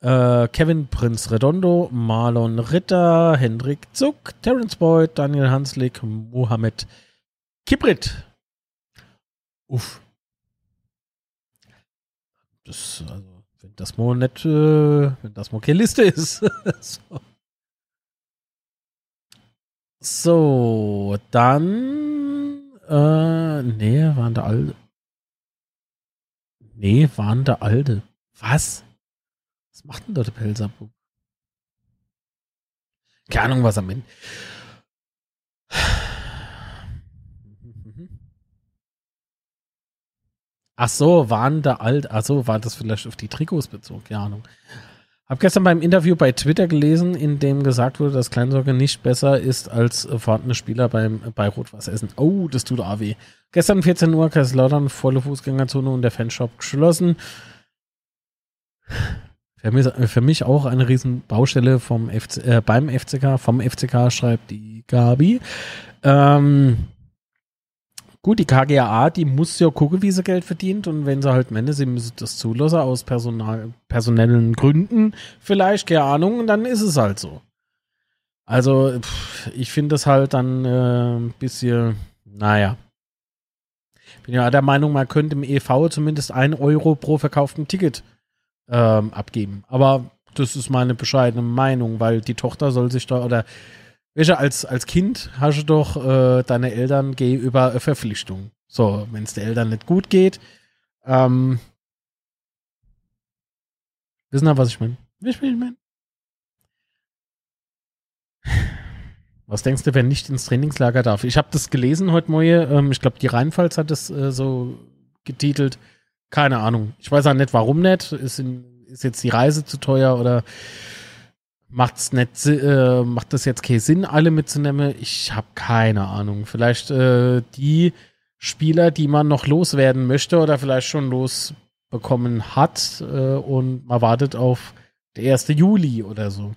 äh, Kevin Prinz Redondo, Marlon Ritter, Hendrik Zuck, Terence Boyd, Daniel Hanslik, Mohamed Kibrit. Uff. Das, also, wenn das mal nicht, äh, wenn das mal keine Liste ist. so. so, dann, äh, nee, waren da alte. Nee, waren da alte. Was? Was macht denn dort der Pelzerbub? Keine Ahnung, was am Ende. Ach so, waren da alt. Ach so, war das vielleicht auf die Trikots bezogen? Keine Ahnung. Hab gestern beim Interview bei Twitter gelesen, in dem gesagt wurde, dass Kleinsorge nicht besser ist als vorhandene Spieler beim, bei Rot-Weiß Essen. Oh, das tut auch weh. Gestern 14 Uhr Kaiserslautern, volle Fußgängerzone und der Fanshop geschlossen. Für mich, für mich auch eine riesen Baustelle vom FC, äh, beim FCK, vom FCK schreibt die Gabi. Ähm, gut, die KGAA, die muss ja gucken, wie sie Geld verdient und wenn sie halt meinen, sie müssen das zulassen aus Personal, personellen Gründen, vielleicht, keine Ahnung, dann ist es halt so. Also, pff, ich finde das halt dann äh, ein bisschen, naja. Bin ja der Meinung, man könnte im EV zumindest ein Euro pro verkauften Ticket ähm, abgeben. Aber das ist meine bescheidene Meinung, weil die Tochter soll sich da, oder welche als, als Kind hast du doch äh, deine Eltern gegenüber eine Verpflichtung. So, wenn es den Eltern nicht gut geht, ähm, wissen ihr, was ich meine? Ich meine? Was denkst du, wer nicht ins Trainingslager darf? Ich habe das gelesen heute Morgen. Ähm, ich glaube, die Rheinpfalz hat das äh, so getitelt. Keine Ahnung. Ich weiß auch nicht, warum nicht. Ist, in, ist jetzt die Reise zu teuer oder macht's nicht, äh, macht das jetzt keinen Sinn, alle mitzunehmen? Ich habe keine Ahnung. Vielleicht äh, die Spieler, die man noch loswerden möchte oder vielleicht schon losbekommen hat äh, und man wartet auf der 1. Juli oder so.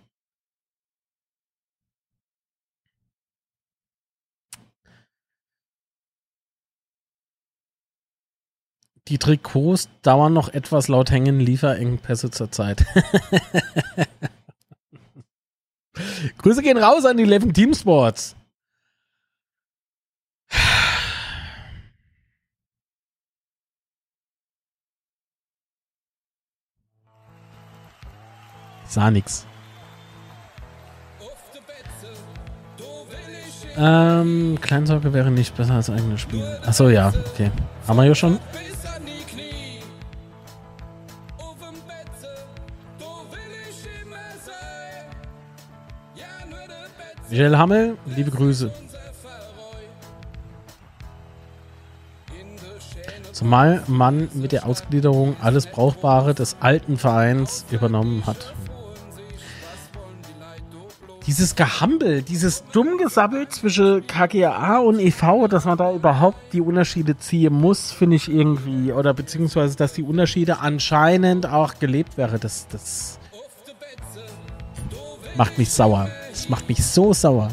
Die Trikots dauern noch etwas laut hängen Lieferengpässe zurzeit. Grüße gehen raus an die Leven Team Sports. Sah nix. Ähm, Kleinsorge wäre nicht besser als eigenes Spiel. Achso, ja, okay. Haben wir ja schon. Michael Hammel, liebe Grüße. Zumal man mit der Ausgliederung alles Brauchbare des alten Vereins übernommen hat. Dieses Gehampel, dieses Dummgesabbel zwischen KGA und EV, dass man da überhaupt die Unterschiede ziehen muss, finde ich irgendwie, oder beziehungsweise, dass die Unterschiede anscheinend auch gelebt wäre, das, das macht mich sauer. Das macht mich so sauer.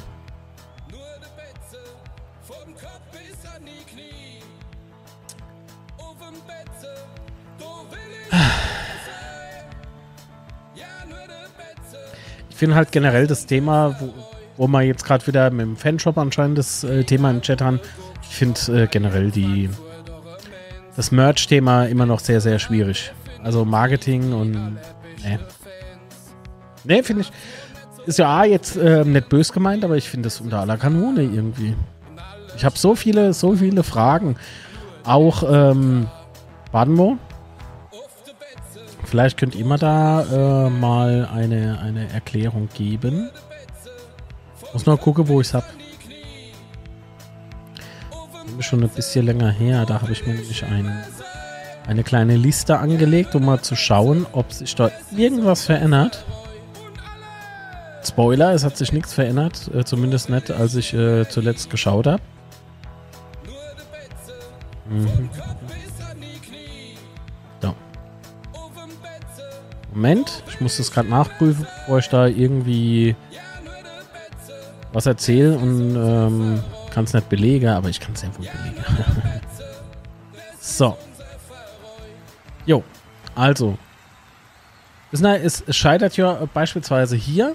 Ich finde halt generell das Thema, wo, wo wir jetzt gerade wieder mit dem Fanshop anscheinend das äh, Thema im Chat haben, ich finde äh, generell die das Merch-Thema immer noch sehr, sehr schwierig. Also Marketing und ne. Ne, finde ich. Ist ja jetzt äh, nicht bös gemeint, aber ich finde es unter aller Kanone irgendwie. Ich habe so viele, so viele Fragen. Auch ähm, Badenmo. Vielleicht könnt ihr mir da äh, mal eine, eine Erklärung geben. Muss noch gucken, wo ich es habe. Schon ein bisschen länger her. Da habe ich mir nämlich ein, eine kleine Liste angelegt, um mal zu schauen, ob sich dort irgendwas verändert. Spoiler, es hat sich nichts verändert. Äh, zumindest nicht, als ich äh, zuletzt geschaut habe. Mhm. So. Moment, ich muss das gerade nachprüfen, bevor ich da irgendwie was erzähle und ähm, kann es nicht belegen, aber ich kann es wohl belegen. so. Jo, also. Es scheitert ja beispielsweise hier.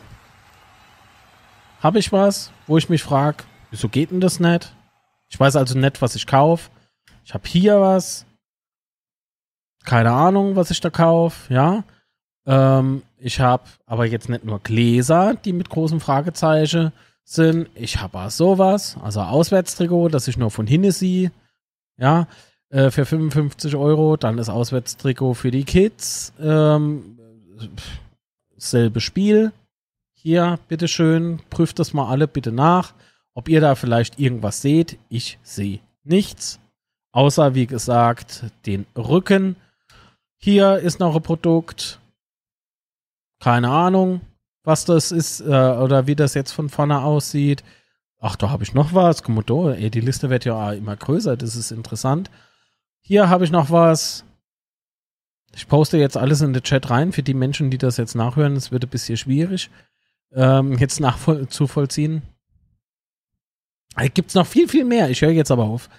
Habe ich was, wo ich mich frage, wieso geht denn das nicht? Ich weiß also nicht, was ich kaufe. Ich habe hier was. Keine Ahnung, was ich da kaufe, ja. Ähm, ich habe aber jetzt nicht nur Gläser, die mit großem Fragezeichen sind. Ich habe auch sowas, also Auswärtstrikot, das ich nur von sehe. Ja, äh, für 55 Euro. Dann das Auswärtstrikot für die Kids. Ähm, selbe Spiel. Hier, bitteschön, prüft das mal alle bitte nach, ob ihr da vielleicht irgendwas seht. Ich sehe nichts. Außer, wie gesagt, den Rücken. Hier ist noch ein Produkt. Keine Ahnung, was das ist äh, oder wie das jetzt von vorne aussieht. Ach, da habe ich noch was. Komodo, ey, die Liste wird ja immer größer. Das ist interessant. Hier habe ich noch was. Ich poste jetzt alles in den Chat rein für die Menschen, die das jetzt nachhören. Es wird ein bisschen schwierig, ähm, jetzt nachzuvollziehen. Gibt es noch viel, viel mehr. Ich höre jetzt aber auf.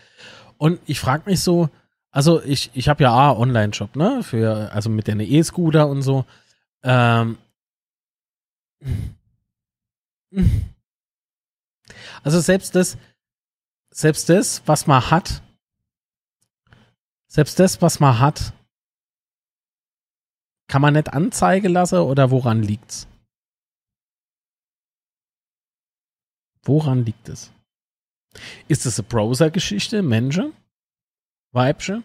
Und ich frage mich so, also ich, ich habe ja A, Online-Shop, ne? Für, also mit der E-Scooter und so. Ähm, also selbst das, selbst das, was man hat, selbst das, was man hat, kann man nicht anzeigen lassen oder woran liegt's? Woran liegt es? Ist es eine Browser-Geschichte, Menschen? Weibsche?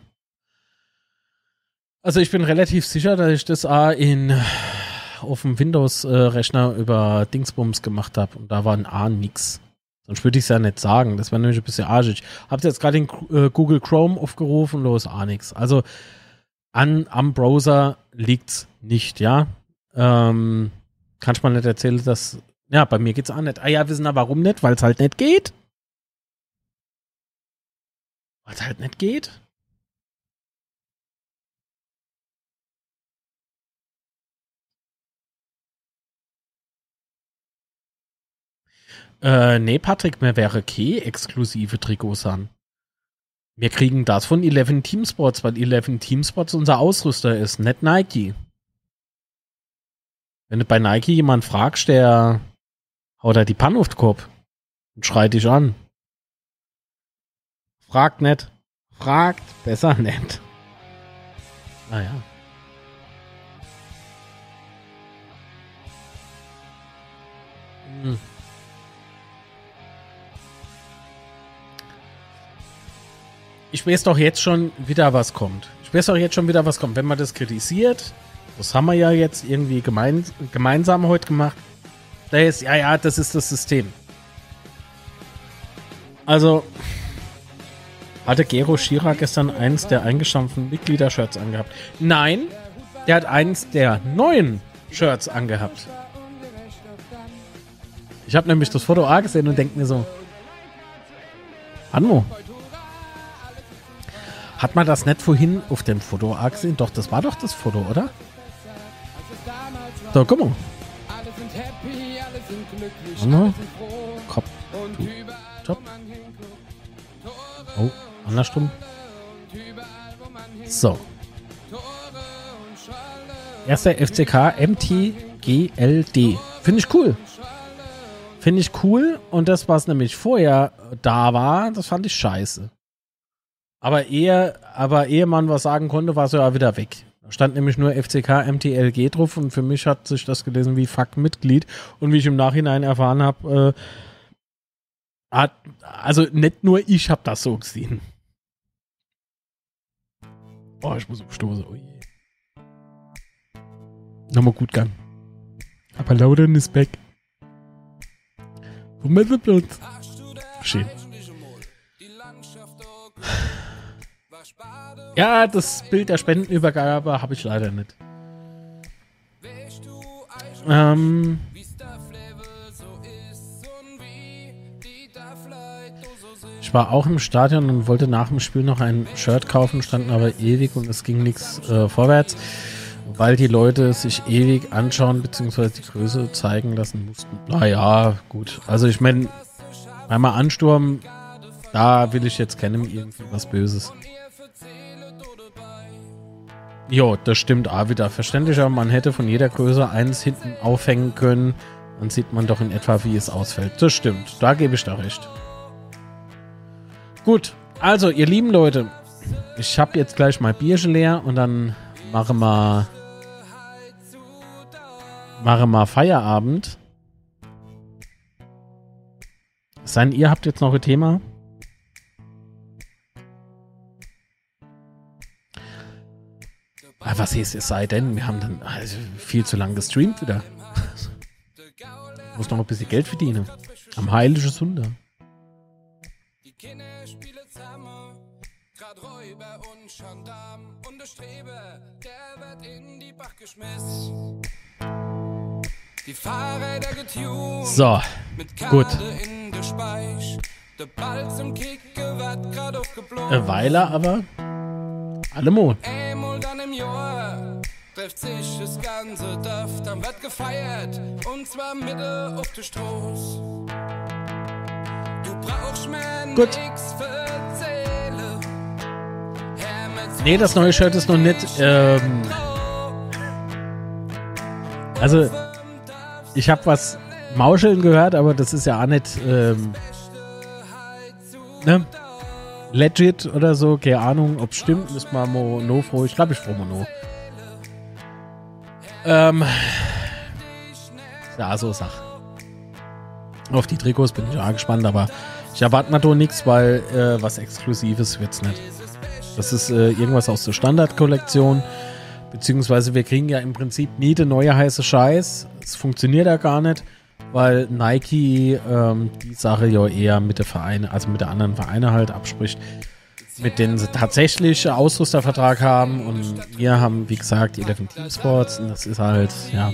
Also ich bin relativ sicher, dass ich das A in auf dem Windows-Rechner über Dingsbums gemacht habe und da war ein A nix. Sonst würde ich es ja nicht sagen. Das wäre nämlich ein bisschen arschig. Habt jetzt gerade den äh, Google Chrome aufgerufen, los A nix. Also an, am Browser liegt's nicht, ja. Ähm, kann ich mal nicht erzählen, dass. Ja, bei mir geht's auch nicht. Ah ja, wissen wir warum nicht? Weil es halt nicht geht. Weil es halt nicht geht. Äh, nee, Patrick, mir wäre okay exklusive Trikots an. Wir kriegen das von 11 Teamsports, weil 11 Teamsports unser Ausrüster ist, nicht Nike. Wenn du bei Nike jemand fragst, der oder die Pannhoftkopf und schreit dich an. Fragt nicht. Fragt besser nicht. Ah, naja. Hm. Ich weiß doch jetzt schon wieder, was kommt. Ich weiß doch jetzt schon wieder, was kommt. Wenn man das kritisiert, das haben wir ja jetzt irgendwie gemein, gemeinsam heute gemacht, da ist, ja, ja, das ist das System. Also, hatte Gero Schira gestern eins der eingestampften Mitgliedershirts angehabt? Nein, der hat eins der neuen Shirts angehabt. Ich habe nämlich das Foto A gesehen und denke mir so, Anmo, hat man das nicht vorhin auf dem Foto A gesehen? Doch, das war doch das Foto, oder? So, guck mal. Mal. Kopf. Du. Top. Oh, andersrum. So. Erster FCK MTGLD. Finde ich cool. Finde ich cool. Und das, was nämlich vorher da war, das fand ich scheiße. Aber ehe, aber ehe man was sagen konnte, war es ja wieder weg. Stand nämlich nur FCK MTLG drauf und für mich hat sich das gelesen wie Fuck Mitglied. Und wie ich im Nachhinein erfahren habe, äh, hat, also nicht nur ich habe das so gesehen. Boah, ich muss umstoßen. Oh je. Nochmal gut gang. Aber Laudern ist back. Wo sind wir uns? Schön. Ja, das Bild der Spendenübergabe habe ich leider nicht. Ähm, ich war auch im Stadion und wollte nach dem Spiel noch ein Shirt kaufen, standen aber ewig und es ging nichts äh, vorwärts, weil die Leute sich ewig anschauen bzw. die Größe zeigen lassen mussten. Naja, gut. Also ich meine, einmal Ansturm, da will ich jetzt kennen irgendwie was Böses. Jo, das stimmt auch wieder. Verständlich, aber man hätte von jeder Größe eins hinten aufhängen können. Dann sieht man doch in etwa, wie es ausfällt. Das stimmt. Da gebe ich da recht. Gut, also ihr lieben Leute, ich habe jetzt gleich mal Bierchen leer und dann machen wir machen wir Feierabend. Sein, ihr habt jetzt noch ein Thema? Was hieß es sei denn? Wir haben dann also viel zu lang gestreamt wieder. Muss noch ein bisschen Geld verdienen. Am heiligen Sunder. Die Kinder spielen zusammen, grad Räuber und der Streber, der So, gut. Ball zum Kicken wird grad aufgeblogen. Eine Weile aber. Alle Mon. Jahr trifft sich das ganze Dorf, dann wird gefeiert und zwar mitten auf der Straße. Du brauchst mir Gut. nix mir zu, Nee, das neue Shirt ist noch nicht. Ähm, also, ich habe was Mauscheln gehört, aber das ist ja auch nicht. Ähm, ne? Legit oder so, keine Ahnung, ob stimmt, müssen wir mal no froh. Ich glaube, ich froh mal no. Ähm, ja, so Sache. Auf die Trikots bin ich auch gespannt, aber ich erwarte doch nichts, weil äh, was Exklusives wird's nicht. Das ist äh, irgendwas aus der Standardkollektion. Beziehungsweise wir kriegen ja im Prinzip nie den neue heiße Scheiß. Es funktioniert ja gar nicht, weil Nike ähm, die Sache ja eher mit der Vereine, also mit der anderen Vereine halt abspricht, mit denen sie tatsächlich Ausrüstervertrag haben. Und wir haben, wie gesagt, 11 Team Sports und das ist halt, ja.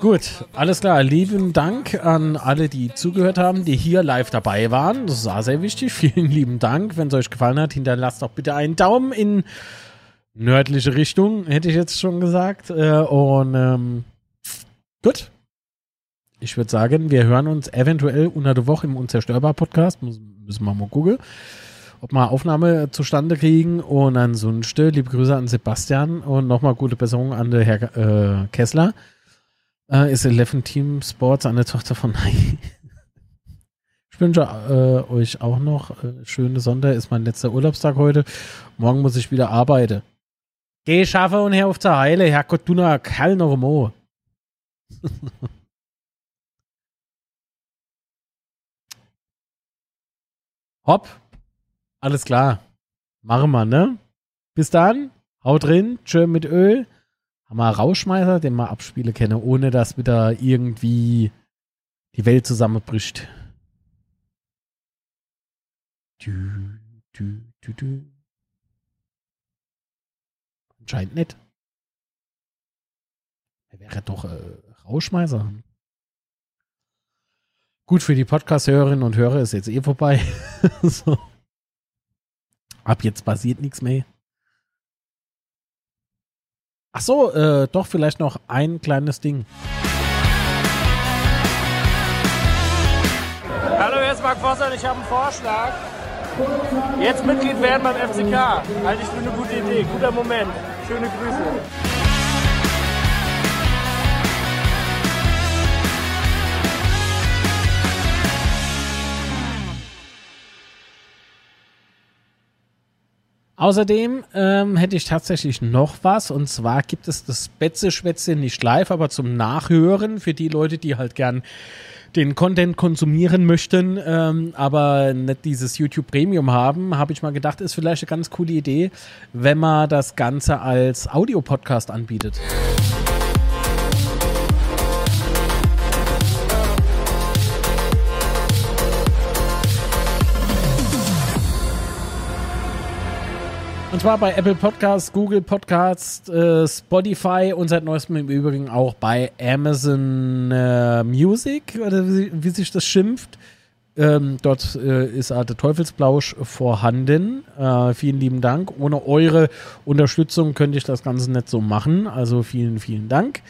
Gut, alles klar. Lieben Dank an alle, die zugehört haben, die hier live dabei waren. Das auch sehr wichtig. Vielen lieben Dank. Wenn es euch gefallen hat, hinterlasst doch bitte einen Daumen in nördliche Richtung, hätte ich jetzt schon gesagt. Äh, Und ähm, gut. Ich würde sagen, wir hören uns eventuell unter der Woche im Unzerstörbar-Podcast. Müssen wir mal gucken, ob wir Aufnahme zustande kriegen. Und ansonsten, liebe Grüße an Sebastian und nochmal gute Besserung an den Herr äh, Kessler. Äh, ist 11 Team Sports eine Tochter von Nike. Ich wünsche äh, euch auch noch äh, schöne Sonntag. Ist mein letzter Urlaubstag heute. Morgen muss ich wieder arbeiten. Geh schaffen und hör auf zu heilen. Herrgott, du noch Kerl noch mal. Hopp. Alles klar. Machen wir, ne? Bis dann. Haut drin. Tschö mit Öl. Haben wir einen Rauschmeißer, den wir abspielen können, ohne dass wieder irgendwie die Welt zusammenbricht. Du, du, du, du. Anscheinend nicht. Er wäre doch äh, Rauschmeißer. Gut, für die Podcast-Hörerinnen und Hörer ist jetzt eh vorbei. so. Ab jetzt passiert nichts mehr. Ach so, äh, doch vielleicht noch ein kleines Ding. Hallo, hier ist Marc Vosser ich habe einen Vorschlag. Jetzt Mitglied werden beim FCK. Halte ich für eine gute Idee. Guter Moment. Schöne Grüße. Außerdem ähm, hätte ich tatsächlich noch was und zwar gibt es das Betze-Schwätze nicht live, aber zum Nachhören für die Leute, die halt gern den Content konsumieren möchten, ähm, aber nicht dieses YouTube Premium haben, habe ich mal gedacht, ist vielleicht eine ganz coole Idee, wenn man das Ganze als Audiopodcast anbietet. Und zwar bei Apple Podcasts, Google Podcasts, äh, Spotify und seit neuestem im Übrigen auch bei Amazon äh, Music, oder wie, wie sich das schimpft. Ähm, dort äh, ist der Teufelsblausch vorhanden. Äh, vielen lieben Dank. Ohne eure Unterstützung könnte ich das Ganze nicht so machen. Also vielen, vielen Dank.